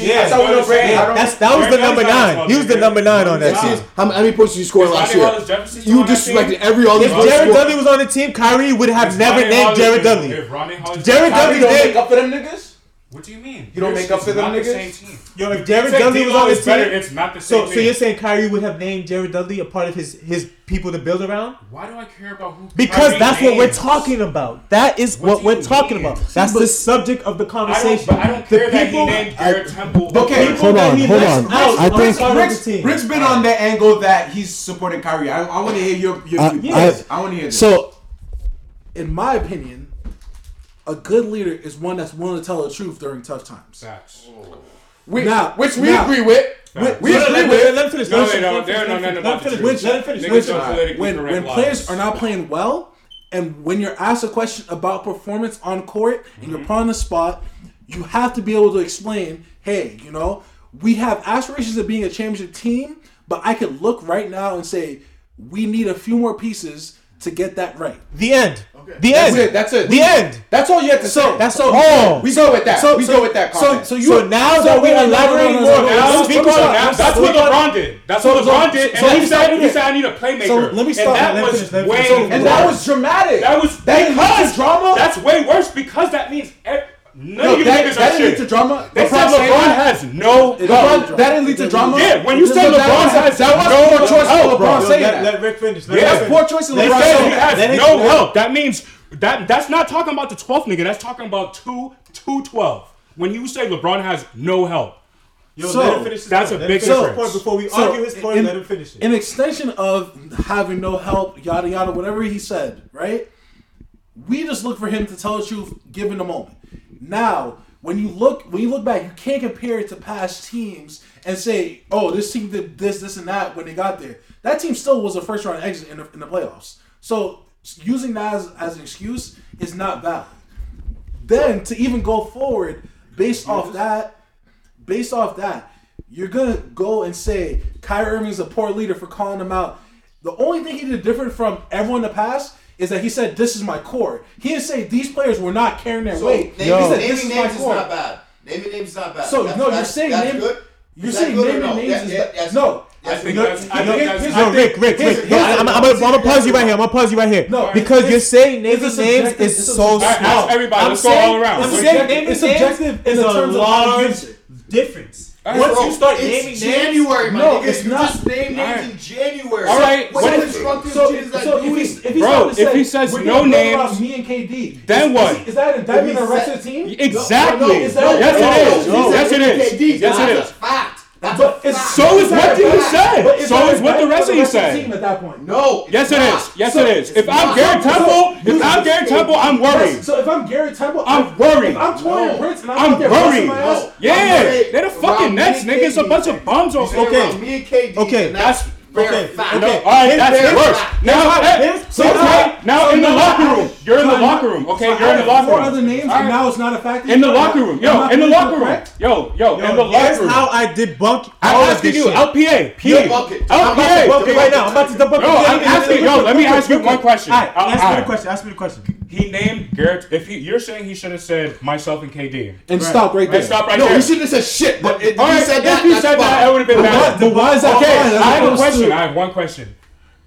Yeah, I thought we don't. That's that was the number nine. He was the number nine on that team. How many points did you score last year? You disrespected every other. If Jared Dudley was on the team, Kyrie would have never named Jared Dudley. Jared Dudley's name up for them niggas. What do you mean? You don't make up for them niggas. The same team. Yo, if Jared Dudley was on his team, it's not the same. So, team. so you're saying Kyrie would have named Jared Dudley a part of his his people to build around? Why do I care about who? Because Kyrie that's names? what we're talking about. That is what, what we're talking mean? about. That's but, the subject of the conversation. I don't, I don't care the people, that he named Jared I, Temple. Okay, hold on, hold on. Out, I think Rick's, Rick's been on the angle that he's supporting Kyrie. I, I want to hear your your. I. I, want to hear. So, in my opinion a good leader is one that's willing to tell the truth during tough times. Facts. We, now, which we now, agree with. We, we agree with. Let him finish. No, they don't. They don't about the truth. Let him finish. Which, when when players are not playing well, and when you're asked a question about performance on court and mm-hmm. you're put on the spot, you have to be able to explain. Hey, you know, we have aspirations of being a championship team, but I could look right now and say we need a few more pieces to get that right. The end. Okay. The that's end. It, that's it. The end. That's all you have to so, say. That's all. Oh. We go with that. So, we so, go with that. Comment. So, so you so now so that we're elaborating more, now, speak on. That's what LeBron did. That's what LeBron did. And he said, he said, I need a playmaker. So let me stop. And that was way. And that was dramatic. That was that because drama. That's way worse because that means. Every, None no, that, that are didn't lead to drama. They said LeBron has no. LeBron, that didn't lead to drama. Yeah, when you said LeBron has that was no poor choice help. LeBron saying that. Let Rick finish. Let yeah, that's poor choice of LeBron. They said he has no help. That means that that's not talking about the 12th nigga. That's talking about two two twelve. When you say LeBron has no help. Yo, so, let him finish that's point. a big so, difference. Point before we so, argue his point, in, let him finish it. An extension of having no help, yada yada, whatever he said, right? We just look for him to tell the truth given the moment. Now, when you look when you look back, you can't compare it to past teams and say, "Oh, this team did this, this, and that" when they got there. That team still was a first round exit in the, in the playoffs. So using that as, as an excuse is not valid. Then to even go forward based off that, based off that, you're gonna go and say Kyrie Irving's a poor leader for calling him out. The only thing he did different from everyone in the past is that he said this is my core. He didn't say these players were not carrying their so, weight. Naming, he said naming this is names my core. is not bad. Naming names is not bad. So that's, no, that's, you're saying name, good? You're saying naming no? names yeah, is yeah, yeah, no. No, Rick, Rick, Rick. No, I'm, I'm, I'm, I'm gonna pause you right here. I'm gonna pause you right here. No, because you're saying naming names is so small. Ask Everybody, let's go all around. I'm saying naming names is a large difference. Right, Once bro, you start naming names, January, my no, nigga. It's you not. just name names right. in January. All right, what is so, so, that so if, he, if he bro, if say, he says no names, me and KD, then is, what? Is, is that indictment on the rest of the team? Exactly. No, no, no, yes, it is. Yes, it is. Yes, it is. But it's, so is what you said. So is what the rest of you said. At that point, no. Yes, it is. Yes, it is. If I'm Gary Temple, if I'm Gary Temple, I'm worried. So if I'm Gary Temple, I'm worried. I'm Taurean Prince, and I'm worried. Yeah, they're the fucking Nets, nigga. It's a bunch of bums. Okay, me and KD. Okay, that's Okay. Fact. Okay. No, all right, his that's worst. Now, his, his, so right. now so in the locker room, you're in the locker room. Okay, so you're in the locker room. Four other names, right. now it's not a fact. In the locker room, yo, in the locker room, yo, yo, in the locker room. how I debunk. I'm asking you, LPA, P, LPA, LPA, right now. I'm about to debunk. Yo, I'm asking. Yo, let me ask you one question. Ask me the question. Ask me the question. He named Garrett. If he, you're saying he should have said myself and KD, and right. stop right there. Stop right no, there. No, he shouldn't have said shit. But it, all right, said if that, he said fine. that, I would have been mad. But why is that? Okay, I have a question. Listen, I have one question.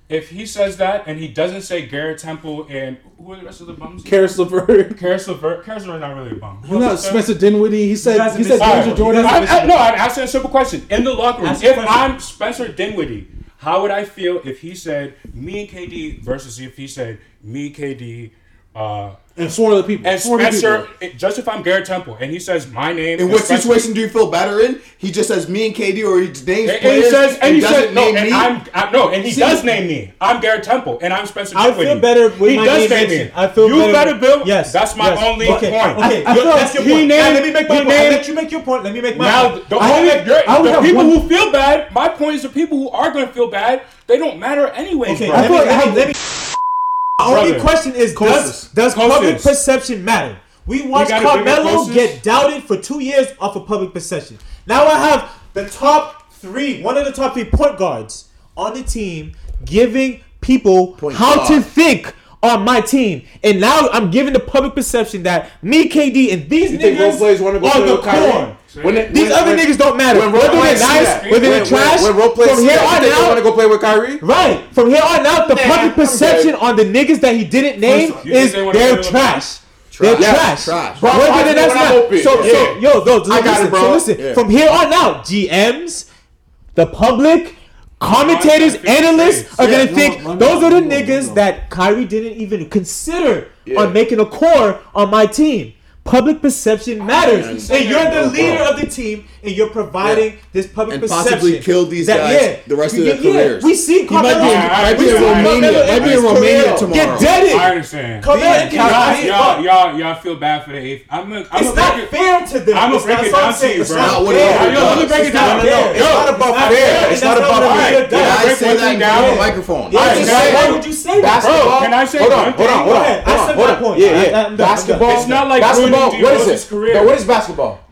If he says that and he doesn't say Garrett Temple and who are the rest of the bums? Caris LeVert. Caris LeVert. Caris LeVert's not really a bum. Who no, Spencer Dinwiddie. He said he, he said Jordan. I, I, no, I'm asking a simple question. In the locker room, if I'm Spencer Dinwiddie, how would I feel if he said me and KD versus if he said me, KD, uh, and four to the people. And sworn Spencer, people. just if I'm Garrett Temple, and he says my name. In what Spencer, situation do you feel better in? He just says me and KD, or he names and, players. he says, and, he says, no, and I'm, I, no, and he See, does name me. I'm Garrett Temple, and I'm Spencer. I Dinwiddie. feel better with he my does name. me. I feel you better, better Bill. Yes, that's my yes, only okay, point. Okay, that's your he point. Named, let me make my point. Let you make your point. Let me make my now, point. Now, the people who feel bad. My point is the people who are going to feel bad. They don't matter anyway, Okay, only question is does, does public perception matter? We watched Carmelo get doubted for two years off of public perception. Now I have the top three, one of the top three point guards on the team, giving people how to think on my team. And now I'm giving the public perception that me, KD, and these You think role niggas players wanna go are the with Kyrie? When it, these when, other when, niggas don't matter. When whether they're nice, whether they're trash. When, when from here on out, want to go play with Kyrie. Right. From here on out, the public perception on the niggas that he didn't name is they they're trash. They're trash. trash. Bro, Whether that's not. So, so, yo, though, listen, so listen. From here on out, GMs, the public, commentators, analysts are gonna think those are the niggas that Kyrie didn't even consider on making a core on my team. Public perception matters, and you're the leader of the team, and you're providing yeah. this public and perception. possibly kill these that, guys yeah, the rest of their yeah, careers. We see Carmelo. Might be, in, I, I, might be in Romania. Might be in Romania tomorrow. Get dead. I understand. Carmelo, y'all, y'all, y'all, y'all feel bad for the eighth. I'm a, I'm it's gonna not fair to them. I'm gonna break it down to you, bro. Let me break it down. It's not about fair. It's not about fair. Can I say that down the microphone. Why would you say that, bro? Can I say? Hold on, hold on, hold on. I said my point. Yeah, yeah. Basketball. It's not like basketball? What is it? No, what is basketball?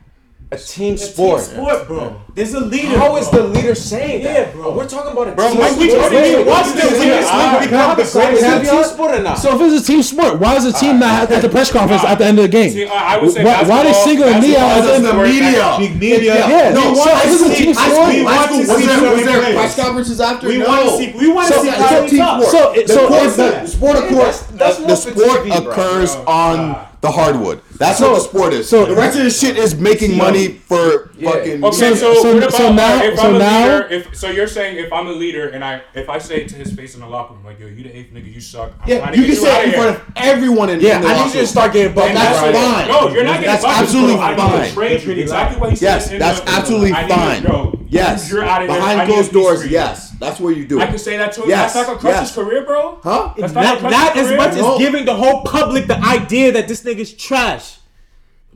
A team a sport. Team sport, bro. There's a leader. How bro. is the leader saying that? Yeah, bro. We're talking about a bro, team like, sport. We don't even watch the leader. Is team sport or not? So if it's a team sport, why is the team not at the press conference at the end of the game? Why, why are they singling me out as in the media? Big media. Yeah. No, so is this a team sport? We want to see was press conferences after? We want to see. We want to see how team sport. So so the sport, of the sport occurs on the hardwood. That's so, what the sport is. So the rest of this shit is making so, money for yeah. fucking. Okay, so, so, what about so now? If so I'm now, leader, if, so you're saying if I'm a leader and I if I say to his face in the locker room like yo you the eighth nigga you suck. I'm yeah, you can say it in front of everyone in yeah. In the I need you to start getting bucked. That's right. fine. No, you're not getting that's. Absolutely fine. Exactly what he yes. Yes, that's absolutely fine. Yes, you're out of behind closed doors. Yes. That's where you do it. I can say that to him. Yes. That's not gonna crush yes. his career, bro. Huh? That's not, not, not as much as giving the whole public the idea that this nigga's trash.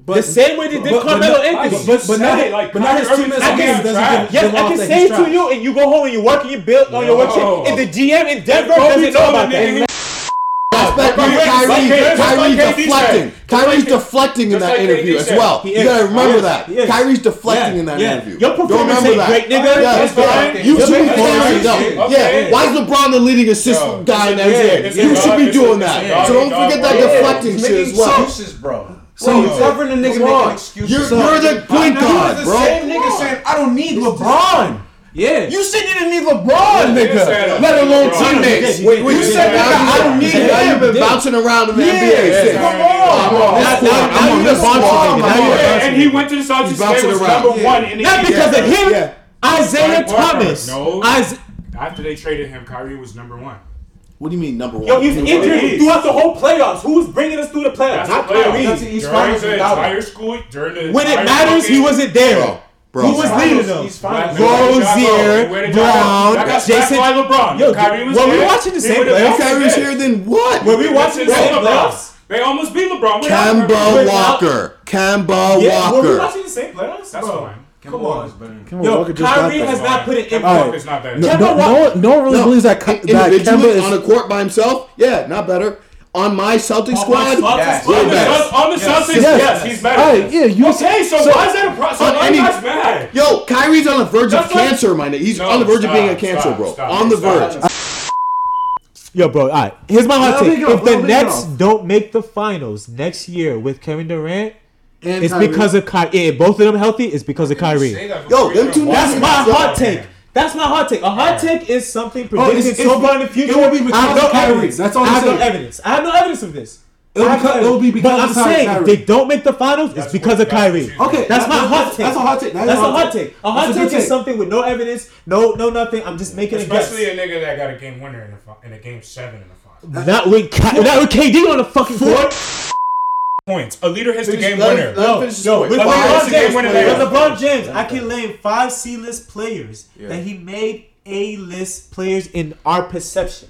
But, the same way they did but, Carmelo but, Anthony. But, but, not, it, like, but not his team as a Yes, I can say to you, and you go home and you work and you build on your work. And the GM in Denver doesn't know about that respect from Kyrie. Kyrie's deflecting. Kyrie's deflecting in that interview as well. You gotta remember that. Kyrie's deflecting in that interview. Your performance ain't great, nigga. That's fine. You should be fine. No. Yeah. Why is LeBron the leading assist guy in that You should be doing that. So don't forget that deflecting shit as well. bro. So you're covering the nigga making excuses. You're, you're the point guard, bro. The same nigga saying I don't need LeBron. Yeah. You said you didn't need LeBron, nigga. Let alone teammates. Wait, you said nigga, I don't need him. Now you've been bouncing around in the NBA. Come on. Now you're just. And he went to the Celtics. He was number one in the Not because of him. Isaiah Thomas. No. After they traded him, Kyrie was number one. What do you mean number one? Yo, he's number injured one. throughout the whole playoffs. Who's bringing us through the playoffs? That's Not Kyrie. That's the East during Finals the entire school, during the when it matters, game. he wasn't there. Bro. Bro. Who was leading them? Rozier, Brown, Jason. By LeBron. Yo, Kyrie was were we watching the same playoffs? Kyrie here, then what? Were we watching the same playoffs? They almost beat LeBron. Kemba Walker. Kemba Walker. Yeah, were we watching the same playoffs? That's fine. Kemba Come Yo, Walker just Kyrie got has not put it in. All right. It's not better. No, Kemba no, no, one, no one really no. believes that, that Kemba is on the court by himself. Yeah, not better. On my Celtic squad, my yes. Squad, yes. on the yes. Celtics, yes. yes, he's better. All right, yeah, you okay, so, so why is that a problem? So why any, that's mad. Yo, Kyrie's on the verge that's of like, cancer, mind it. He's no, on the verge stop, of being a cancer, stop, bro. Stop, on the verge. Yo, bro. All right, here's my hot take: If the Nets don't make the finals next year with Kevin Durant, and it's Kyrie. because of Kyrie. Yeah, both of them healthy. It's because of Kyrie. Yo, them two. That's my hot take. That's my hot take. A hot take is something predicting oh, so far in the future. It will be because I have no Kyrie. evidence. That's all I'm I saying. no evidence. I have no evidence of this. It'll, I because, be because but I'm saying Kyrie. they don't make the finals. That's it's because of Kyrie. Okay, that's, that's my hot take. That's a hot take. That that's a hot take. take. A hot take, take is something with no evidence, no, no, nothing. I'm just making Especially a guess. Especially a nigga that got a game winner in a, in a game seven in the finals. Not with Ky- not with KD on the fucking court. Points. A leader hits the Finish- game let him- winner. let him Yo, finish his yo, point. with But Five, LeBron LeBron six James- James, winner with LeBron James, I can name five C-list players Yeah. that he made A-list players in our perception.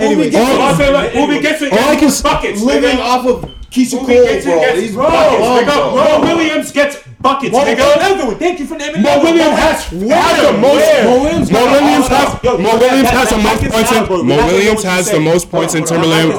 Anyway, all I can living off of He's a bro. Gets He's bro. Buckets. Bro. Mo Williams gets buckets. Mo, Mo, thank you for naming Mo, Mo Williams has the most. Mo Williams has Mo Williams has the most points. In, Mo Williams has the most points in Timberland.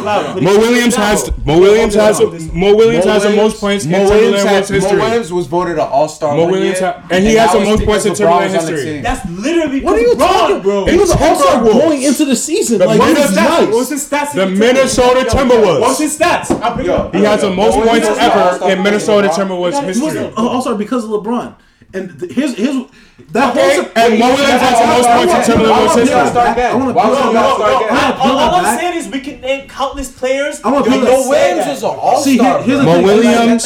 Mo Williams has Mo Williams has Mo Williams has the most points in Timberland history. Mo Williams was voted an All Star. Mo Williams and he has the most points in Timberland history. That's literally what are you talking, bro? He was All Star going into the season. Like, what's his stats? The Minnesota Timberwolves. What's his stats? got the most points ever in Minnesota Timberwolves history. Also, because of LeBron. And th- his his that okay. whole and Mo Williams has the most points in Timberwolves history. I want to start that. All I'm saying is we can name countless players. I want to Mo Williams is an all star. Mo Williams,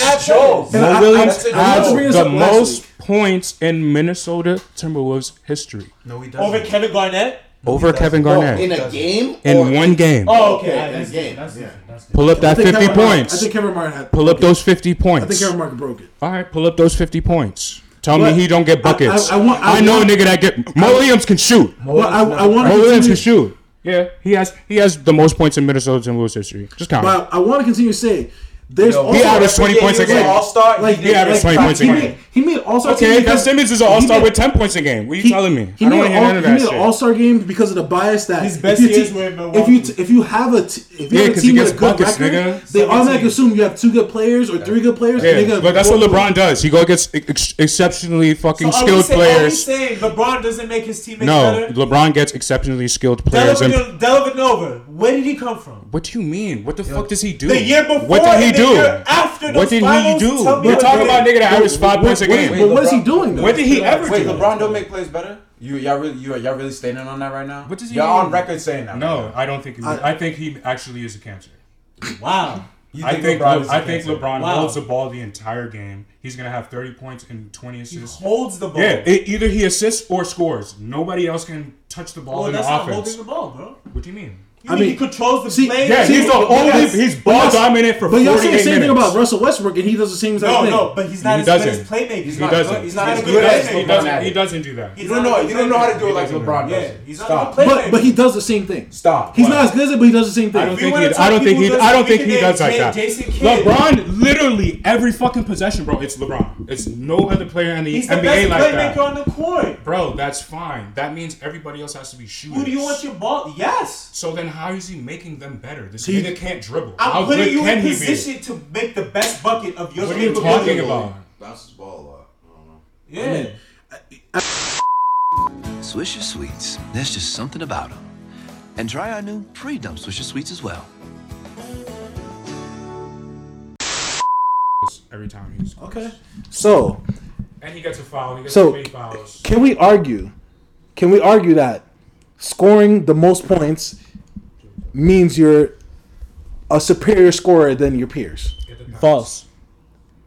Mo Williams has the most points in Minnesota Timberwolves history. No, he doesn't. Over Kevin Garnett over oh, Kevin Garnett in a game. In one game. Oh, okay. That's, game. That's, yeah. that's Pull up that fifty Kevin, points. I think Kevin Martin had. Pull up okay. those fifty points. I think Kevin Martin broke it. All right, pull up those fifty points. Tell me he don't get buckets. I, I, I, want, I know want, a nigga that get. Mo Williams can shoot. Well, I, want. Mo Williams can shoot. Yeah, he has he has the most points in Minnesota Timberwolves history. Just count. But I want to continue saying there's Yo, he averaged 20 points a game. All star, like, he averaged like, 20 points a game. He made all star. Okay, Ben Simmons is an all star with 10 points a game. What are you he, telling me? He I don't want to hear none of that. He all star game because of the bias that his best if you, years if you t- if you have a t- if you yeah, have a team with a good buckets, record, nigga. they automatically assume you have two good players or three good players. Yeah, but that's what LeBron does. He go against exceptionally fucking skilled players. Saying LeBron doesn't make his teammates no, better. No, LeBron gets exceptionally skilled players. Dellavedova, where did he come from? What do you mean? What the fuck does he do? The year before, what did he do? After what did he do? We're talking about nigga that averaged five points a game. But what is he doing? What did he ever do? Wait, LeBron don't make plays better. You y'all really you y'all really standing on that right now? What does he? Y'all mean? on record saying that? No, right I don't think. He, I, I, think he actually is a cancer. Wow. I think LeBron I think LeBron holds the ball the entire game. He's gonna have thirty points and twenty assists. He holds the ball. Yeah, it, either he assists or scores. Nobody else can touch the ball well, in the offense. holding the ball, bro. What do you mean? I mean, he controls the see, play. Yeah, he's the only yes. he's ball yes. dominant for. But y'all say the same minutes. thing about Russell Westbrook, and he does the same exact no, thing. No, no, but he's not he as good as playmaker. He's he not doesn't. He's not he's a good playmaker. He doesn't. He doesn't do that. He's you don't know. You don't know how to do it like LeBron does. Yeah, he's not a. But but he does the same thing. Stop. He's not as good as it, but he does the same thing. I don't think he. I don't think he. I don't think he does like that. LeBron literally every fucking possession, bro. It's LeBron. It's no other player in the NBA like that. He's best Playmaker on the court, bro. That's fine. That means everybody else has to be shooting. Who do you want your ball? Yes. So then how is he making them better? This he, nigga can't dribble. I'm how putting you in position to make the best bucket of your. What are you talking about? Bounces ball a lot. Yeah. I mean, Swisher Sweets. There's just something about them. And try our new pre-dump Swisher Sweets as well. Every time he's okay. So. And he gets a foul. He gets so fouls. can we argue? Can we argue that scoring the most points means you're a superior scorer than your peers. False.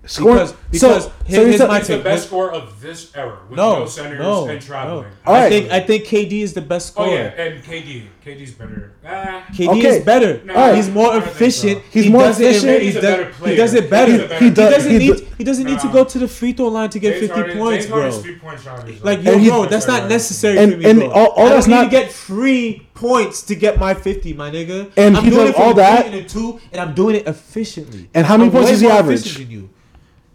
Score, because because so, his, so he's, his, a, he's the best scorer of this era with no, no centers no, and traveling. No. Right. I think I think KD is the best score. Oh yeah, and KD, KD's better. Ah. KD okay. is better. No, right. He's more efficient. So. He's he more efficient. He's he, does, he does it better. He, he, does, he doesn't need he doesn't need to go to the free throw line to get fifty Harden, points, bro. Point like yo, bro, that's not necessary for me, and bro. All, that's not get free points to get my 50, my nigga. And I'm he doing does all that. And, two, and I'm doing it efficiently. And how many points does he average?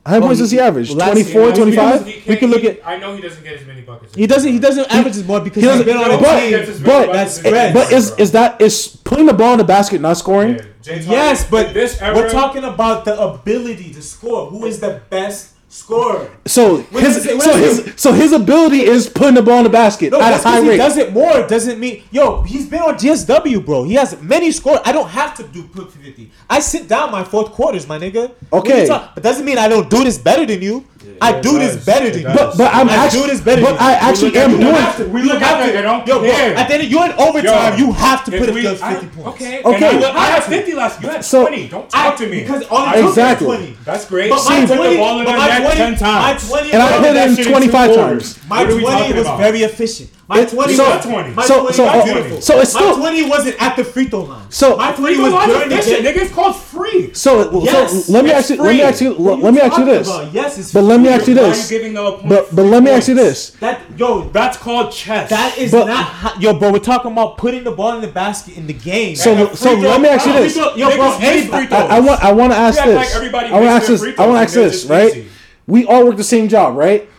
How many points does he average? 24, 25? We, can look he, at. I know he doesn't get as many buckets. He doesn't. He doesn't he, average as much because he he's been on a team. But that's spread. But is is that is putting the ball in the basket not scoring? Yeah. Yes, but this we're talking about the ability to score. Who is the best score. So his so his so his ability is putting the ball in the basket no, at a high rate. does it more doesn't mean yo. He's been on GSW, bro. He has many scores. I don't have to do put fifty. I sit down my fourth quarters, my nigga. Okay, but doesn't mean I don't do this better than you. I do this better than you. But, but I'm I actually, do this better but I actually am doing it. We look at it. I don't yo, care. At the end, you're in overtime. Yo, you have to put up 50 I, points. Okay. Okay. I, look, I, 50 last You had so, 20. Don't talk I, to me. Because all exactly. 20. That's great. But my 20, the ball in but my 20, 10 times. My 20 and I put it in 25 times. My 20 was very efficient. My it, 20 so, was 20. My so, 20 so, was oh, beautiful. So it's still, my 20 wasn't at the free throw line. So my 20 was during the game. Nigga, it's called free. So, yes, so let me ask you let me ask you let me ask you this. About? Yes, it's But let me ask you this. But but let me ask you this. That yo, that's called chess. That is but, not how, yo, bro, we're talking about putting the ball in the basket in the game. So so let me ask you this. Yo, bro, I want I want to ask this. I want to ask this. I want to ask this, right? We all work the same job, right?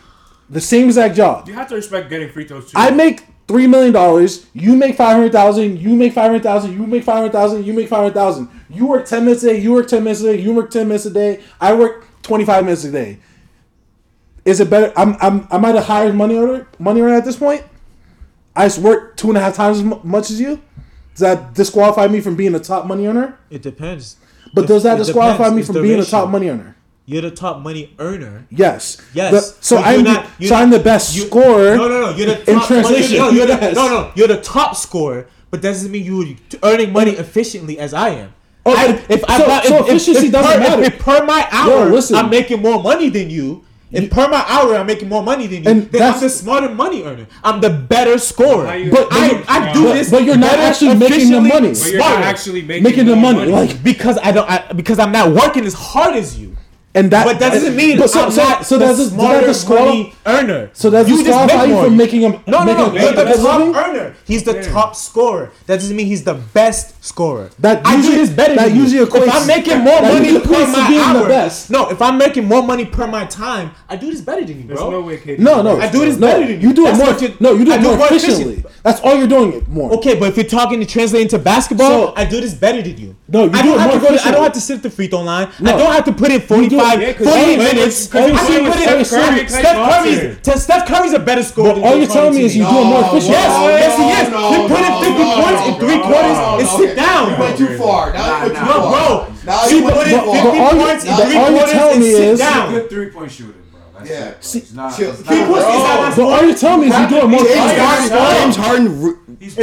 The same exact job. You have to respect getting free throws too. I make three million dollars. You make five hundred thousand. You make five hundred thousand. You make five hundred thousand. You make five hundred thousand. You work ten minutes a day. You work ten minutes a day. You work ten minutes a day. I work twenty five minutes a day. Is it better? I'm I'm I might have highest money order money order at this point? I just work two and a half times as much as you. Does that disqualify me from being a top money earner? It depends. But if, does that disqualify depends. me from being ratio. a top money earner? You're the top money earner. Yes. Yes. The, so, so, I'm not, the, so not, I'm the best you, scorer. No, no, no. You're the top. Money, you're, you're yes. the, no, no. You're the top scorer, but that doesn't mean you're earning money efficiently as I am. Oh, I, if, so, I, so efficiency if, doesn't per, matter. If per my hour, Yo, I'm making more money than you. And per my hour I'm making more money than you, and then I'm the smarter money earner. I'm the better scorer. But, but I, I do but, this. But you're not actually making the money. But you're not actually making, making the money. money. Like because I don't. I, because I'm not working as hard as you. And that, but that doesn't mean but so, I'm so, not so that's a, smarter that's a money earner. So that's you just make more. from making him. No, no, no. He's the top living? earner. He's the Damn. top scorer. That doesn't mean he's the best scorer. That usually is better. That usually equates. If I'm making more money per my hour, no. If I'm making more money per my time, I do this better than you, bro. No, way, no, no, I do this no, better than you. You do it more. No, you do it more efficiently. That's all you're doing it more. Okay, but if you're talking to translate into basketball, I do this better than you. No, you do it more. I don't have to sit at the free throw line. I don't have to put in forty. 45, yeah, 40 minutes. Cause I can put it in Steph, Steph Curry's to Steph Curry's a better scorer. All you're telling me is you're doing more efficient. Yes, yes, he is. He put in 50 points in three quarters and sit down. You went too far. Now you far. Bro, now you put in 50 points in three quarters and sit down. Good three point shooter. Yeah, see, not, chill. It's but all you're telling me is you're doing more. James Harden, James Harden re-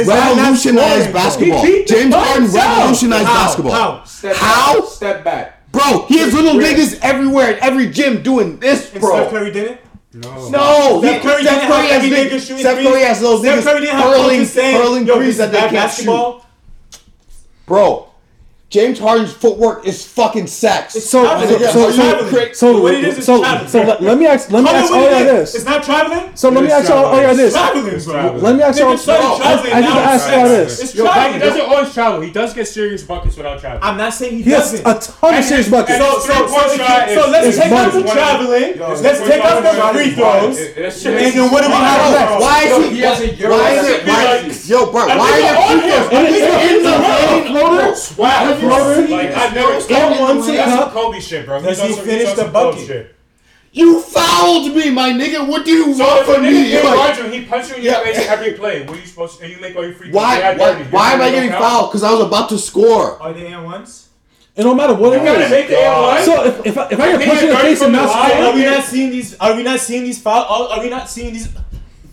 revolutionized basketball. James Harden revolutionized basketball. How? How? Step back. Bro, he has little Rick. niggas everywhere at every gym doing this, bro. And Steph Curry did it? No. No. Steph Curry, Steph Curry, Curry has every shooting Steph Curry has those Steph Curry didn't have hurling, hurling Yo, threes that they can't basketball. shoot. Bro, James Harden's footwork is fucking sex. So, so, so, so, so, what it is is so, so let, let me ask, let me ask all y'all this. It's not traveling. So let me ask y'all yeah, this. Let me ask y'all. Oh, I, I need to ask y'all this. It's traveling. He doesn't always travel. He does get serious buckets without traveling. I'm not saying he, doesn't. a ton of serious buckets. So, let's take out the traveling. Let's take out the free throws. And then what do we have left? Why is he? Why is it? Yo, bro. Why is he In the floater. Jeff Like I've never got one to That's some Kobe shit, bro. Does he, finish the bucket? You fouled me, my nigga. What do you so want from me? Like, Roger, he punched you in yeah. your face every play. What are you supposed to? And you make all your free why, why, why, why am I getting fouled? Because I was about to score. Are they in ones? It don't matter what it is. Make the so if, if I, if I, get punched in the face and not score, are we not seeing these? Are we not seeing these fouls? Are we not seeing these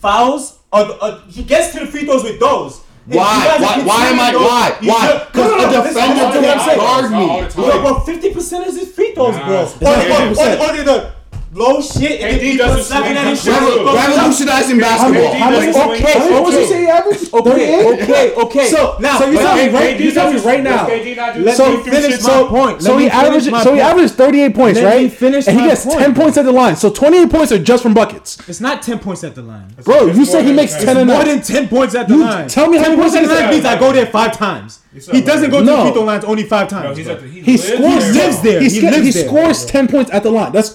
fouls? Are, are, he gets to the free throws with those. Why? Why, why am I? Though, why? Why? Because no, no, no, a defender didn't guard me. About 50% is his free throws, bro. What? or, or, or, blow shit and then people slapping at his. Revolutionizing basketball. Okay, what was he say, average? Okay, okay, okay. So now, so you tell me right, you tell me right now. So finish my point. So he averages, so he averaged 38 points, right? Finish, and he gets 10 points at the line. So 28 points are just from buckets. It's not 10 points at the line, bro. You said he makes 10 and more than 10 points at the line. Tell me how many points at the line means I go there five times. He's He doesn't go No. to the free throw lines only five No, times. he's at the, he, He lives scores. there, lives there. He, He lives he there. scores ten points at the line. That's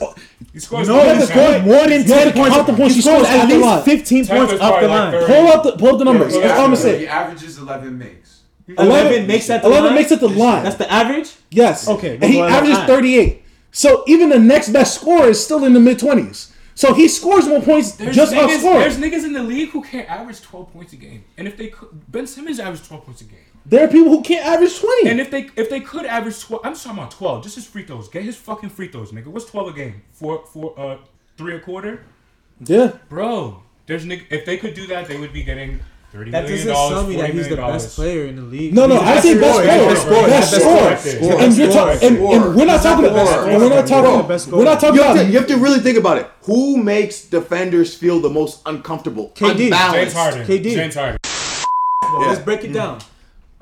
He scores No, more he than 10. more than ten points. count the points He he scores scores at at the least line. fifteen Ten points was off the line. Pull up the pull up the numbers. That's all I'm gonna He averages 11 makes. Eleven makes at the 11 line. makes at the line. That's the average. Yes. Okay, And he we'll go averages 38. So even the next best scorer is still in the mid 20s. So he scores more points There's just off niggas, scoring. there's niggas in the league who can't average 12 points a game. And if they could, Ben Simmons averaged 12 points a game. There are people who can't average twenty. And if they if they could average twelve, I'm just talking about twelve. Just his free throws. Get his fucking free throws, nigga. What's twelve a game? Four four uh three a quarter. Yeah, bro. There's if they could do that, they would be getting. $30 that doesn't tell me that he's the best player in the league. No, no, I say best player, best scorer, best scorer. And, you're ta- and, we're not talking about, and we're not talking, about. we're not talking you about. To, you have to really think about it. Who makes defenders feel the most uncomfortable? KD, unbalanced. James Harden, KD, James Harden. Let's break it down.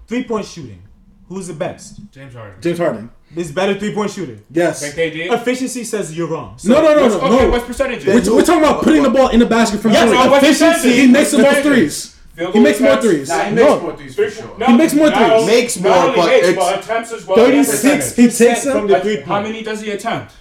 Three point shooting. Who's the best? James Harden. James Harden. Is better three point shooter. Yes. Think? Efficiency says you're wrong. So no, no, no, no. Okay, no. what's percentage? We're, we're, talking about putting the ball in the basket from yes. Efficiency. He makes some more threes. He makes more threes. Nah, he makes more threes he makes more threes. Makes more, not but, attempts as well. Thirty-six. He takes them from the three point. How many does he attempt?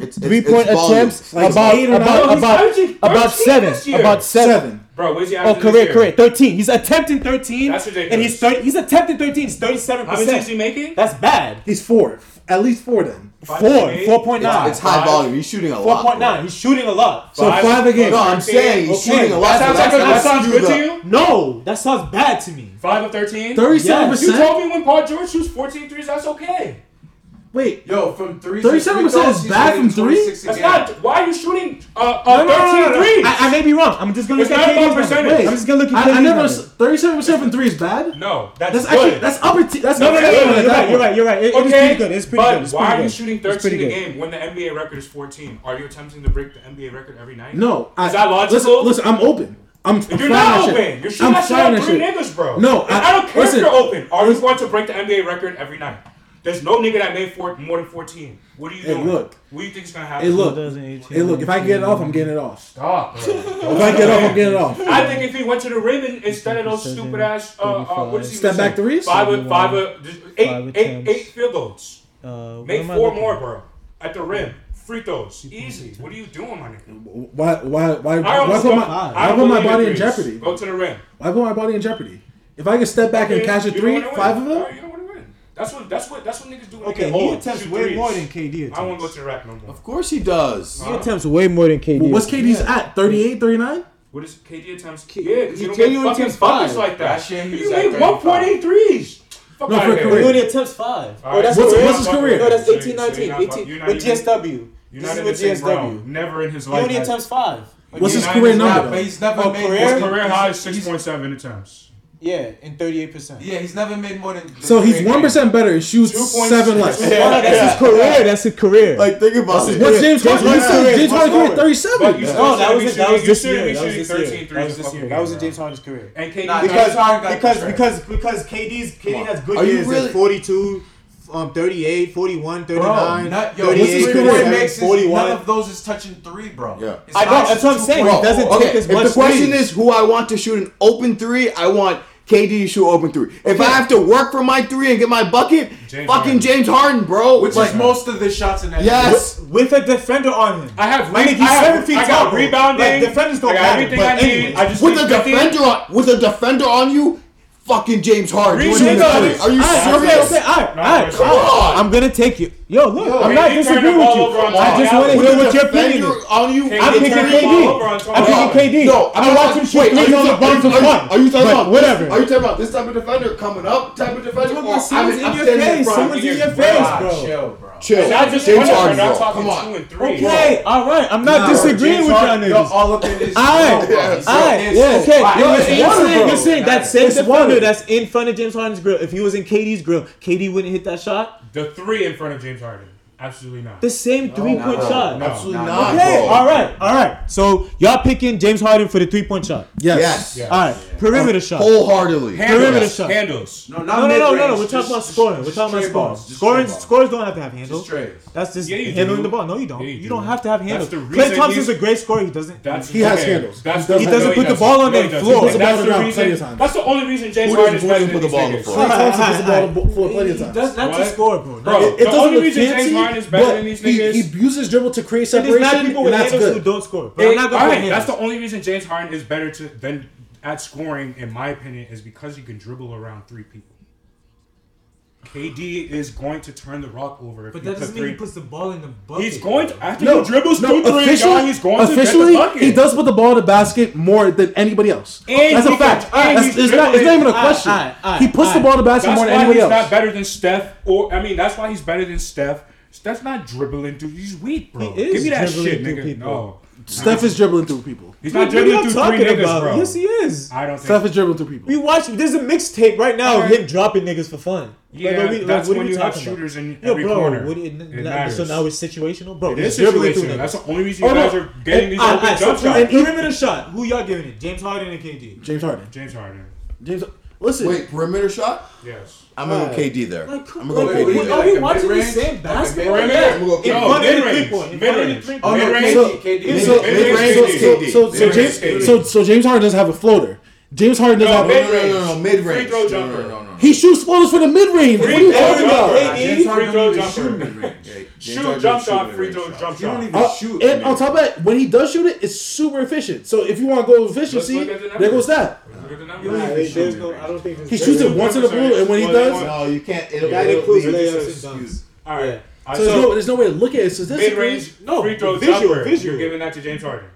It's, it's, three point it's attempts volume. about about about, about seven about seven. Bro, where's he? Oh, career, career, thirteen. He's attempting thirteen. That's ridiculous. And he's 30, He's attempting thirteen. He's thirty-seven percent. How many is he making? That's bad. He's four, at least four then. 4.9 It's, it's high five. volume. He's shooting a four lot. Four point nine. He's shooting a lot. So five, five again. No, I'm saying he's okay. shooting a lot. That sounds, that sounds good to you. No, that sounds bad to me. Five of thirteen. Thirty-seven percent. You told me when Paul George shoots 14 threes, that's okay. Wait, yo, from three. Thirty-seven percent is bad from three. That's not. Why are you shooting? Uh, uh, no, no, no, no, no. I, I may be wrong. I'm just gonna it's look not at about percentage. Wait, I'm just gonna look at. I, I never. Thirty-seven percent from three is bad. No, that's, that's good. actually that's upper. T- that's no, no, no, no, no, You're right. You're right. You're right. It, okay, it pretty good. It's pretty but good. It's why are you shooting thirteen a game when the NBA record is fourteen? Are you attempting to break the NBA record every night? No. Is that logical? Listen, listen. I'm open. I'm, you're not open. Shit. You're shooting I'm that shit three niggas, bro. No, I, I don't care if you're open. Are you going to break the NBA record every night? There's no nigga that made four, more than 14. What do you hey, doing? Look, what do you think is gonna happen? Hey, look, hey, look. If I get it off, I'm getting it off. Stop. if I get it off, I'm getting it off. I think if he went to the rim and instead of those stupid ass, uh, uh, what is he? Step back threes. Five, five, five, eight, five eight, eight, eight field goals. Uh, Make four more, bro. At the rim. Free throws, easy. What are you doing, my nigga? Why, why, why, why put my, why put my body in jeopardy? Go to the rim. Why put my body in jeopardy? If I can step back and catch a three, five of them. That's what that's what that's what niggas do. okay, he attempts way more than KD. Attempts. I won't go to the rack no more. Of course he does. He attempts way more than KD. Well, what's KD's yeah. at? 38, 39? What is KD attempts? K- yeah, because you don't KD get fucking five like that. that you made 1.8 threes. Fuck no, for career. He attempts five. All right. Oh, that's what's, what's his career? No, that's 18, 19, 18. With GSW. You're not in the same realm. Never in his life. He only attempts five. What's his career number? He's never made career high 6.7 attempts. Yeah, in thirty eight percent. Yeah, he's never made more than. So he's one percent better. Shoots seven less. Yeah. That's his career. That's his career. Like think about it. What's James Harden? James Harden's thirty seven. No, that was that was this year. That was this year. That was in James Harden's career. And KD because because because because KD's KD has good years. Forty two um, 38, 41, 39, bro, not, yo, 41. None of those is touching three, bro. Yeah. It's I know, that's what I'm saying. Bro, it doesn't okay, take as much If the question three. is who I want to shoot an open three, I want KD to shoot open three. If okay. I have to work for my three and get my bucket, James fucking Harden. James Harden, bro. Which like, is most of the shots in that. Yes, with, with, a defender on him. I have. Re- he's I seven have, feet I got tall. Rebounding. Like, defenders don't I got matter. Everything I need. I just with a defender on, with a defender on you, fucking James Harden. Are you serious? Okay, okay, all right, all right. Come on. I'm gonna take you. Yo, look, Yo, I'm not disagreeing with you. I just want to hear what your opinion is. On you, I'm picking KD. I'm picking KD. No, I'm watching shoot threes on the Bucks fun. Are you talking about whatever? Are you talking about this type of defender coming up? Type of defender? Look, someone's in your face. Someone's in your face, bro. Chill, bro. Chill. Just James Harden. Not talking Come on. two and three. Okay, all right. I'm not disagreeing with y'all niggas. All up in this. All right, all right. Yeah, okay. You're saying that same defender that's in front of James Harden's grill. If he was in KD's grill, KD wouldn't hit that shot. The three in front of James. James Harden. Absolutely not. The same three no, point no, shot. No, absolutely not. Okay, all right, all right. So y'all picking James Harden for the three point shot? Yes. yes. yes. All right. Perimeter shot. Wholeheartedly. Handles. Perimeter shot. Handles. No, not no, no, no, no, no. We're talking about scoring. We're talking about scoring. Scoring, scores don't have to have handles. Just that's just yeah, handling do. the ball. No, you don't. Yeah, you, you do. not have to have handles. Klay Thompson's a great scorer. He doesn't. That's he has okay. handles. That's he doesn't put the ball on the floor. That's the only reason James Harden is better than these floor. Klay Thompson puts the ball on the floor plenty of times. That's a scorer, bro. Bro, the only reason James Harden is better than these niggas. He uses dribble to create separation. There's not people with handles who don't score. All right, that's the only reason James Harden is better than at scoring, in my opinion, is because you can dribble around three people. KD is going to turn the rock over. But that doesn't mean he puts the ball in the bucket. He's going to after no, he dribbles no, two three guy, he's going officially, to get the bucket. He does put the ball in the basket more than anybody else. And that's a fact. Can, that's, it's, not, it's, not, even a question. He puts the ball in the basket more than anybody else. That's why he's not better than Steph. Or I mean, that's why he's better than Steph. Steph's not dribbling, dude. He's weak, bro. He is Give me that dribbling shit, nigga. People. No. Steph is dribbling through people. He's not dribbling through three niggas, about? bro. Yes, he is. I don't think Steph is dribbling through people. We watch. There's a mixtape right now of him dropping niggas for fun. Yeah, like, we, that's like, when you have shooters in Yo, every bro, corner. What it so now it's situational, bro. It is situational. That's the only reason you oh, guys no. are getting and, these open I, jump shots. And even in a shot, who y'all giving it? James Harden and KD. James Harden. James Harden. James. Listen. Wait, perimeter shot? Yes. I'm gonna go KD there. Like, I'm gonna go wait, KD. Are we watching the same basketball? Like mid-range? Yeah. No, mid-range. Mid-range. Mid-range. Mid-range. So, KD. So, mid-range. So, so, so, James, Harden doesn't have a floater. James Harden doesn't have a... No, no, no, no, no. Mid-range. Free throw jumper. No, no, no. He shoots spoilers for the mid range. What are you talking about? Free throw jumper. Shoot, jump shot, free throw, jump shot. Uh, shoot. And on top of that, when he does shoot it, it's super efficient. So if you want to go efficiency, there goes that. He shoots it once in the blue, and when he does, no, you can't. That includes layups and dunks. All right. So, so there's, no, there's no way to look at it statistically. Mid range, no free throw jumper. You're giving that to James Harden.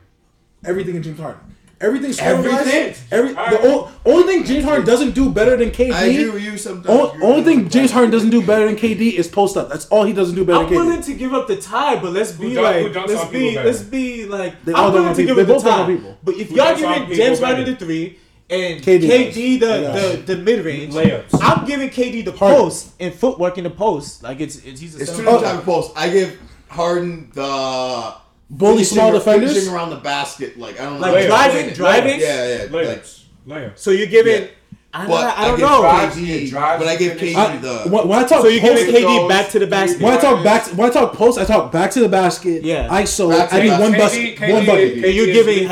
Everything in James Harden. Everything Everything. Every right. the o- only thing James Harden doesn't do better than KD. I agree with you sometimes. O- only, thing James Harden doesn't do better than KD is post up. That's all he doesn't do better. I'm than KD. willing to give up the tie, but let's be who like, dunk, let's be, let's be like, they I'm willing to people. give they up the tie. People. But if y'all giving James Harden the three and KD, KD the, the, the, mid range. Layups. I'm giving KD the Harden. post and footwork in the post. Like it's, it's he's a it's two different type of post. I give Harden the bully small defenders Pushing around the basket. Like I don't know, like driving, driving. Yeah, yeah, layups. like layups. So you're giving. Yeah. I, but I, I don't I know. KD, but I give KD I, the when, I talk so you post, KD goes, back to the basket. When I talk back, when I talk post, I talk back to the basket. Yeah, I so I need one basket, one bucket, and you're giving.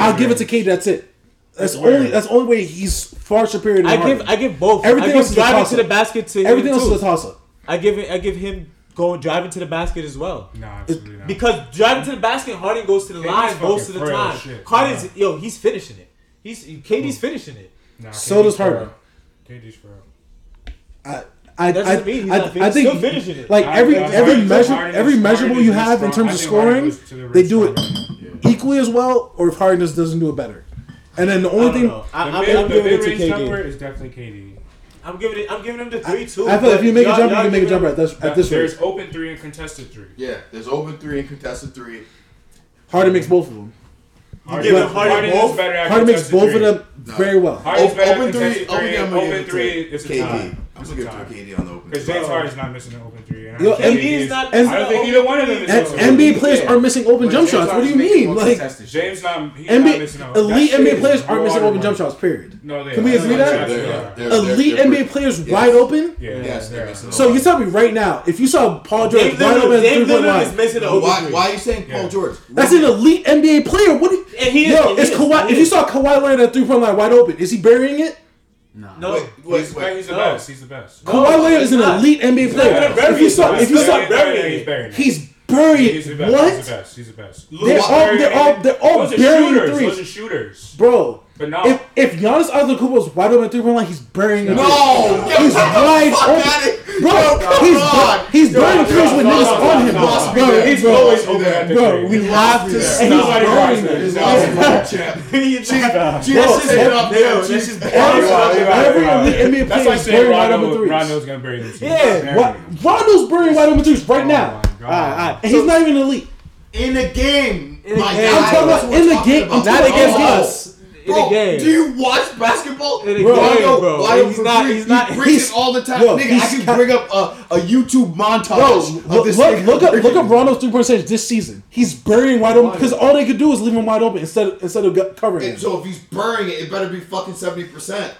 I'll give it to KD. That's it. That's it's only that's only way he's far superior. I give I give both. Everything I give else driving to the basket to everything else too. is a toss up. I give I give him go driving to the basket as well. Absolutely not. Because driving to the basket, Harden goes to the KD's line most of the time. Harden's nah. yo, he's finishing it. He's KD's finishing it. Nah, so does Harden. KD's for I. I, I, I, I, think Still finishing it. like every every measure every measurable you have in terms of scoring, they do it equally as well, or if Harden just doesn't do it better. And then the only thing I, I, the mid, I'm giving it to KD. Is definitely KD. I'm giving it. I'm giving him the three two. I feel like if you make a jumper, you can make a jumper at this at this There's rate. open three and contested three. Yeah, there's open three and contested three. Harden makes both of them. Harden, you Harden, Harden both. Harden makes both three. of them no. very well. Harden's o- open three, three, open three, open three is a KD. I'm gonna give KD on the open. Because James Harden's not missing an open three. Yo, not. I don't think either one of them is. NBA players are missing open jump shots. What do you mean? Like James not. He's not missing Elite NBA players aren't missing open jump shots. Period. No, they. Can we agree that? Elite NBA players wide open. Yes. So you tell me right now, if you saw Paul George wide open three point line, why? Why are you saying Paul George? That's an elite NBA player. What? And he. Yo, it's Kawhi. If you saw Kawhi Leonard at three point line wide open, is he burying it? No, no, wait, wait, wait. he's, the no. best. He's the best. No, Kawhi Leonard is an elite NBA player. If you saw, if you saw, he's buried. He's buried. What? He's the best. He's the best. They're all, they're all, they're all, buried threes. Shooters, bro. But no. If, if Giannis Antetokounmpo's wide open three point line, he's burying it. No, he's wide open, bro. Yo, he's on. he's yo, burying threes with niggas on him. No, bro, he's always open. Bro, bro we have to stop burying. This is up there. This is every elite NBA player is burying wide open threes. Rondo's gonna bury this. Yeah, Rondo's burying wide open threes right now. And he's not even elite. In a game, in the. I'm talking about in the game. Not against us in bro, the game. Do you watch basketball? In the bro, game, yo, bro. Why he's not. He's not. He's all the time, bro, nigga. I can ca- bring up a, a YouTube montage. Bro, of this look, nigga. look up, look up Rondo's three point percentage this season. He's burying wide open because all they could do is leave him wide open instead of, instead of covering. And him. so if he's burying it, it better be fucking seventy percent.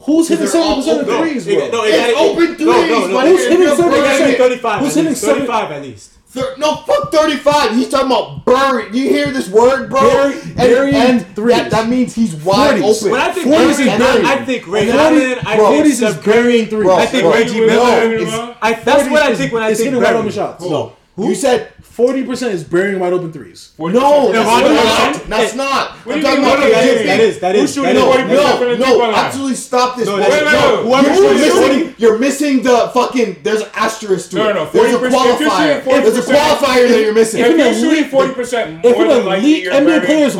Who's hitting seventy percent threes, bro? It, no, it, it's it, open threes. No, no, no, who's hitting seventy percent? Thirty-five. Who's hitting thirty-five at least? Thir- no, fuck 35. He's talking about bury. You hear this word, bro? Bury- and burying and threes. that, that means he's wide 40s. open. When I think 40s is and buried. I, I think Ray And Allen, 40 I think 40s is burying threes. Bro, I think bro, Reggie no, Miller. I, that's what I think when I it's think hitting wide Barry. open shots. No. You said Forty percent is burying wide open threes. no. No, That's Ron- not. Ron- That's not. What I'm do you talking mean, about what the is- Jimmy. that is- that Who's is- shooting that is- 40% No, no, absolutely stop this. No, bro. that is- Wait, no, wait, wait. you're, shooting missing. You're missing the fucking. There's an asterisk to No, it. no, no, There's a 40%. If you're qualifier. There's a qualifier that you're missing. If an you're shooting elite- forty percent if more an than likely, elite you're NBA burying player is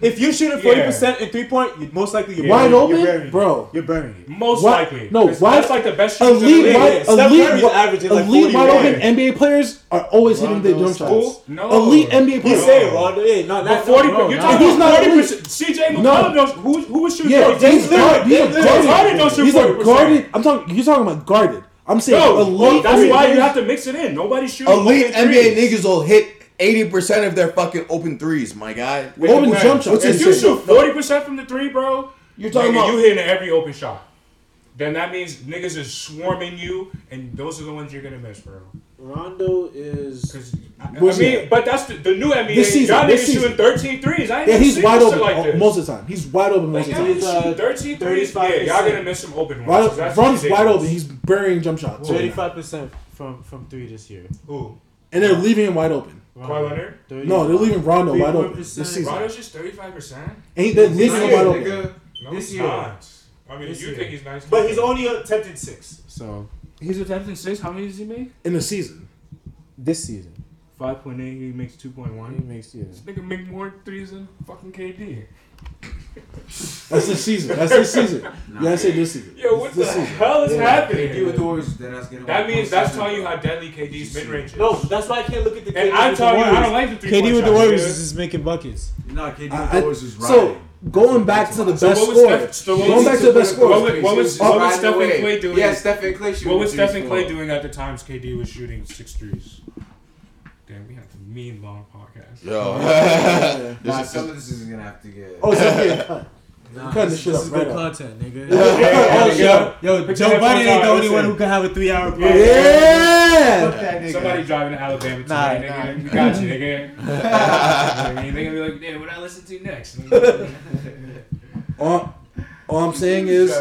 if you shoot at forty percent in three point, you most likely you're wide open, you're bro. You're burying it. Most likely, no, why- that's like the best shooter in the league. wide, Steph elite, Curry's averaging like elite wide open. NBA players are always hitting their jump shots. No. Elite NBA He's players. saying Rondo, yeah, not that. Forty. no, you're no. talking He's not forty percent. CJ McCollum No. knows who who was shooting. Yeah, 40%. these James are, James Harden guarded. guarded. I'm talking. You're talking about guarded. I'm saying No, elite. that's why you have to mix it in. Nobody shoots. Elite NBA niggas will hit eighty percent of their fucking open threes, my guy. Wait, open okay. jump shots. If you shoot forty percent from the three, bro, you're talking nigga, about you hitting every open shot. Then that means niggas is swarming you, and those are the ones you're gonna miss, bro. Rondo is. I, I mean, but that's the, the new NBA. This season, y'all niggas shooting 13 threes. I ain't yeah, he's wide open like this. most of the time. He's wide open most like, of the time. Uh, 13 threes. Yeah, y'all gonna miss some open ones. Right, so Rondo's wide open. He's burying jump shots. 35 percent from from three this year. Ooh. And they're leaving him wide open. Kawhi Leonard? No, they're leaving Rondo wide open this season. Rondo's just 35%? Ain't that leaving him wide open? No, this year. Not. I mean, this you year. think he's nice. But he's only attempted six. So. He's attempting six? How many does he make? In the season. This season. 5.8, he makes 2.1. He makes, yeah. This nigga make more threes than fucking KD. That's this season. That's this season. Nah, yeah, I say this season. Yo, what this the season. hell is yeah. happening? Yeah. Doors, that means that's telling you how deadly KD's mid range is. No, that's why I can't look at the. KD and I'm telling you, I don't like the three. KD with the Warriors is just making buckets. Nah, KD with the Warriors is right. So going back to the best score. So going back to the best score. What, what was, what was Stephen Klay doing? Yeah, Stephen Klay. What was Stephen Klay doing at the times KD was shooting six threes? Damn, we have to mean long podcast. Yo, nah, some of this is gonna have to get. Oh, so Nah, this, this, this is right good up. content, nigga. Yeah, yeah, yeah, oh, yo, yo, Joe Budden ain't the only one who can have a three-hour podcast. Yeah, somebody driving to Alabama tonight, nah, nigga. Nah. We got you, nigga. Gonna be like, "Damn, what I listen to next?" all, all I'm saying is,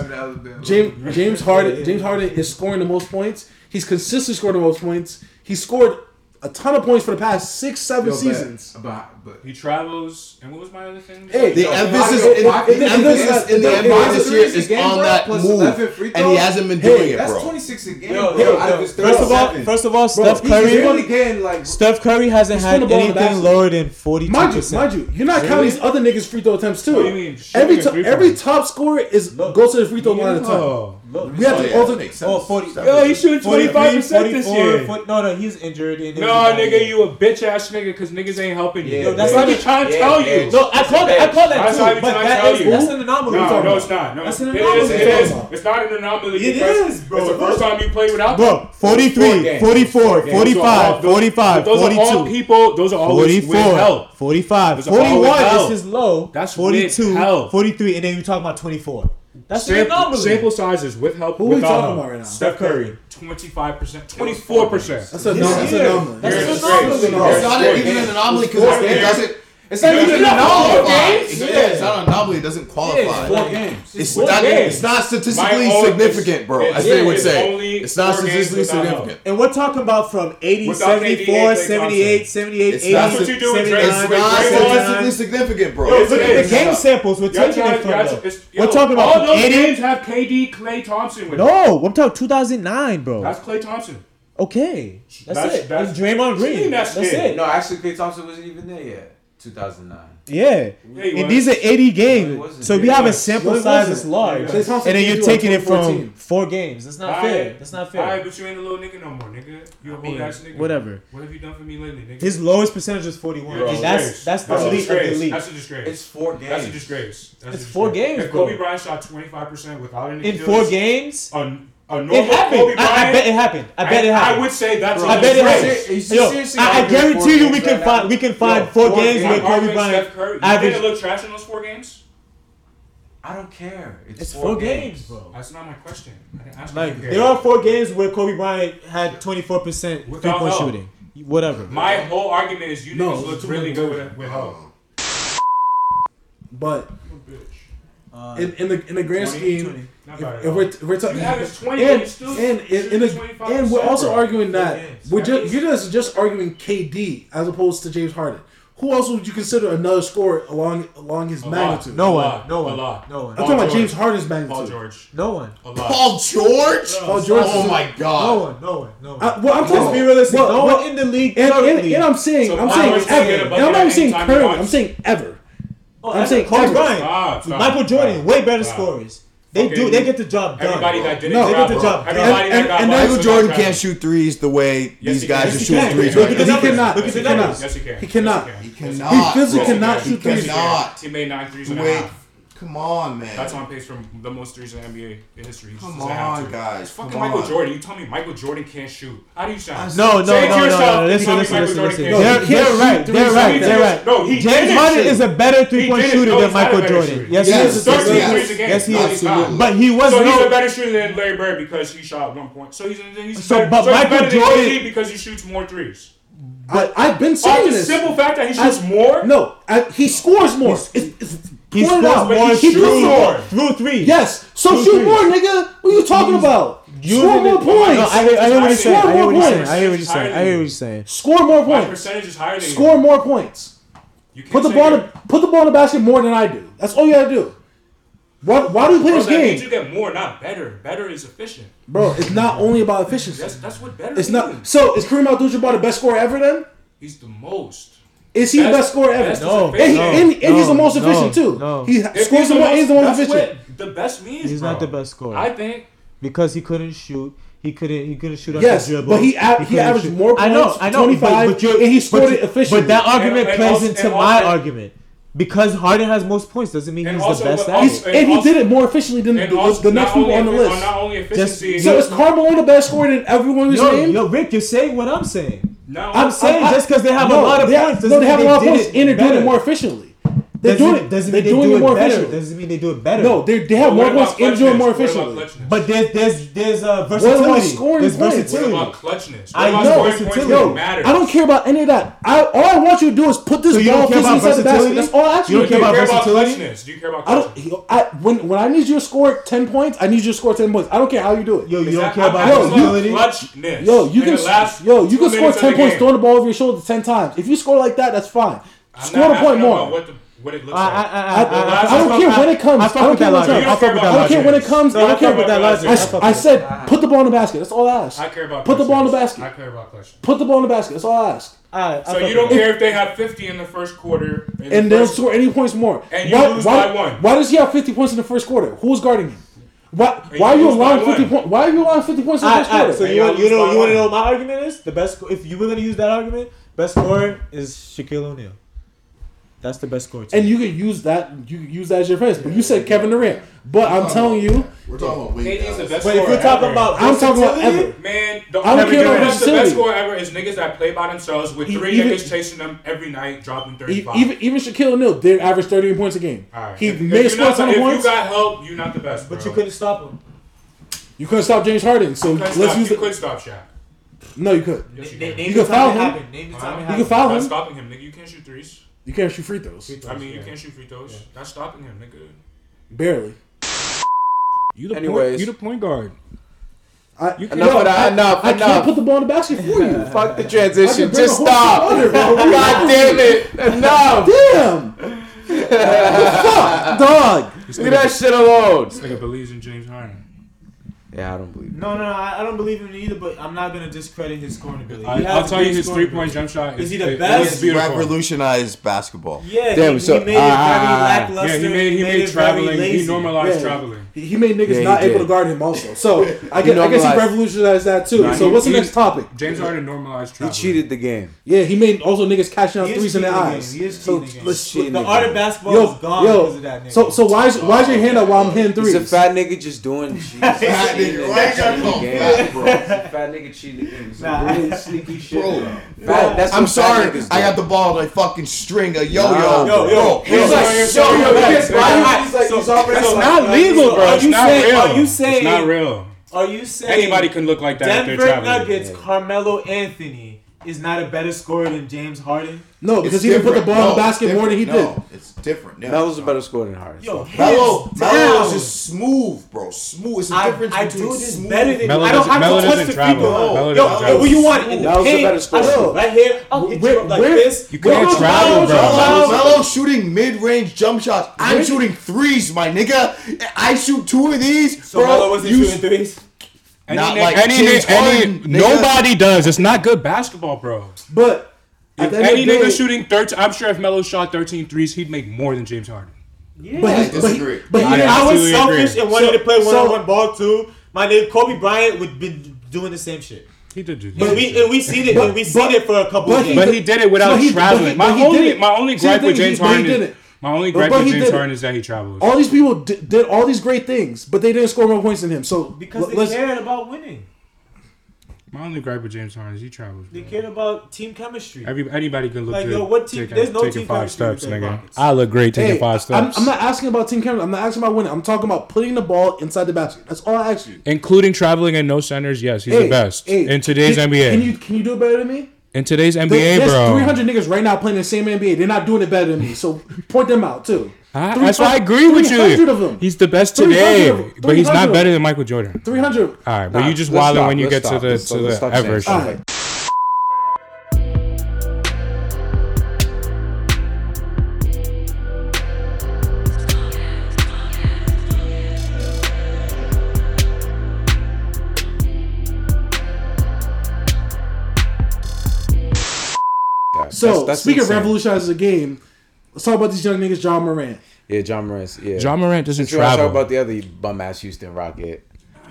James, James Harden, James Harden is scoring the most points. He's consistently scored the most points. He scored a ton of points for the past six, seven Yo, but- seasons. But but he travels. And what was my other thing? Hey, the emphasis, in, the emphasis in the NBA this year is on that move, and he hasn't been doing it, bro. That's twenty six a game, bro. First of all, first of all, Steph Curry, Steph Curry hasn't had anything lower than 40. Mind you, Mind you, you're not counting these other niggas' free throw attempts too. Every every top scorer is goes to the free throw line at a time. We have oh, to alternate. Oh, 40. Yo, he's shooting 25 percent this year. no, no, he's injured. no, nigga, you a bitch ass nigga because niggas ain't helping you. That's, that's what I'm trying to yeah, tell you. No, I call that. I call that that's too. But that is, that's an anomaly. No, no, it's not. No, that's an anomaly. It is, it is. Not an anomaly. It is, bro. It's the first time you played without. Bro, 43, 44, 45, 45, 42. Those are all people. Those are all with health. 45, 41 is low. That's 42, 43, and then you talk about 24. That's Sample, an anomaly. Sample sizes with help. Who are we talking uh, about right now? Steph Curry, twenty five percent, twenty four percent. That's an anomaly. That's an anomaly. That's not even an anomaly because it doesn't it's not even enough. games. Yeah. It's not a novel. It doesn't qualify. Yeah, it's four games. It's, four not, games. it's not statistically significant, bro. It's, as they would say. It's not statistically significant. And we're talking about from 80, 74, 78, 78, it's not, That's what you do in It's not statistically significant, bro. Yo, look at the game samples. We're taking it from. We're talking about all those games have KD, Klay Thompson No, I'm talking 2009, bro. That's Klay Thompson. Okay, that's, it. That's, Draymond Green. That's, it. No, actually, Klay Thompson wasn't even there yet. 2009. Yeah. yeah and these are 80 games. so we have a sample size that's large. Yeah, yeah. And then you're taking it from four games. That's not all fair. Right. That's not fair. All right, but you ain't a little nigga no more, nigga. You're a whole ass nigga. Whatever. What have you done for me lately, nigga? His lowest percentage is 41. Bro, that's, that's, that's the elite of the elite. That's a disgrace. It's four games. That's a disgrace. That's it's a disgrace. four games, If Kobe Bryant shot 25% without any In four games? On a normal it happened. Kobe Bryant, I, I, bet it happened. I bet I, it happened. I would say that's. I bet it happened. Yo, I, I guarantee you, we can right find we can find Yo, four, four, games, where Kobe Bryant. Curry, average. Did it look trash in those four games? I don't care. It's, it's four, four games. games. bro. That's not my question. like there are four games where Kobe Bryant had twenty four percent three point shooting. Whatever. My whole argument is you no, looked really good with help. But in the in the grand scheme if, if, we're, if we're talking, and, still, and, and, and, and we're also bro. arguing that we're just, you're just, just arguing KD as opposed to James Harden. Who else would you consider another scorer along along his a magnitude? No one. No one. No one. I'm talking about James Harden's magnitude. Paul George. No one. Paul George. Paul George. Oh my God. No one. No one. No one. I, well, I'm no talking. Be realistic. No one in the league and, and, and, I'm saying, so I'm saying ever. And I'm not even saying currently. I'm saying ever. Oh, I'm saying Kobe Bryant, Michael Jordan, way better scorers. They do. They get the job done. Everybody that did no, they get the job done. And, and, and Michael Jordan can't shoot threes the way yes, these guys yes, are shooting threes. Look at the numbers. Look at the numbers. Yes, he can. He cannot. He cannot. He physically cannot shoot threes. He made nine threes in a half. Come on, man. That's on pace from the most recent NBA in history. He's Come on, guys. Fucking Come Michael on. Jordan. You tell me Michael Jordan can't shoot. How do you shine? No, no, no, no, no, no. Listen, listen, listen, listen. No, they're, they're right. They're right. They're right. No, he James Harden is a better three-point shooter no, than Michael Jordan. Yes, yes, he is. Yes, yes, he is. But he was. So he's a better shooter than Larry Bird because he shot one point. So he's he's so, but Michael Jordan because he shoots more threes. But I, have been saying this. simple fact that he shoots more. No, he scores more. He's pointed out. One, he threw more. Threw three. Yes. So threw shoot three. more, nigga. What are you talking about? You Score more points. No, I hear, I hear what you're saying. Score more points. I hear what you're saying. I hear what you're saying. Score more points. My percentage is higher than Score more points. You put the ball. To, put the ball in the basket more than I do. That's all you gotta do. Why, why do you play bro, this game? Means you get more, not better. Better is efficient. Bro, it's not only about efficiency. That's, that's what better. is. So is Kareem Abdul-Jabbar the best scorer ever? Then he's the most. Is he the best scorer ever? No, and, he, no, and, and no, he's the most efficient no, too. No. He if scores the most. He's the most efficient. the best means. He's bro. not the best scorer. I think because he couldn't shoot. He couldn't. He couldn't shoot. Yes, dribble. but he he, he averaged shoot. more points. I know. I know. Twenty five, and he scored but, efficiently. But that argument and, plays also, into my also, argument because Harden has most points doesn't mean he's also, the best. At and, and he also, did it more efficiently than the, the, next people on the list. Not only efficiency. Just, so is Carmelo the best scorer than everyone who's saying? Yo, Rick, you're saying what I'm saying. No, I'm saying I, just because they have no, a lot of they points, have, no, they have a lot of points, and they're doing it more efficiently. They're doing it. Doesn't mean they're doing do it more better. efficiently. Doesn't mean they do it better. No, they they have more points and do more efficiently. But there's there's there's uh, versatility. What scoring points? What about clutchness? What I about know. Versatility. Yo, I don't care about any of that. I all I want you to do is put this ball physically inside the basket. That's all I actually you don't care about. Versatility. Do you care about? I don't. When when I need you to score ten points, I need you to score ten points. I don't care how you do it. Yo, you don't care about versatility. Clutchness. Yo, you can. Yo, you can score ten points throwing the ball over your shoulder ten times. If you score like that, that's fine. Score a point more what it looks I, like. I, I, I, don't care when it comes. I, don't care that. I that logic. I don't care when it comes. I don't care with that logic. I, said, put the ball in the basket. That's all I ask. I care about. Put the ball in the basket. I care about questions. Put the ball in the basket. That's all I ask. Right, so you don't care if they have 50 in the first quarter, and, and the they'll score any points more. And you why, lose why, by one. Why does he have 50 points in the first quarter? Who's guarding him? Why, why are you allowing fifty points? Why are you allowing fifty points in the first quarter? So you, you know you want to know my argument is the best. If you were going to use that argument, best scorer is Shaquille O'Neal. That's the best score. Too. And you could use that. You could use that as your first. But you said Kevin Durant. But I'm telling you, we're talking about Wade. KD's the best but if we're talking ever. about, I'm talking about ever. Man, the, I don't care about the best score ever is niggas that play by themselves with three even, niggas chasing them every night, dropping thirty five. Even even Shaquille O'Neal they average thirty points a game. All right. He made scores ton of points. If you got help, you're not the best. Bro. But you couldn't stop him. You couldn't stop James Harden. So let's stop, use. You the, could stop Shaq. No, you could. Yes, you, they, could. you could foul him. You could foul him. Stopping him, nigga. You can't shoot threes. You can't shoot free throws. Free throws I mean, yeah. you can't shoot free throws. Yeah. That's stopping him, nigga. Barely. You the Anyways. point. You the point guard. I, you can, enough no, that. I, enough. I enough. can't put the ball in the basket for you. Fuck the transition. Just stop. Under, God damn it. Enough. Damn. fuck, dog. Leave that shit alone. This nigga believes in James Harden. Yeah, I don't believe. No, him. no, no, I, don't believe him either. But I'm not gonna discredit his scoring ability. I, will tell you, his three point jump shot is, is he the best? He revolutionized basketball. Yeah, Damn, he, so, he made uh, it very lackluster. Yeah, he made he, he made, made traveling. He normalized yeah. traveling. He, made niggas yeah, not did. able to guard him also. So I guess, I guess he revolutionized that too. Nah, so what's the next topic? James Harden normalized traveling. He cheated the game. Yeah, he made also niggas cashing out threes in their eyes. He is cheating the game. The art of basketball is gone because of that. So so why is why is your hand up while I'm hitting threes? It's a fat nigga just doing. nigga. Why you trying to call fat, bro? Fat nigga cheating the game. Nah. really sneaky shit, bro. bro. Fat, I'm sorry. Fat I got the ball like fucking string a yo yo. Yo yo. He's like yo yo. That's not legal, bro. You saying? Are you saying? It's not real. Are you saying anybody can look like that? Denver Nuggets, Carmelo Anthony is not a better scorer than James Harden. No, because he didn't put the ball in the basket more than he did. It's different. Yeah. Melo's a better scorer than Harden. Yo, Melo, hands Melo is just smooth, bro. Smooth. It's the difference I between do this smooth. better than Melo you. I don't have Melo to touch the travel. people. Melo Yo, doesn't yo, travel. what you want in the Melo's a paint? better I know, right here. Oh, I'll hit Where- you up like where- this. You can't Where- travel, bro. Melo, Melo, Melo shooting mid-range jump shots. I'm shooting threes, my nigga. I shoot two of these, So bro. Melo wasn't you shooting threes. Not like any- any- Nobody does. It's not good basketball, bro. But At If the end of any the day- nigga shooting 13, I'm sure if Melo shot 13 threes, he'd make more than James Harden. Yeah. But I he's- but but he I I was selfish agree. and wanted So- to play so- one-on-one ball too. My nigga Kobe Bryant would been doing the same shit. He did do And we and we seen it. But- and we seen but- it for a couple but of he games. But he did it without he- traveling. he- my he only did it. my only gripe with James he Harden did is it. my only gripe but with James. Harden is that he travels. All these people did, did all these great things, but they didn't score more points than him. So because they let's- cared about winning. My only gripe with James Harden is he travels. They bro. cared about team chemistry. Every, anybody can look Like, good. yo, what team- Taking, there's no taking team five steps, nigga. Rockets. I look great taking Hey, five I'm, steps, I'm not asking about team chemistry. I'm not asking about winning. I'm talking about putting the ball inside the basket. That's all I ask you. including traveling and no centers. Yes, he's Hey, the best hey, in today's can, NBA. Can you can you do it better than me? in today's NBA, There- There's bro. 300 niggas right now playing in the same NBA. They're not doing it better than me. So point them out too. I- that's why I agree with you. of them. He's the best today, but he's not better than Michael Jordan. 300. All right, but Nah, you just let's wilding stop, when you get stop, to the let's- to let's the stop saying ever. shit All right. So That's- that's speaking insane. of revolutionizing the game, let's talk about these young niggas. Ja Morant. Yeah, Ja Morant. Yeah. Ja Morant doesn't Since we wanna travel. Talk about the other bum ass Houston Rocket.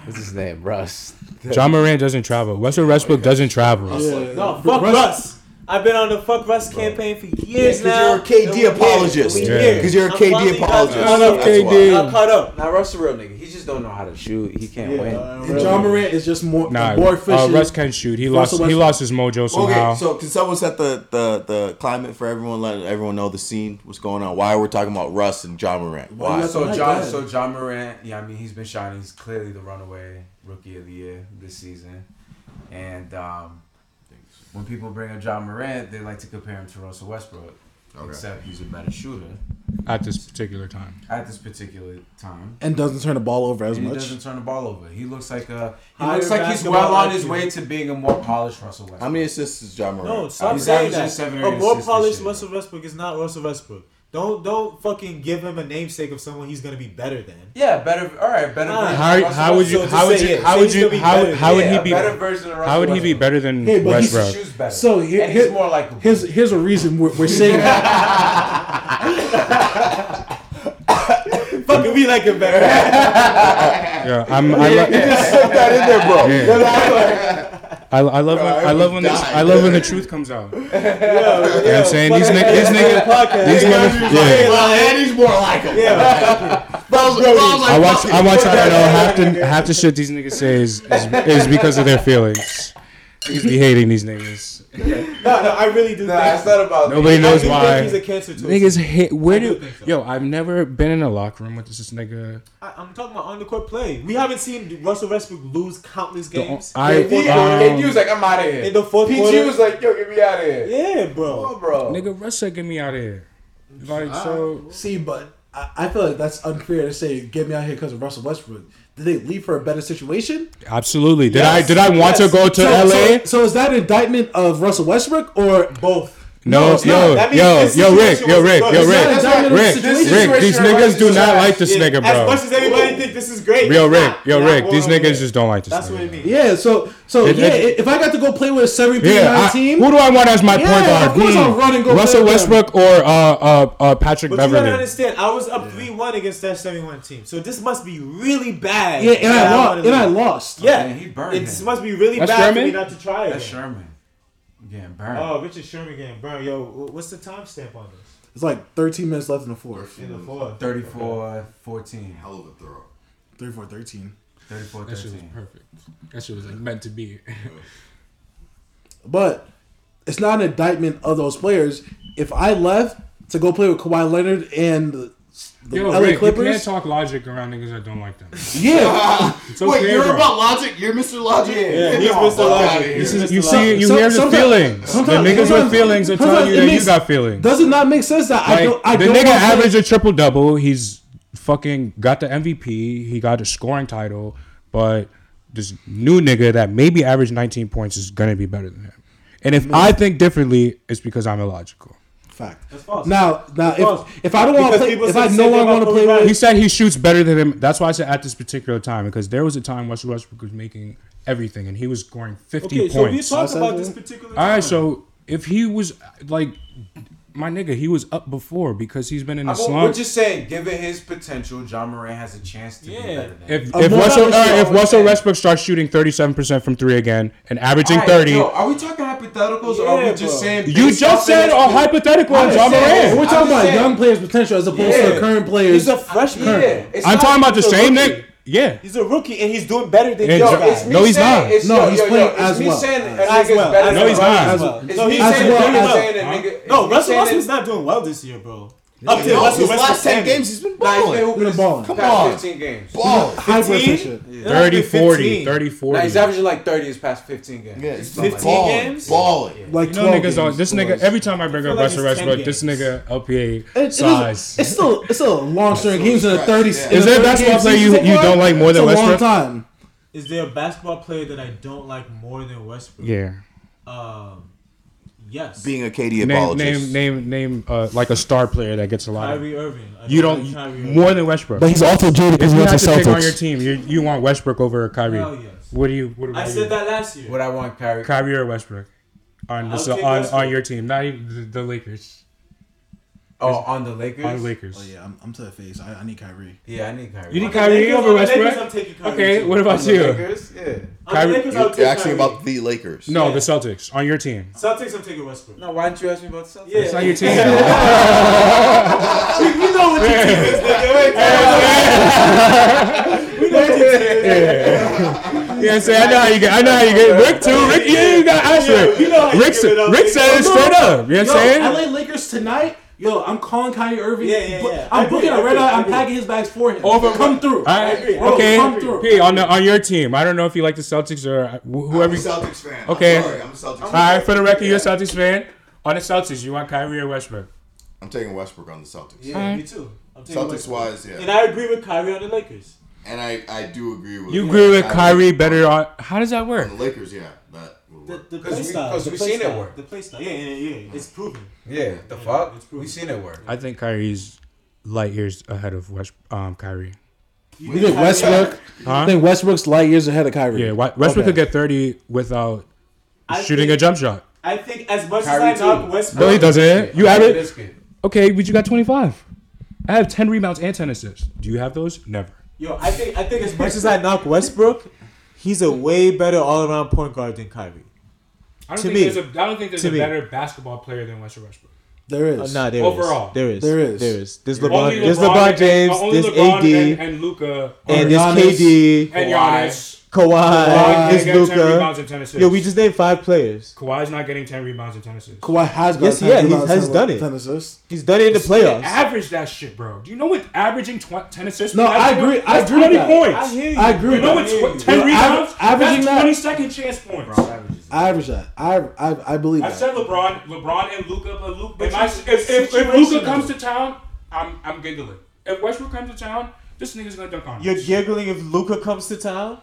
What's his name? Russ. Ja Morant doesn't travel. Russell Westbrook oh doesn't travel. Yeah. No, fuck Russ. I've been on the fuck Russ campaign for years Yeah, 'cause now. you're a KD apologist. Because Yeah. you're a I'm KD finally got apologist. caught up. That's why. Got caught up. Now Russ a real nigga. He just don't know how to shoot. He can't win. And Ja Morant is just more Nah, more uh. Russ can shoot. He Russell lost. He lost his mojo somehow. Okay, so can someone set the, the, the climate for everyone, let everyone know the scene, what's going on? Why we're talking about Russ and Ja Morant? Why? Why? So Right, John, go so. Ja Morant, yeah, I mean he's been shining. He's clearly the runaway rookie of the year this season. And um, when people bring up Ja Morant, they like to compare him to Russell Westbrook. Okay. Except he's a better shooter at this particular time. at this particular time. and doesn't turn the ball over as And he doesn't turn the ball over. He looks like a he Higher looks like he's well on his way to being a more polished Russell Westbrook. How many assists is Ja Morant? No, stop He's saying that. seven a more polished. Russell Westbrook is not Russell Westbrook. Don't don't fucking give him a namesake of someone he's gonna be better than. yeah, better. All right, better. Nah. How, how would you? So How would you? it. How would you? gonna How better how would Yeah, he be? better version of Russell How would he be better than Hey, but Westbrook? shoots better. So here, and here- he's more likable. here's here's a reason we're, we're saying that. Fucking be like him better. Yeah, I'm. I, lo- Slip that in there, bro. Yeah. I, I love when, I I love when the, I love when the truth comes out. Yo, You know what I'm saying? These niggas, these niggas, these Yeah, yeah. Yeah. Well, Andy's more like him. Yeah, Bro, bro, like, I watch I it. want y'all to know half the half the shit these niggas say is, is, is because of their feelings. He's be hating these niggas. no, no, I really do. Nah, think it's not about Nobody I knows do think why. he's a cancer to Niggas hate. Where I do do? so. Yo, I've never been in a locker room with this, this nigga. I, I'm talking about on the court play. We haven't seen Russell Westbrook lose countless games. I- KD, um, KD was like, I'm out of here. in the fourth PG quarter. was like, yo, get me out of here. yeah, bro. Oh, bro. Nigga, Russ said, "Get me out of here." Like so. See, but I, I feel like that's unfair to say get me out here because of Russell Westbrook. Did they leave for a better situation? Absolutely. Did Yes, I did I want yes. to go to so, LA? So, so is that indictment of Russell Westbrook or Both. No, it's yo, not. That means yo, yo, Rick, yo, Rick, yo, Rick, not a indictment of the Rick. Rick. These niggas do not like this Yeah, nigga, As much bro. as everybody think this is great. Yo, Rick, yo, Rick. These niggas just don't like this. That's nigga. what it means. yeah? So so It- yeah, it- if I got to go play with a seven three Yeah, nine team, who do I want as my Yeah, point guard? of course I'll run and go Russell play them. Westbrook or uh, uh, uh, Patrick But you gotta understand, I was up three one against that seventy one team, so this must be really bad. yeah, and that I wanna lost. And I lost. Yeah, Man, he burned it him. must be really That's bad for me not to try it. That's Sherman. Getting burned. Oh, Richard Sherman getting burned. Yo, what's the timestamp on this? It's like 13 minutes left in the fourth. In the fourth. 34 14. Hell of a throw. 34 13. 34 That shit was 13. perfect. That shit was like meant to be. But it's not an indictment of those players. If I left to go play with Kawhi Leonard and the, the Yo, LA Rick, you can't talk logic around niggas that don't like them. yeah, It's Wait, you're bro. about logic? You're Mr. Logic? Yeah, Get he's Mr. Logic. This is- you see, you Some- hear the sometimes- feelings. The niggas with feelings are telling you it that you makes- got feelings. does it not make sense that I don't? I the don't nigga wanna averaged a triple double. He's fucking got the MVP. He got a scoring title, but this new nigga that maybe averaged 19 points is gonna be better than him. And if I think differently, it's because I'm illogical. Fact. That's false. Now, now, That's if, false. if I don't want to play, if I no longer want to play he said he shoots better than him. That's why I said at this particular time because there was a time Russell Westbrook was making everything and he was scoring fifty okay, points. So we talk about this particular. All right, so if he was like my nigga, he was up before because he's been in the slump. We're just saying, given his potential, Ja Morant has a chance to yeah. be better than If, if, Russell, uh, if Russell Westbrook starts shooting 37% from three again and averaging right, 30. Yo, are we talking hypotheticals yeah, or are we just saying. You just said a hypothetical on Ja Morant. We're talking about saying, young players' potential as opposed yeah. to current players. He's a freshman. Yeah, I'm talking about the same nigga. Yeah, he's a rookie and he's doing better than and yo. It's me no, he's saying, not. It's, no, yo, he's yo, playing yo, as, me well. Saying as, well. No, he's not. No, he's saying as well. No, Russell Wilson's not doing well this year, bro. Up to last, last ten games, he's been balling. Nah, he's been balling. Come on, fifteen games. Ball, high pressure. Yeah. 30, 40, 30, 40. Nah, he's averaging like thirty his past fifteen games. Yeah, fifteen balling. games, balling. Yeah. Like you know, niggas on this nigga. Every time I bring up like Russell Westbrook, this nigga LPA it, size. It's still it's still a long string games in the thirties. Is there a basketball player you you don't like more than Westbrook? Time. Is there a basketball player that I don't like more than Westbrook? Yeah. Um. Yes. Being a Acadian name, name name name uh, like a star player that gets a lot. Kyrie of, Irving. I you don't like Irving. more than Westbrook. But he's also jaded because he wants to pick on your team. You you want Westbrook over Kyrie. Hell yes. What do you? What do I you? said that last year. What I want Kyrie. Kyrie or Westbrook on this, on, on your team, not even the, the Lakers. Oh, on the Lakers. On the Lakers. Oh yeah, I'm, I'm to the face. I, I need Kyrie. Yeah, I need Kyrie. You need Kyrie Lakers, over Westbrook. Okay, too. what about on you? Lakers, yeah. Kyrie, Lakers, you're, you're asking about the Lakers. No, yeah. the Celtics on your team. Celtics, I'm taking Westbrook. No, why didn't you ask me about the Celtics? Yeah, it's not your team. we, know what your team is. Nigga. we know what your team is. Yeah. Yeah, say I know how you get. I know how you get. Rick too. Rick, yeah, you got answer. Yeah, you know Rick, Rick said it straight up. You know what I'm saying? LA Lakers tonight. Yo, I'm calling Kyrie Irving. Yeah, yeah, yeah. I'm booking a red eye. I'm packing his bags for him. Over, come through. I, I agree. Bro, okay, come through. P on the, on your team. I don't know if you like the Celtics or uh, whoever. I'm a Celtics fan. Okay, I'm, sorry, I'm a Celtics. All right, for the record, you're a Celtics fan. On the Celtics, you want Kyrie or Westbrook? I'm taking Westbrook on the Celtics. Yeah, me too. Celtics Westbrook. wise, yeah. And I agree with Kyrie on the Lakers. And I, I do agree with you. Agree with Kyrie, Kyrie better on how does that work? On the Lakers, yeah. The, play style. Because we've seen it work. The play style. Yeah, yeah, yeah. It's proven. Yeah, the yeah, fuck? We've seen it work. I think Kyrie's light years ahead of West, um, Kyrie. You think, think Westbrook? Huh? I think Westbrook's light years ahead of Kyrie. Yeah, Westbrook okay. could get 30 without I shooting think, a jump shot. I think as much Kyrie as I knock Westbrook. No, he doesn't. You have it. Okay, but you got 25. I have 10 rebounds and 10 assists. Do you have those? Never. Yo, I think I think as much as I knock Westbrook, he's a way better all around point guard than Kyrie. Don't to think me, there's a, I don't think there's a me. better basketball player than Russell Westbrook. There is. Uh, no, there Overall. Is. There is. There is. There is. There's LeBron, LeBron, there's LeBron James, and, there's LeBron AD, and, and Luka, and, there's KD, and Giannis. Kawhi, Kawhi is Luka. We just named five players. Kawhi's not getting ten rebounds and ten assists. Kawhi has got yes, 10 yeah, he has 10, done it. Ten assists. He's done it in the playoffs. Average that shit, bro. Do you know what averaging tw- ten assists? No, I agree. I agree. Twenty that. points. I hear you. I agree. You know what? Tw- ten rebounds. I, averaging that's twenty second chance points. Bro, I average that. I I, I believe. I that. said LeBron, LeBron and Luka, but Luka. If, if, if, if Luka comes to town, I'm I'm giggling. If Westbrook comes to town, this nigga's gonna dunk on. You're giggling if Luka comes to town.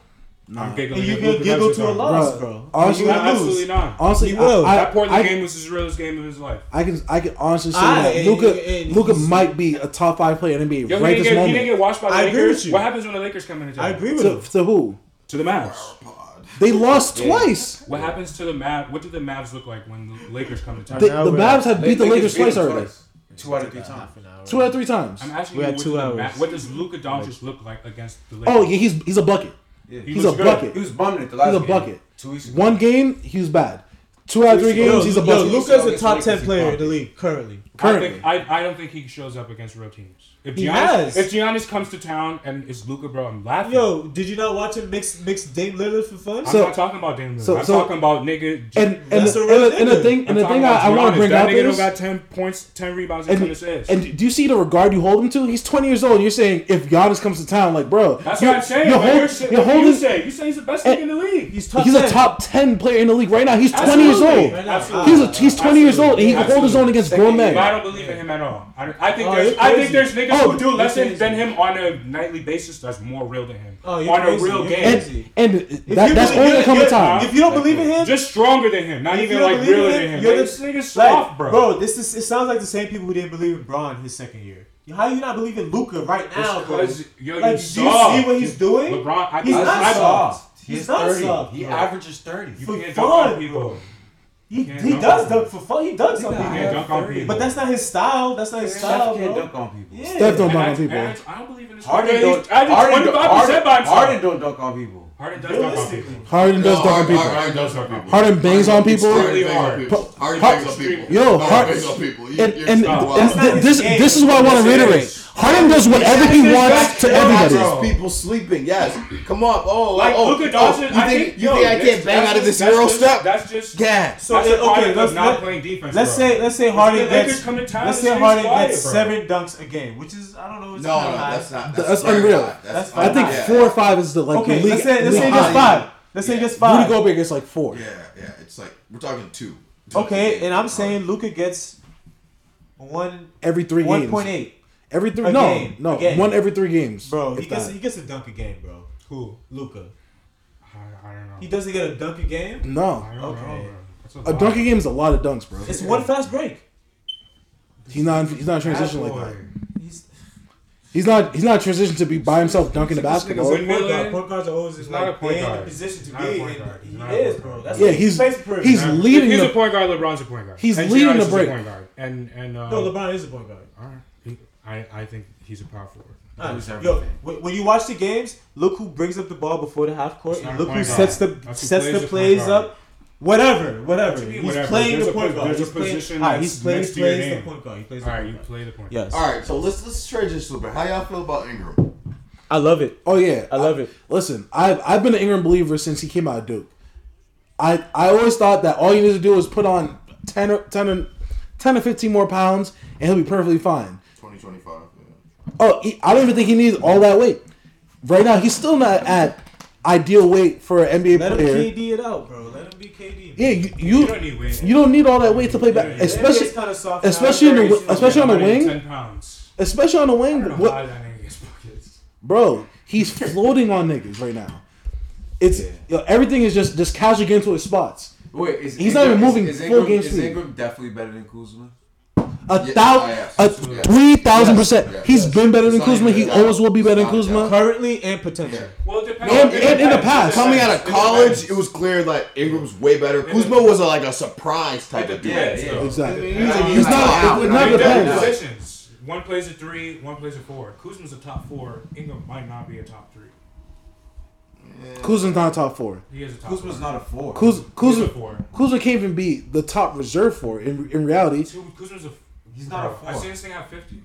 Nah. I'm giggling. You will giggle to a loss, bro. bro. Honestly, you absolutely not. Honestly, he will. I, I, that Portland I, game was his realest game of his life. I can, I can honestly say that Luka, Luka might be a top five player in NBA Yo, right this get, moment. He didn't get washed by the I Lakers. Agree with you. What happens when the Lakers come into? I agree with to. To who? To the Mavs. Oh, they lost yeah. twice. What happens to the Mavs? What do the Mavs look like when the Lakers come to town? The, the Mavs have beat the Lakers, twice already. Two out of three times. Two out of three times. I'm asking we you, had two hours. what does Luka Doncic look like against the oh, Lakers? Oh yeah, he's he's a bucket. He he's a good. bucket. He was bumming it. the last. He's a bucket. Two weeks ago. One game, he was bad. Two out of three games, yo, he's a bucket. Yo, Luka's a top ten player in the league currently. Currently. I, think, I, I don't think he shows up against real teams. If Giannis, he has. If Giannis comes to town and it's Luka, bro, I'm laughing. Yo, did you not watch him mix mix Dame Lillard for fun? I'm so, not talking about Dame Lillard. So, I'm so, talking about nigga. And, and, and, the, and the thing, and the thing I, I want to bring that up nigga is, don't got ten points, ten rebounds, and, and, assists. And do you see the regard you hold him to? He's 20 years old. You're saying if Giannis comes to town, like bro, that's what I'm saying. You're, hold, you're, you're holding, you say you say he's the best nigga in the league. He's top he's 10. a top 10 player in the league right now. He's 20 years old. He's he's 20 years old and he can hold his own against grown men. I don't believe yeah. in him at all. I, I think oh, there's, I think there's niggas oh, who do less than him on a nightly basis that's more real than him. Oh, on crazy. a real game. And, and that, that's only gonna come a time. If you don't believe in him, just stronger than him. Not even like realer than him. You're this nigga soft, bro. Bro, this is. It sounds like the same people who didn't believe in Bron his second year. How you not believe in Luka right now, bro? Yo, like, do you see what he's doing? LeBron, I, he's I, not soft. He's, he's not 30. soft. He bro. averages 30. You For can't fun, people bro. He, he does dunk for fun. He dunks on He can't people. dunk on people. But that's not his style. That's not his style, can't bro. dunk on people. Yeah. Steph don't dunk on people. and I don't believe in this. Harden don't. Harden, don't, by Harden, himself. Harden don't dunk on people. Harden does dunk on people. Harden does dunk on people. Harden does dunk on people. Harden bangs on people. Harden bangs on people. Pro- Harden Har- bangs on people. Yo, Harden bangs on people. And you're and, stupid. and th- this this is what I want to reiterate. Is. Harden does whatever he wants to everybody. People sleeping. Yes. Come on. Oh, oh Like, oh, look at oh, Dawson. You I think, think- you yo, think I can't bang that's out of this that's Euro step? That's just. Yeah. So That's it- okay, let's not let, playing defense. let's bro. say let's say If Harden gets come to town, let's say city's Harden gets seven dunks a game, which is I don't know. It's No, no, that's not. That's very unreal. high. That's I think yeah. four or five is the like Okay, the league. let's say let's say just five. Let's say Yeah. just Rudy. Gobert gets like four. Yeah, yeah. It's like we're talking two. Two Okay, and I'm saying Luka gets one Every three one games. point eight. Every three. A no, game. no, A game. one every three games. Bro, he gets that. he gets a dunk a game, bro. Who? Luka. I, I don't know. He doesn't get a dunk a game. no, I don't Okay. know. bro. That's a lot. dunking game is a lot of dunks, bro. It's one fast break. He's not. He's not in Bad transition like that. He's He's not. He's not in transition to be by himself dunking the This nigga's basketball. point guard. Point guards are always He's in not a point they in the guard. position to be not a in. point guard. He's He is, bro. guard. That's Yeah, what he's- plays the he's leading He's the- a point guard. LeBron's a point guard. He's and leading Giannis the is a break. point guard. And and uh, no. LeBron is a point guard. all right. He, I I think he's a power forward. Alright, Yo, when when you watch the games, look who brings up the ball before the half court, and look who guard. sets the That's sets plays the the plays up. Whatever, whatever. What you mean, He's whatever? playing There's the a point guard. there's a He's playing- position alright, that's he's playing, next he to your plays the point guard. He plays All the right, point you guard. play the point. Yes. All right, so let's let's transition a little bit. How y'all feel about Ingram? I love it. Oh yeah, I love it. Listen, I've I've been an Ingram believer since he came out of Duke. I I always thought that all you need to do is put on 10 or 10 or, 10 or 15 more pounds and he'll be perfectly fine. Twenty twenty five. Oh, he, I don't even think he needs all that weight. Right now, he's still not at ideal weight for an NBA player. Let him player. KD it out, bro. Let him be KD. Yeah, you, You you don't need weight. you don't need all that weight to play back, Yeah, yeah. especially kinda soft especially in the especially on the wing, 10 pounds. especially on the I wing. don't know What, how that nigga gets buckets. bro, he's floating on niggas right now. It's yo, everything is just just casually getting to his spots. Wait, is He's not even moving is, is full Ingram, game Is speed. Ingram definitely better than Kuzma? A Yeah, thousand, yes, a yes. three thousand percent. Yes, He's yes. been better than Kuzma. He always will be better than It's not a Kuzma. Currently and potential. Well, it depends. And- It and in the past. Coming out of college, depends. it was clear that Ingram's way better. Kuzma was a, like a surprise type of dude. Yeah, Yeah, so- Exactly. He's, a, he's not- not. it's not They're depends. positions. One plays a three, one plays a four. Kuzma's a top four. Ingram might not be a top three. Kuzma's not a top four. He is a top Kuzma's four. not a four. Kuz, He's a Kuzma, four. Kuzma can't even be the top reserve four in in reality. Kuzma's a. He's not a bro, I seen this thing have 50.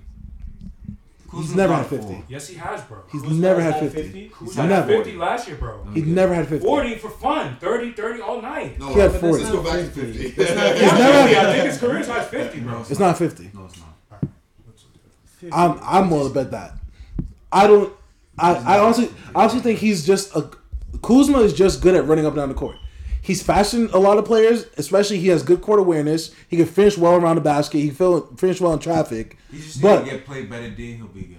Kuzma's never had a 50. four. Yes, he has, bro. He's Kuzma's never had had 50. 50? Kuzma had never. 50 last year, bro. He's never had 50. 40 for fun. 30, 30 all night. No, He had 40. let's go back to 50. Yeah, never- 50. I think his career's high 50, bro. It's not 50. No, it's not. I'm I'm willing to bet that. I don't. I, I honestly I honestly think he's just a Kuzma is just good at running up and down the court. He's faster than a lot of players, especially he has good court awareness. He can finish well around the basket. He can finish well in traffic. He just But- need to get played better D. He'll be good.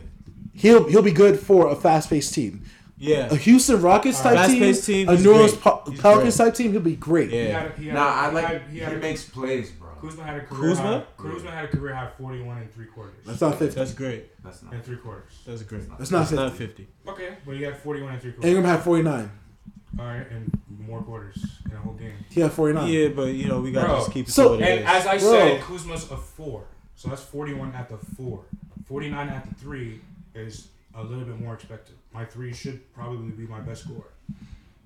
He'll he'll be good for a fast paced team. Yeah. A Houston Rockets type team, Fast-paced team, a he's New Orleans great. Pel- He's Pelicans great. type team, he'll be great. He Yeah. had, he had, Nah, I he like. had, He, he had a, makes plays, bro. Kuzma had a career Kuzma? high. Kuzma had a career high 41 and three quarters. That's not 50. That's great. That's not. and three quarters. That's great. That's not That's 50. not 50. Okay, but he had 41 and three quarters. Ingram had 49. All right, and more quarters in a whole game. He had 49. Yeah, but you know we gotta Bro, just keep it so- to what it And is. as I Bro. said, Kuzma's a four. So that's 41 at the four. 49 at the three is a little bit more expected. My three should probably be my best score.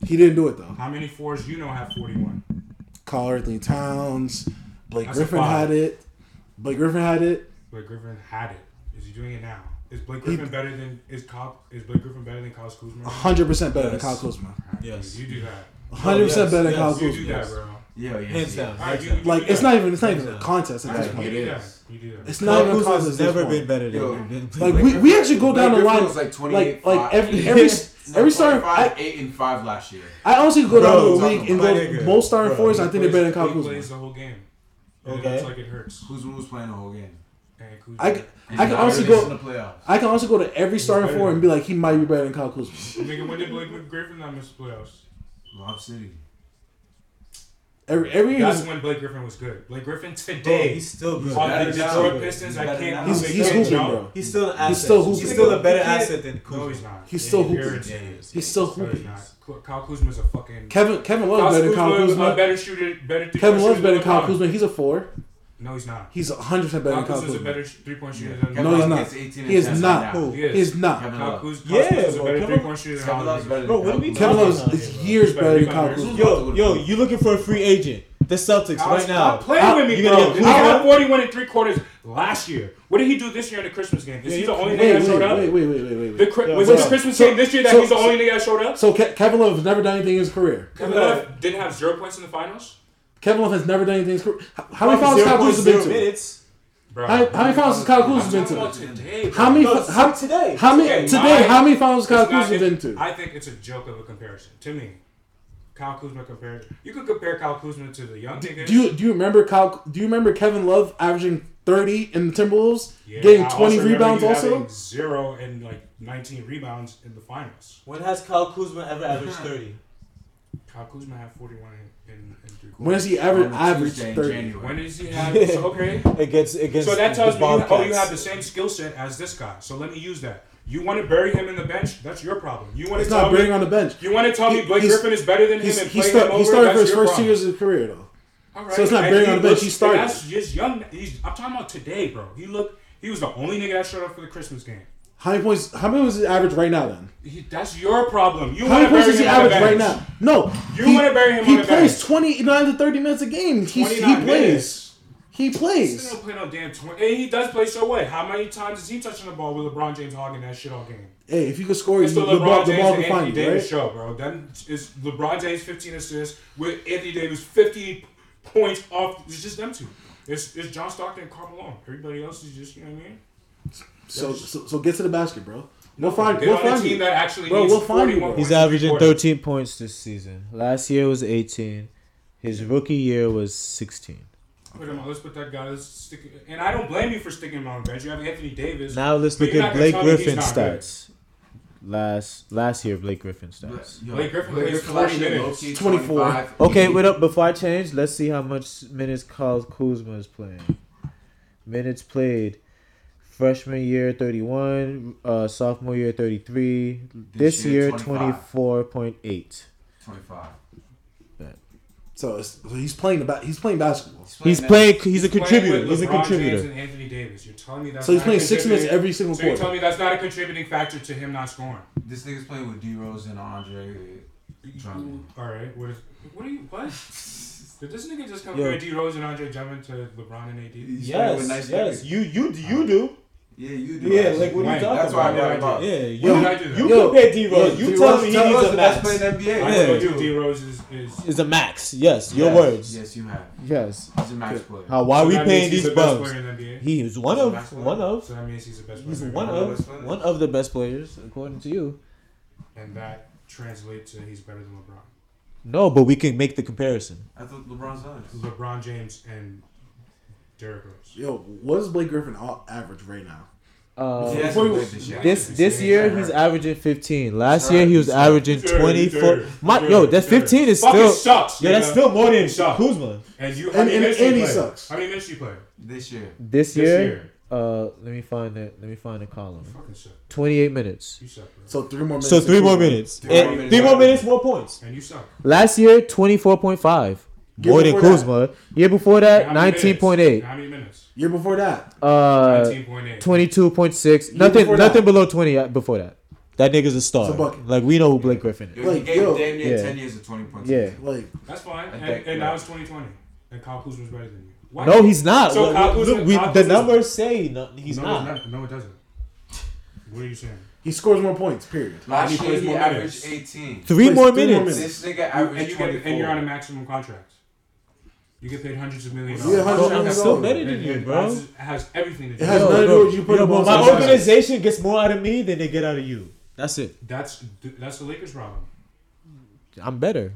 He didn't do it though. How many fours you know have 41? Karl-Anthony Towns, Blake That's a Griffin five. had it. Blake Griffin had it. Blake Griffin had it. Is he doing it now? Is Blake He- Griffin better than is Kyle, is Blake Griffin better than Kyle Kuzma? 100% better than Yes. Kyle Kuzma. Yes. You do that. 100% yes, better than yes, Kyle You do Kuzma. that, bro. Yeah, yeah. Hands yeah. down. All right, Hands you- you Like it's not even it's not even a contest at this point. you It do that. is. You do that. It's not Kyle even a Kuzma's contest. at never been better than Yo, Like we, we actually go down the Griffin line was like like like five. every every every starting. 25, I, eight and five last year. I honestly go down the league and go most starting Bro, fours. I think they're better than Kyle He Kuzma. plays the whole game. And Okay. It looks like it hurts. Kuzma was playing the whole game. I, can, I can also go. I can also go to every starting four and be like, he might be better than Kyle Kuzma. Nigga, when did Blake Griffin not miss the playoffs? Lob City. Every every year. That's when Blake Griffin was good. Blake Griffin today. Bro, he's still good. On the Detroit Pistons, I can't. He's, he's hooping, bro. He's still an asset. He's still. He's still a better asset than Kuzma. No, he's not. He's still hooping. He's still hooping. Kyle Kuzma's a fucking. Kevin Kevin Love better than Kyle Kuzma. Better shooter. Better. Kevin Love's better than Kyle Kuzma. He's a four. No, he's not. He's 100 percent better Kyle than Kyle Kuzma. is a better three point shooter yeah. than No, he's not. He is not. He is not. Kevin Kyle Kuz, is a better three point shooter than Kevin better. Bro, what are we Kevin Love is years better than Kyle Kuzma. Yo, yo, you looking for a free agent? The Celtics right now. Stop playing with me, bro. I had 41 and three quarters last year. What did he do this year in the Christmas game? Is he the only thing that showed up? Wait, wait, wait, wait, wait. was it the Christmas game this year that he's the only so, nigga that showed up? So Ke- Kevin Love has never done anything in his career. Kevin Love didn't have zero points in the finals. Kevin Love has never done anything. How, how many fouls has Kyle Kuzma been to? How, how many fouls has Kyle Kuzma been to? Today, how many? How, today. How many? Today. today how many fouls has Kyle Kuzma been to? I think it's a joke of a comparison to me. Kyle Kuzma compared. You could compare Kyle Kuzma to the young. Do you do you remember Kyle? Do you remember Kevin Love averaging thirty in the Timberwolves, yeah, getting twenty also rebounds also? Zero and like nineteen rebounds in the finals. When has Kyle Kuzma ever averaged thirty? Kyle Kuzma had forty-one in, When does he ever average Tuesday, 30? When does he have, so, okay. It gets. So that tells me, you, oh, you have the same skill set as this guy. So let me use that. You want to bury him in the bench? That's your problem. You want to it's tell not burying me, on the bench. You want to tell he, me Blake Griffin is better than him and play start, him over? He started for his first problem. two years of his career, though. All right. So it's not burying on the bench. He started. That's just young. He's, I'm talking about today, bro. He looked. He was the only nigga that showed up for the Christmas game. How many points? How many points is average right now? Then he, that's your problem. You many points bury he average right now? No, you want to bury him. He plays twenty nine to thirty minutes a game. He, he plays. He plays. He play no damn twenty. And he does play so well. How many times is he touching the ball with LeBron James hogging that shit all game? Hey, if you could score, it's the, LeBron the ball, James the ball Anthony Davis right? show, bro. Then is LeBron James fifteen assists with Anthony Davis fifty points off. It's just them two. It's it's John Stockton and Karl Malone. Everybody else is just you know what I mean. So, so get to the basket, bro. We'll find. We'll find you. that actually bro, needs we'll find you. He's averaging 13 points this season. Last year was 18. His rookie year was 16. Put him on. Let's put that guy. Let's stick. And I don't blame you for sticking him on the bench. You have Anthony Davis. Now let's look at Blake Griffin stats. Last last year, Blake Griffin stats. Blake Griffin plays 40 minutes. 24. Okay, wait up. Before I change, let's see how much minutes Kyle Kuzma is playing. Minutes played freshman year 31 uh sophomore year 33 this, this year, year 24.8 25 yeah. so, so, he's playing about he's playing basketball. He's playing. He's, playing, he's, he's a contributor. He's a contributor. James and Anthony Davis. You're telling me that's so he's playing six minutes every single so quarter. So you telling me that's not a contributing factor to him not scoring? This nigga's playing with D Rose and Andre. Drummond. All right. What is? What are you? What? Did this nigga just compare yeah. D Rose and Andre Drummond to LeBron and AD? He's yes, nice yes. Niggas. You you you do. Yeah, you do. Yeah, like what are you talking about? That's why I brought it Yeah, yo, what did I do that? you compare D Rose. You tell me he's the best player in NBA. I yeah. D Rose is, is is a max. Yes, your yes. words. Yes, you have. Yes, he's a max player. How, why so are we paying these the bugs? The he is one he's of one of. So that means he's the best. Player he's one of one of the best players according to you. And that translates to he's better than LeBron. No, but we can make the comparison. I thought LeBron's nice. LeBron James and Derrick Rose. Yo, what is Blake Griffin average right now? Uh, this this year he's averaging 15. Last year he was averaging 24. My, yo, that's 15 is still. Sucks, yo, that's still more than Kuzma. And you, and, and, and he sucks. How many minutes you play this year? This year, uh, let me find it. Let me find a column. Twenty-eight minutes. So three more minutes. So three more minutes. Three, more eh, minutes. three more minutes. Points. And you suck. Last year, twenty-four point five. More than Kuzma. That? Year before that, nineteen point eight. How many minutes? Year before that, uh, nineteen point eight. Twenty-two point six. Nothing. Nothing that. below twenty before that. That nigga's a star. A like we know who Blake Griffin is. Like, yo, damn near yeah. ten years of twenty points. Yeah, like that's fine. And, and, and that was twenty twenty. And Kyle Kuzma's better than you. Why? No, he's not. So look, look, we, the numbers say no, he's no, not. not. No, it doesn't. What are you saying? He scores more points. Period. Last year he, he averaged minutes. eighteen. Three more, minutes. minutes. This nigga averaged and you. Get, and you're on a maximum contract. You get paid hundreds of millions. Yeah, hundreds of millions. still better than you, bro. It has everything to do. It has nothing to do with you. Put yo, bro, my organization gets more out of me than they get out of you. That's it. That's that's the Lakers' problem. I'm better.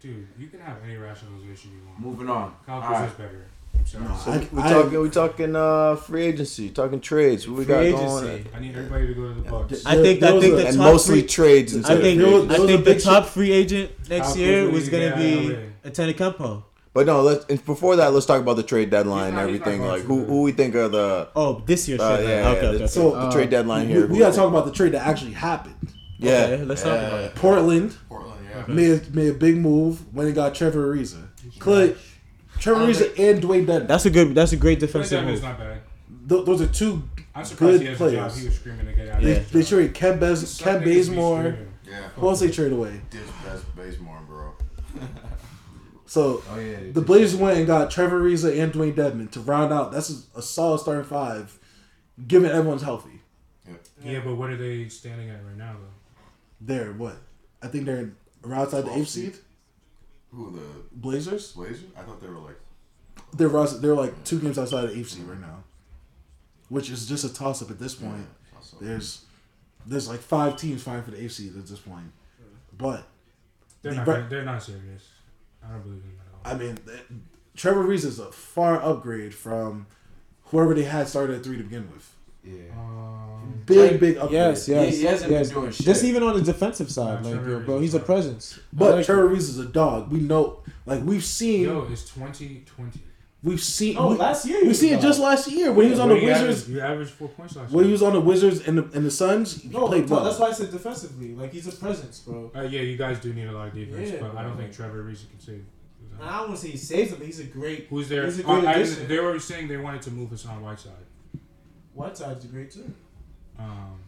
Dude, you can have any rationalization you want. Moving on. Kyle All Kuzma's right. better. I'm Sorry. I, We I- talking, we talking uh, free agency, talking trades. What we got Free going? I need everybody to go to the Bucks. I think There I was think a- the And top mostly free, trades I think free There was- agents. I think the top free agent next year was gonna be out of Antetokounmpo. But no, let's and before that, let's talk about the trade deadline not- and everything. Like who who we think are the Oh, this year's uh, trade. yeah, okay, yeah, okay, the, okay. So, the uh, trade deadline we, here. we gotta talk about the trade that actually happened. yeah. Okay, let's talk about it. Portland Portland, yeah. made made a big move when they got Trevor Ariza. Could Trevor Ariza and Dewayne Dedmon. That's a good. That's a great But defensive that is move. not bad. Th- those are two I'm surprised good he has a job. players. He was screaming to get out. They, of they his job. traded Ken, Bez, Kent Bazemore. Yeah. Who else they trade away? Ditch Best Bazemore, bro. So Oh yeah. the Blazers went and got Trevor Ariza and Dewayne Dedmon to round out. That's a, a solid starting five, given everyone's healthy. Yeah, but what are they standing at right now though? They're what? I think they're in- around outside the 12th eighth seed. Who the Blazers. Blazers? I thought they were like. They're around- they're like two games outside the eighth seed right now, which is just a toss up at this point. also- There's there's like five teams fighting for the eighth seed at this point, but They're The not. Bra- they're not serious. I don't believe in them at all. I mean, Trevor Reese is a far upgrade from whoever they had started at three to begin with. Yeah. Um, Big, big upgrade. Yes, yes, he hasn't been yes. doing shit. Just even on the defensive side, like Trevor yo, bro, he's a presence. But I like Trevor it. Reese is a dog. We know, like we've seen, Yo, it's 2020. we've seen. Oh, we, last year we was seen it just last year when he was on the What, you Wizards. Averaged, you averaged four points last year. When he was on the Wizards and the and the Suns, he No, played no, well. that's why I said defensively. Like he's a presence, bro. Uh, yeah, you guys do need a lot of defense, Yeah, but I don't think Trevor Reese can save. I don't want to say he saves him, but he's a great. Who's there? He's a Uh, great I- addition. they were saying they wanted to move Hassan Whiteside. Whiteside's a great too. Um,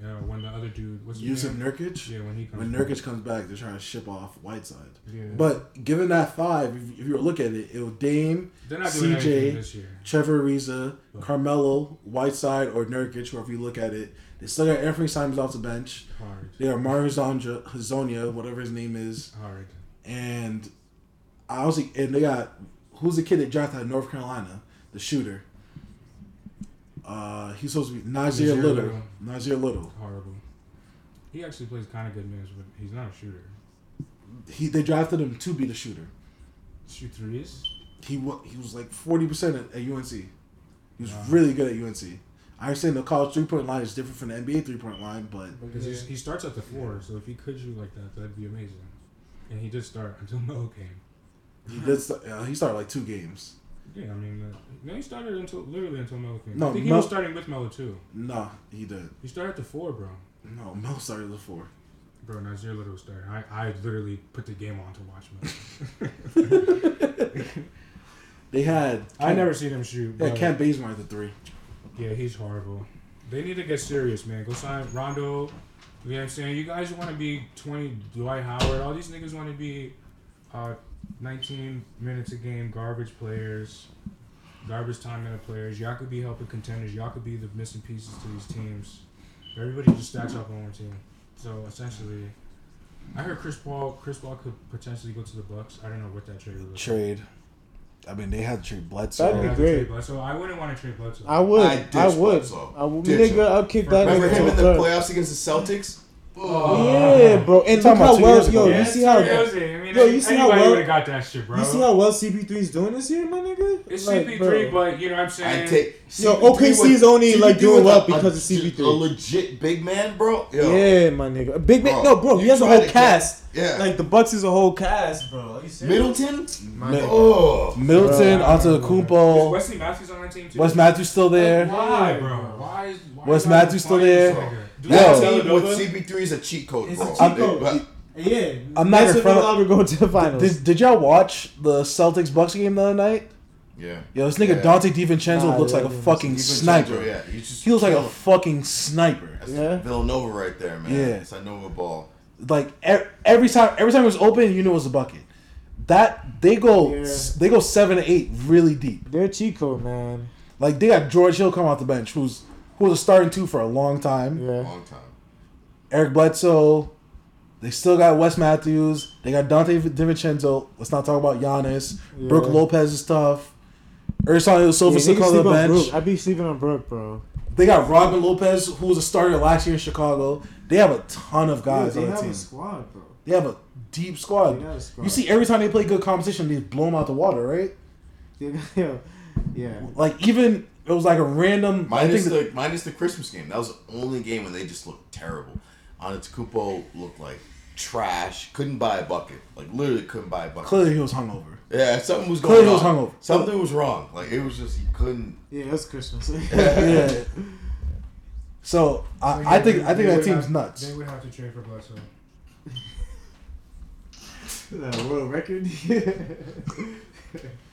yeah, when the other dude, his Jusuf? Nurkic. Yeah, when he comes. When back. Nurkic comes back, they're trying to ship off Whiteside. Yeah. But given that five, if, if you look at it, Dame, not doing anything CJ. Trevor Ariza, Carmelo, Whiteside, or Nurkic, whoever you look at it. They still got Anthony Simons off the bench. Hard, They are Mario Hezonja, Hezonja, whatever his name is, hard. and I was and they got who's the kid that drafted out of North Carolina, the shooter. Uh, he's supposed to be Nassir Nassir Little. Little. Nassir Little. Horrible. He actually plays kind of good minutes, but he's not a shooter. He they drafted him to be the shooter. Shoot threes. He wa- he was like forty percent at, at UNC. He was Wow. really good at UNC. I understand the college three point line is different from the NBA three point line, but Because he's he starts at the four, so if he could shoot like that, that'd be amazing. And he did start until Melo came. he did. st- Uh, he started like two games. Yeah, I mean, uh, no, he started until literally until Melo came. No, I think he Mel- was starting with Melo too. Nah, he did. He started at the four, bro. No, Mel started the four. Bro, Nassir Little was starting. I, I literally put the game on to watch Melo. They had. I never seen him shoot. Yeah, Kent Bazemore at the three. Yeah, he's horrible. They need to get serious, man. Go sign Rondo. You know what I'm saying? You guys want to be 20, Dwight Howard. All these niggas want to be uh, 19 minutes a game garbage players, garbage time minute players. Y'all could be helping contenders. Y'all could be the missing pieces to these teams. Everybody just stacks up on one team. So essentially, I heard Chris Paul. Chris Paul could potentially go to the Bucks. I don't know what that trade would look Trade. I mean, they had to trade Bledsoe. That'd be like. great. Bledsoe. I wouldn't want to trade Bledsoe. I would. I I, would. Bledsoe. I would. Nigga. I'll kick that Remember nigga him in the the playoffs against the Celtics? Oh. Yeah, bro. And look how about two well, yo, ago. you see how, I mean, yo, you see how well, would got that shit, bro. you see how well CP3 is doing this year, my nigga. It's Like, CP3, bro. but you know what I'm saying. I take Yo, CP3 OKC is only, like, CP3 doing well a- because a- of CP3. A legit big man, bro. Yo. Yeah, my nigga. A Big man. Bro, No, bro. He has a whole to get- cast. yeah. Like the Bucks is a whole cast, bro. Are you serious? Middleton. My nigga. Oh, Middleton, Bro. onto Is Kumpo. Wesley Matthews on that team too? Wes Matthews still there. Why, bro? Why is why Wes Matthews still there? This nigga? Do Yo. y'all that tell team with Nova? CP3 is a cheat code, It's bro. a cheat They- code. but- Yeah. I'm not Nets in are front no of- going to the finals. Did, did y'all watch the Celtics Bucks game the other night? Yeah. Yo, this nigga Yeah. Donte DiVincenzo Nah, looks yeah, like a yeah. fucking sniper. Yeah, he's just He looks like a fucking sniper. That's Yeah. Villanova right there, man. Yeah. It's a Nova ball. Like every time, every time it was open, you knew it was a bucket. That they go, Yeah. they go seven to eight really deep. They're cheat code, man. Like they got George Hill come off the bench, who's who was a starting two for a long time. Yeah. Long time. Eric Bledsoe. They still got Wes Matthews. They got Donte DiVincenzo. Let's not talk about Giannis. Yeah. Brook Lopez is tough. Ersan Yeah, Silva still on the bench. Brook. I be sleeping on Brook, bro. They got Robin Lopez, who was a starter last year in Chicago. They have a ton of guys Yo, on they the have team. a squad, bro. They have a deep squad. They got a squad. You see, every time they play good competition, they blow them out the water, right? They got, Yeah. Like even it was like a random. I Minus think the minus the Christmas game. That was the only game when they just looked terrible. Antetokounmpo looked like trash. Couldn't buy a bucket. Like literally couldn't buy a bucket. clearly he was hungover. Yeah, something was going Clearly he was hungover. Something was wrong. Like it was just he couldn't. Yeah, it's Christmas. yeah. So I, I think I think that team's nuts. They would have to trade for Bledsoe. that world record.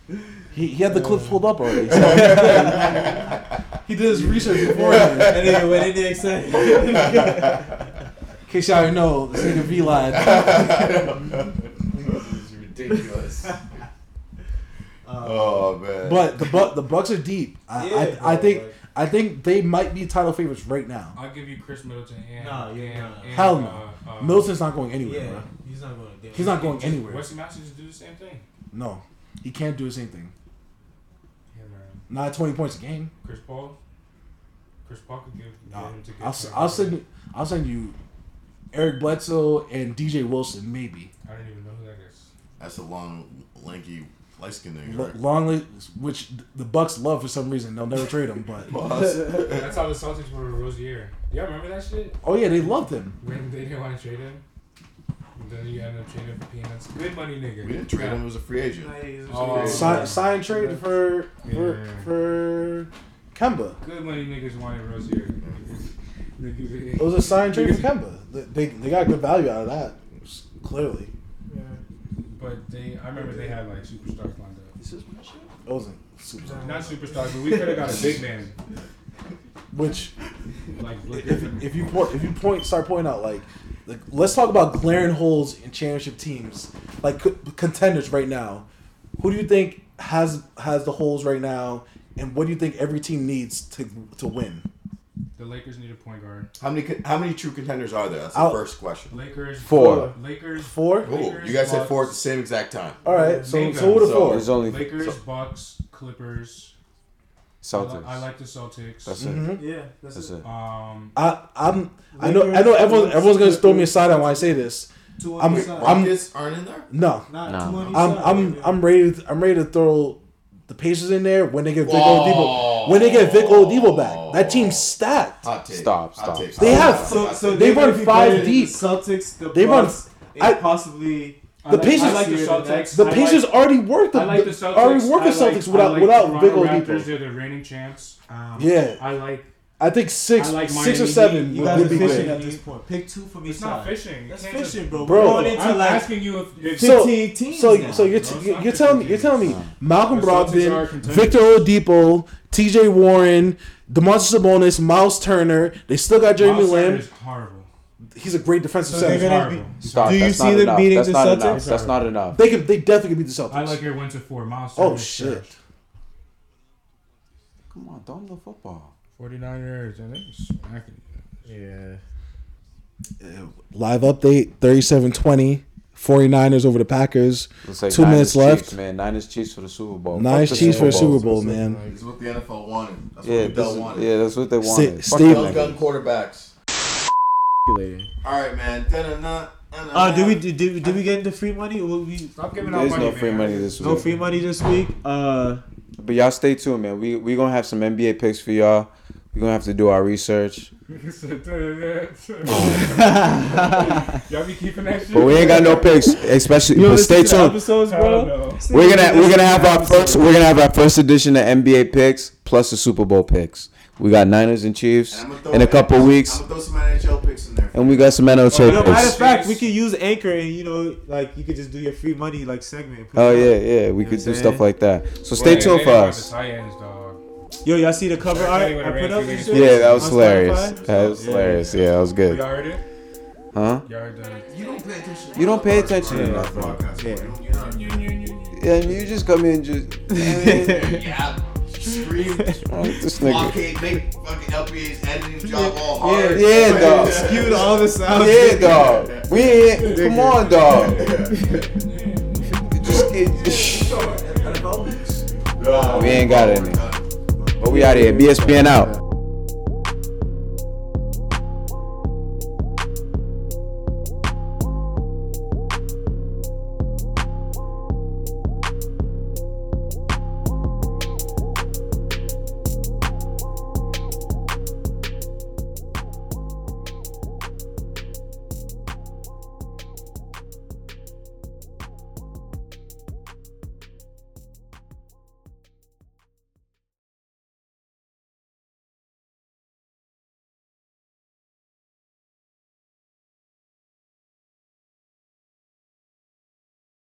He, he had the clips pulled up already. So he did his research beforehand. and then when did they excited? In case y'all didn't know, this nigga V This is ridiculous. oh man. But the Bu- the Bucks are deep. I, Yeah, I, I think like- I think they might be title favorites right now. I'll give you Khris Middleton and Nah, yeah, and, nah. and, Hell no. uh, uh, Middleton's not going anywhere, yeah, bro. he's not going to. He's not going anywhere. Wesley Matthews do the same thing. No, he can't do the same thing. Yeah, man. Not twenty points a game. Chris Paul. Chris Paul could give get Nah, him to get I'll, I'll send you. I'll send you Eric Bledsoe and DJ Wilson maybe. I don't even know who that is. That's a long, lanky, light skinned nigga, L- right? Longley, which the Bucks love for some reason. They'll never trade him, but That's how the Celtics were with Rozier. Y'all remember that shit? oh yeah, they loved him. When they didn't want to trade him. And then you end up trading for peanuts. Good money, nigga. We didn't trade him. He was a free agent. Oh, Sign, sign trade for for, Yeah. for Kemba. Good money niggas wanted Rozier. It was a sign trade for Kemba. They, they they got good value out of that. Clearly, Yeah. But they, I remember they had like superstars lined up. This is my shit. it wasn't super. Not superstars, but we could have got a big man. Which Like, if, if you point if you point start pointing out like like let's talk about glaring holes in championship teams like co- contenders right now. Who do you think has has the holes right now, and what do you think every team needs to to win? the Lakers need a point guard. How many? How many true contenders are there? That's the I'll- first question. Lakers. Four. Lakers. Four. Oh, Lakers, you guys said four at the same exact time. All right, so Name so who the them. four? There's only Lakers, So- Bucks, Clippers. I, Celtics. li- I like the Celtics. That's it. Mhm. Yeah, that's, That's it. it. Um, I I'm I know I know everyone everyone's gonna throw me a side on when I say this. Two on I'm- each side. I'm- aren't in there. No, Not No. two on each I'm side, I'm yeah. I'm ready to, I'm ready to throw the Pacers in there when they get Vic Oladipo. When they get Vic Oladipo back, that team's stacked. Hot take. Stop, Hot take. They have So, so They they run run five five deep. deep. Celtics, the They run- Bucks, and I- possibly. The Pacers- I like the Celtics. next- The I Pacers like, already worked the, I like the Celtics. already worked the I like- Celtics without like without Toronto Vic Raptors. Oladipo. They're the reigning champs. Um, Yeah. I like. I think six I like six or seven You would, guys would be fishing great. at this point. Pick two from each It's not fishing. You That's can't fishing, just- bro. Bro, We're going into I'm like asking you if, if So 15 teams so now. so you're, Bro, it's you're, not you're telling me you're telling me teams. Malcolm The Celtics are Brogdon, contenders. Victor Oladipo, T.J. Warren, Domantas Sabonis, Myles Turner. They still got Jeremy Myles Turner Lamb. Is horrible. He's a great defensive So they're center. gonna be. Stop. Do you That's see not them enough. beating That's the not Celtics? Enough. That's not enough. They could they definitely could beat the Celtics. I like your one to four. Myles oh shit! trash. Come on, throw him the football. 49ers, and they smacking. Yeah. Live update 37-20. 49ers over the Packers. Like Two Niners minutes left. Chiefs, man. Niners Chiefs for the Super Bowl. Nice Fuck the Chiefs for the Super Bowl. Bowl, man. This is what the NFL wanted. That's Yeah, what this Bell wanted. yeah, that's what they wanted. Fuck stay- Young gun quarterbacks. All right, man. Da-na-na, da-na-na. Uh, did we did, did, did we get into free money? Will we, Stop giving out There's money. no free man. money this week. no free money this week. Uh, But y'all stay tuned, man. We we gonna have some NBA picks for y'all. We gonna have to do our research. Y'all be keeping that shit. But we ain't got no picks, especially. you but stay to tuned. episodes, bro. We're gonna we're gonna have our first we're gonna have our first edition of NBA picks plus the Super Bowl picks. We got Niners and Chiefs And throw- in a couple I'm weeks, gonna throw some NHL picks in there. and we got some Oh, NHL yo, Yo, matter of fact, we could use Anchor and you know, like you could just do your free money like segment. Oh yeah, out. yeah, we know could do I'm stuff like that. So stay Wait, tuned for us. the tie-ins. Yo, y'all see the cover art I put up? and Randy, shit? Yeah, that was hilarious. That was Yeah. hilarious. Yeah, that was Y'all good. heard it? Huh? Y'all heard the. You don't pay attention. You don't pay attention Yeah, enough, Yeah. You don't- you don't- Yeah, you just come in and just. Yeah. Scream. Oh, this nigga. Blockade, make fucking LPA's editing job all hard. Yeah, yeah, dog. Skewed all the sounds. Yeah, dog. We ain't. Come on, dog. Just get. We ain't got any. But we out here. BSPN out.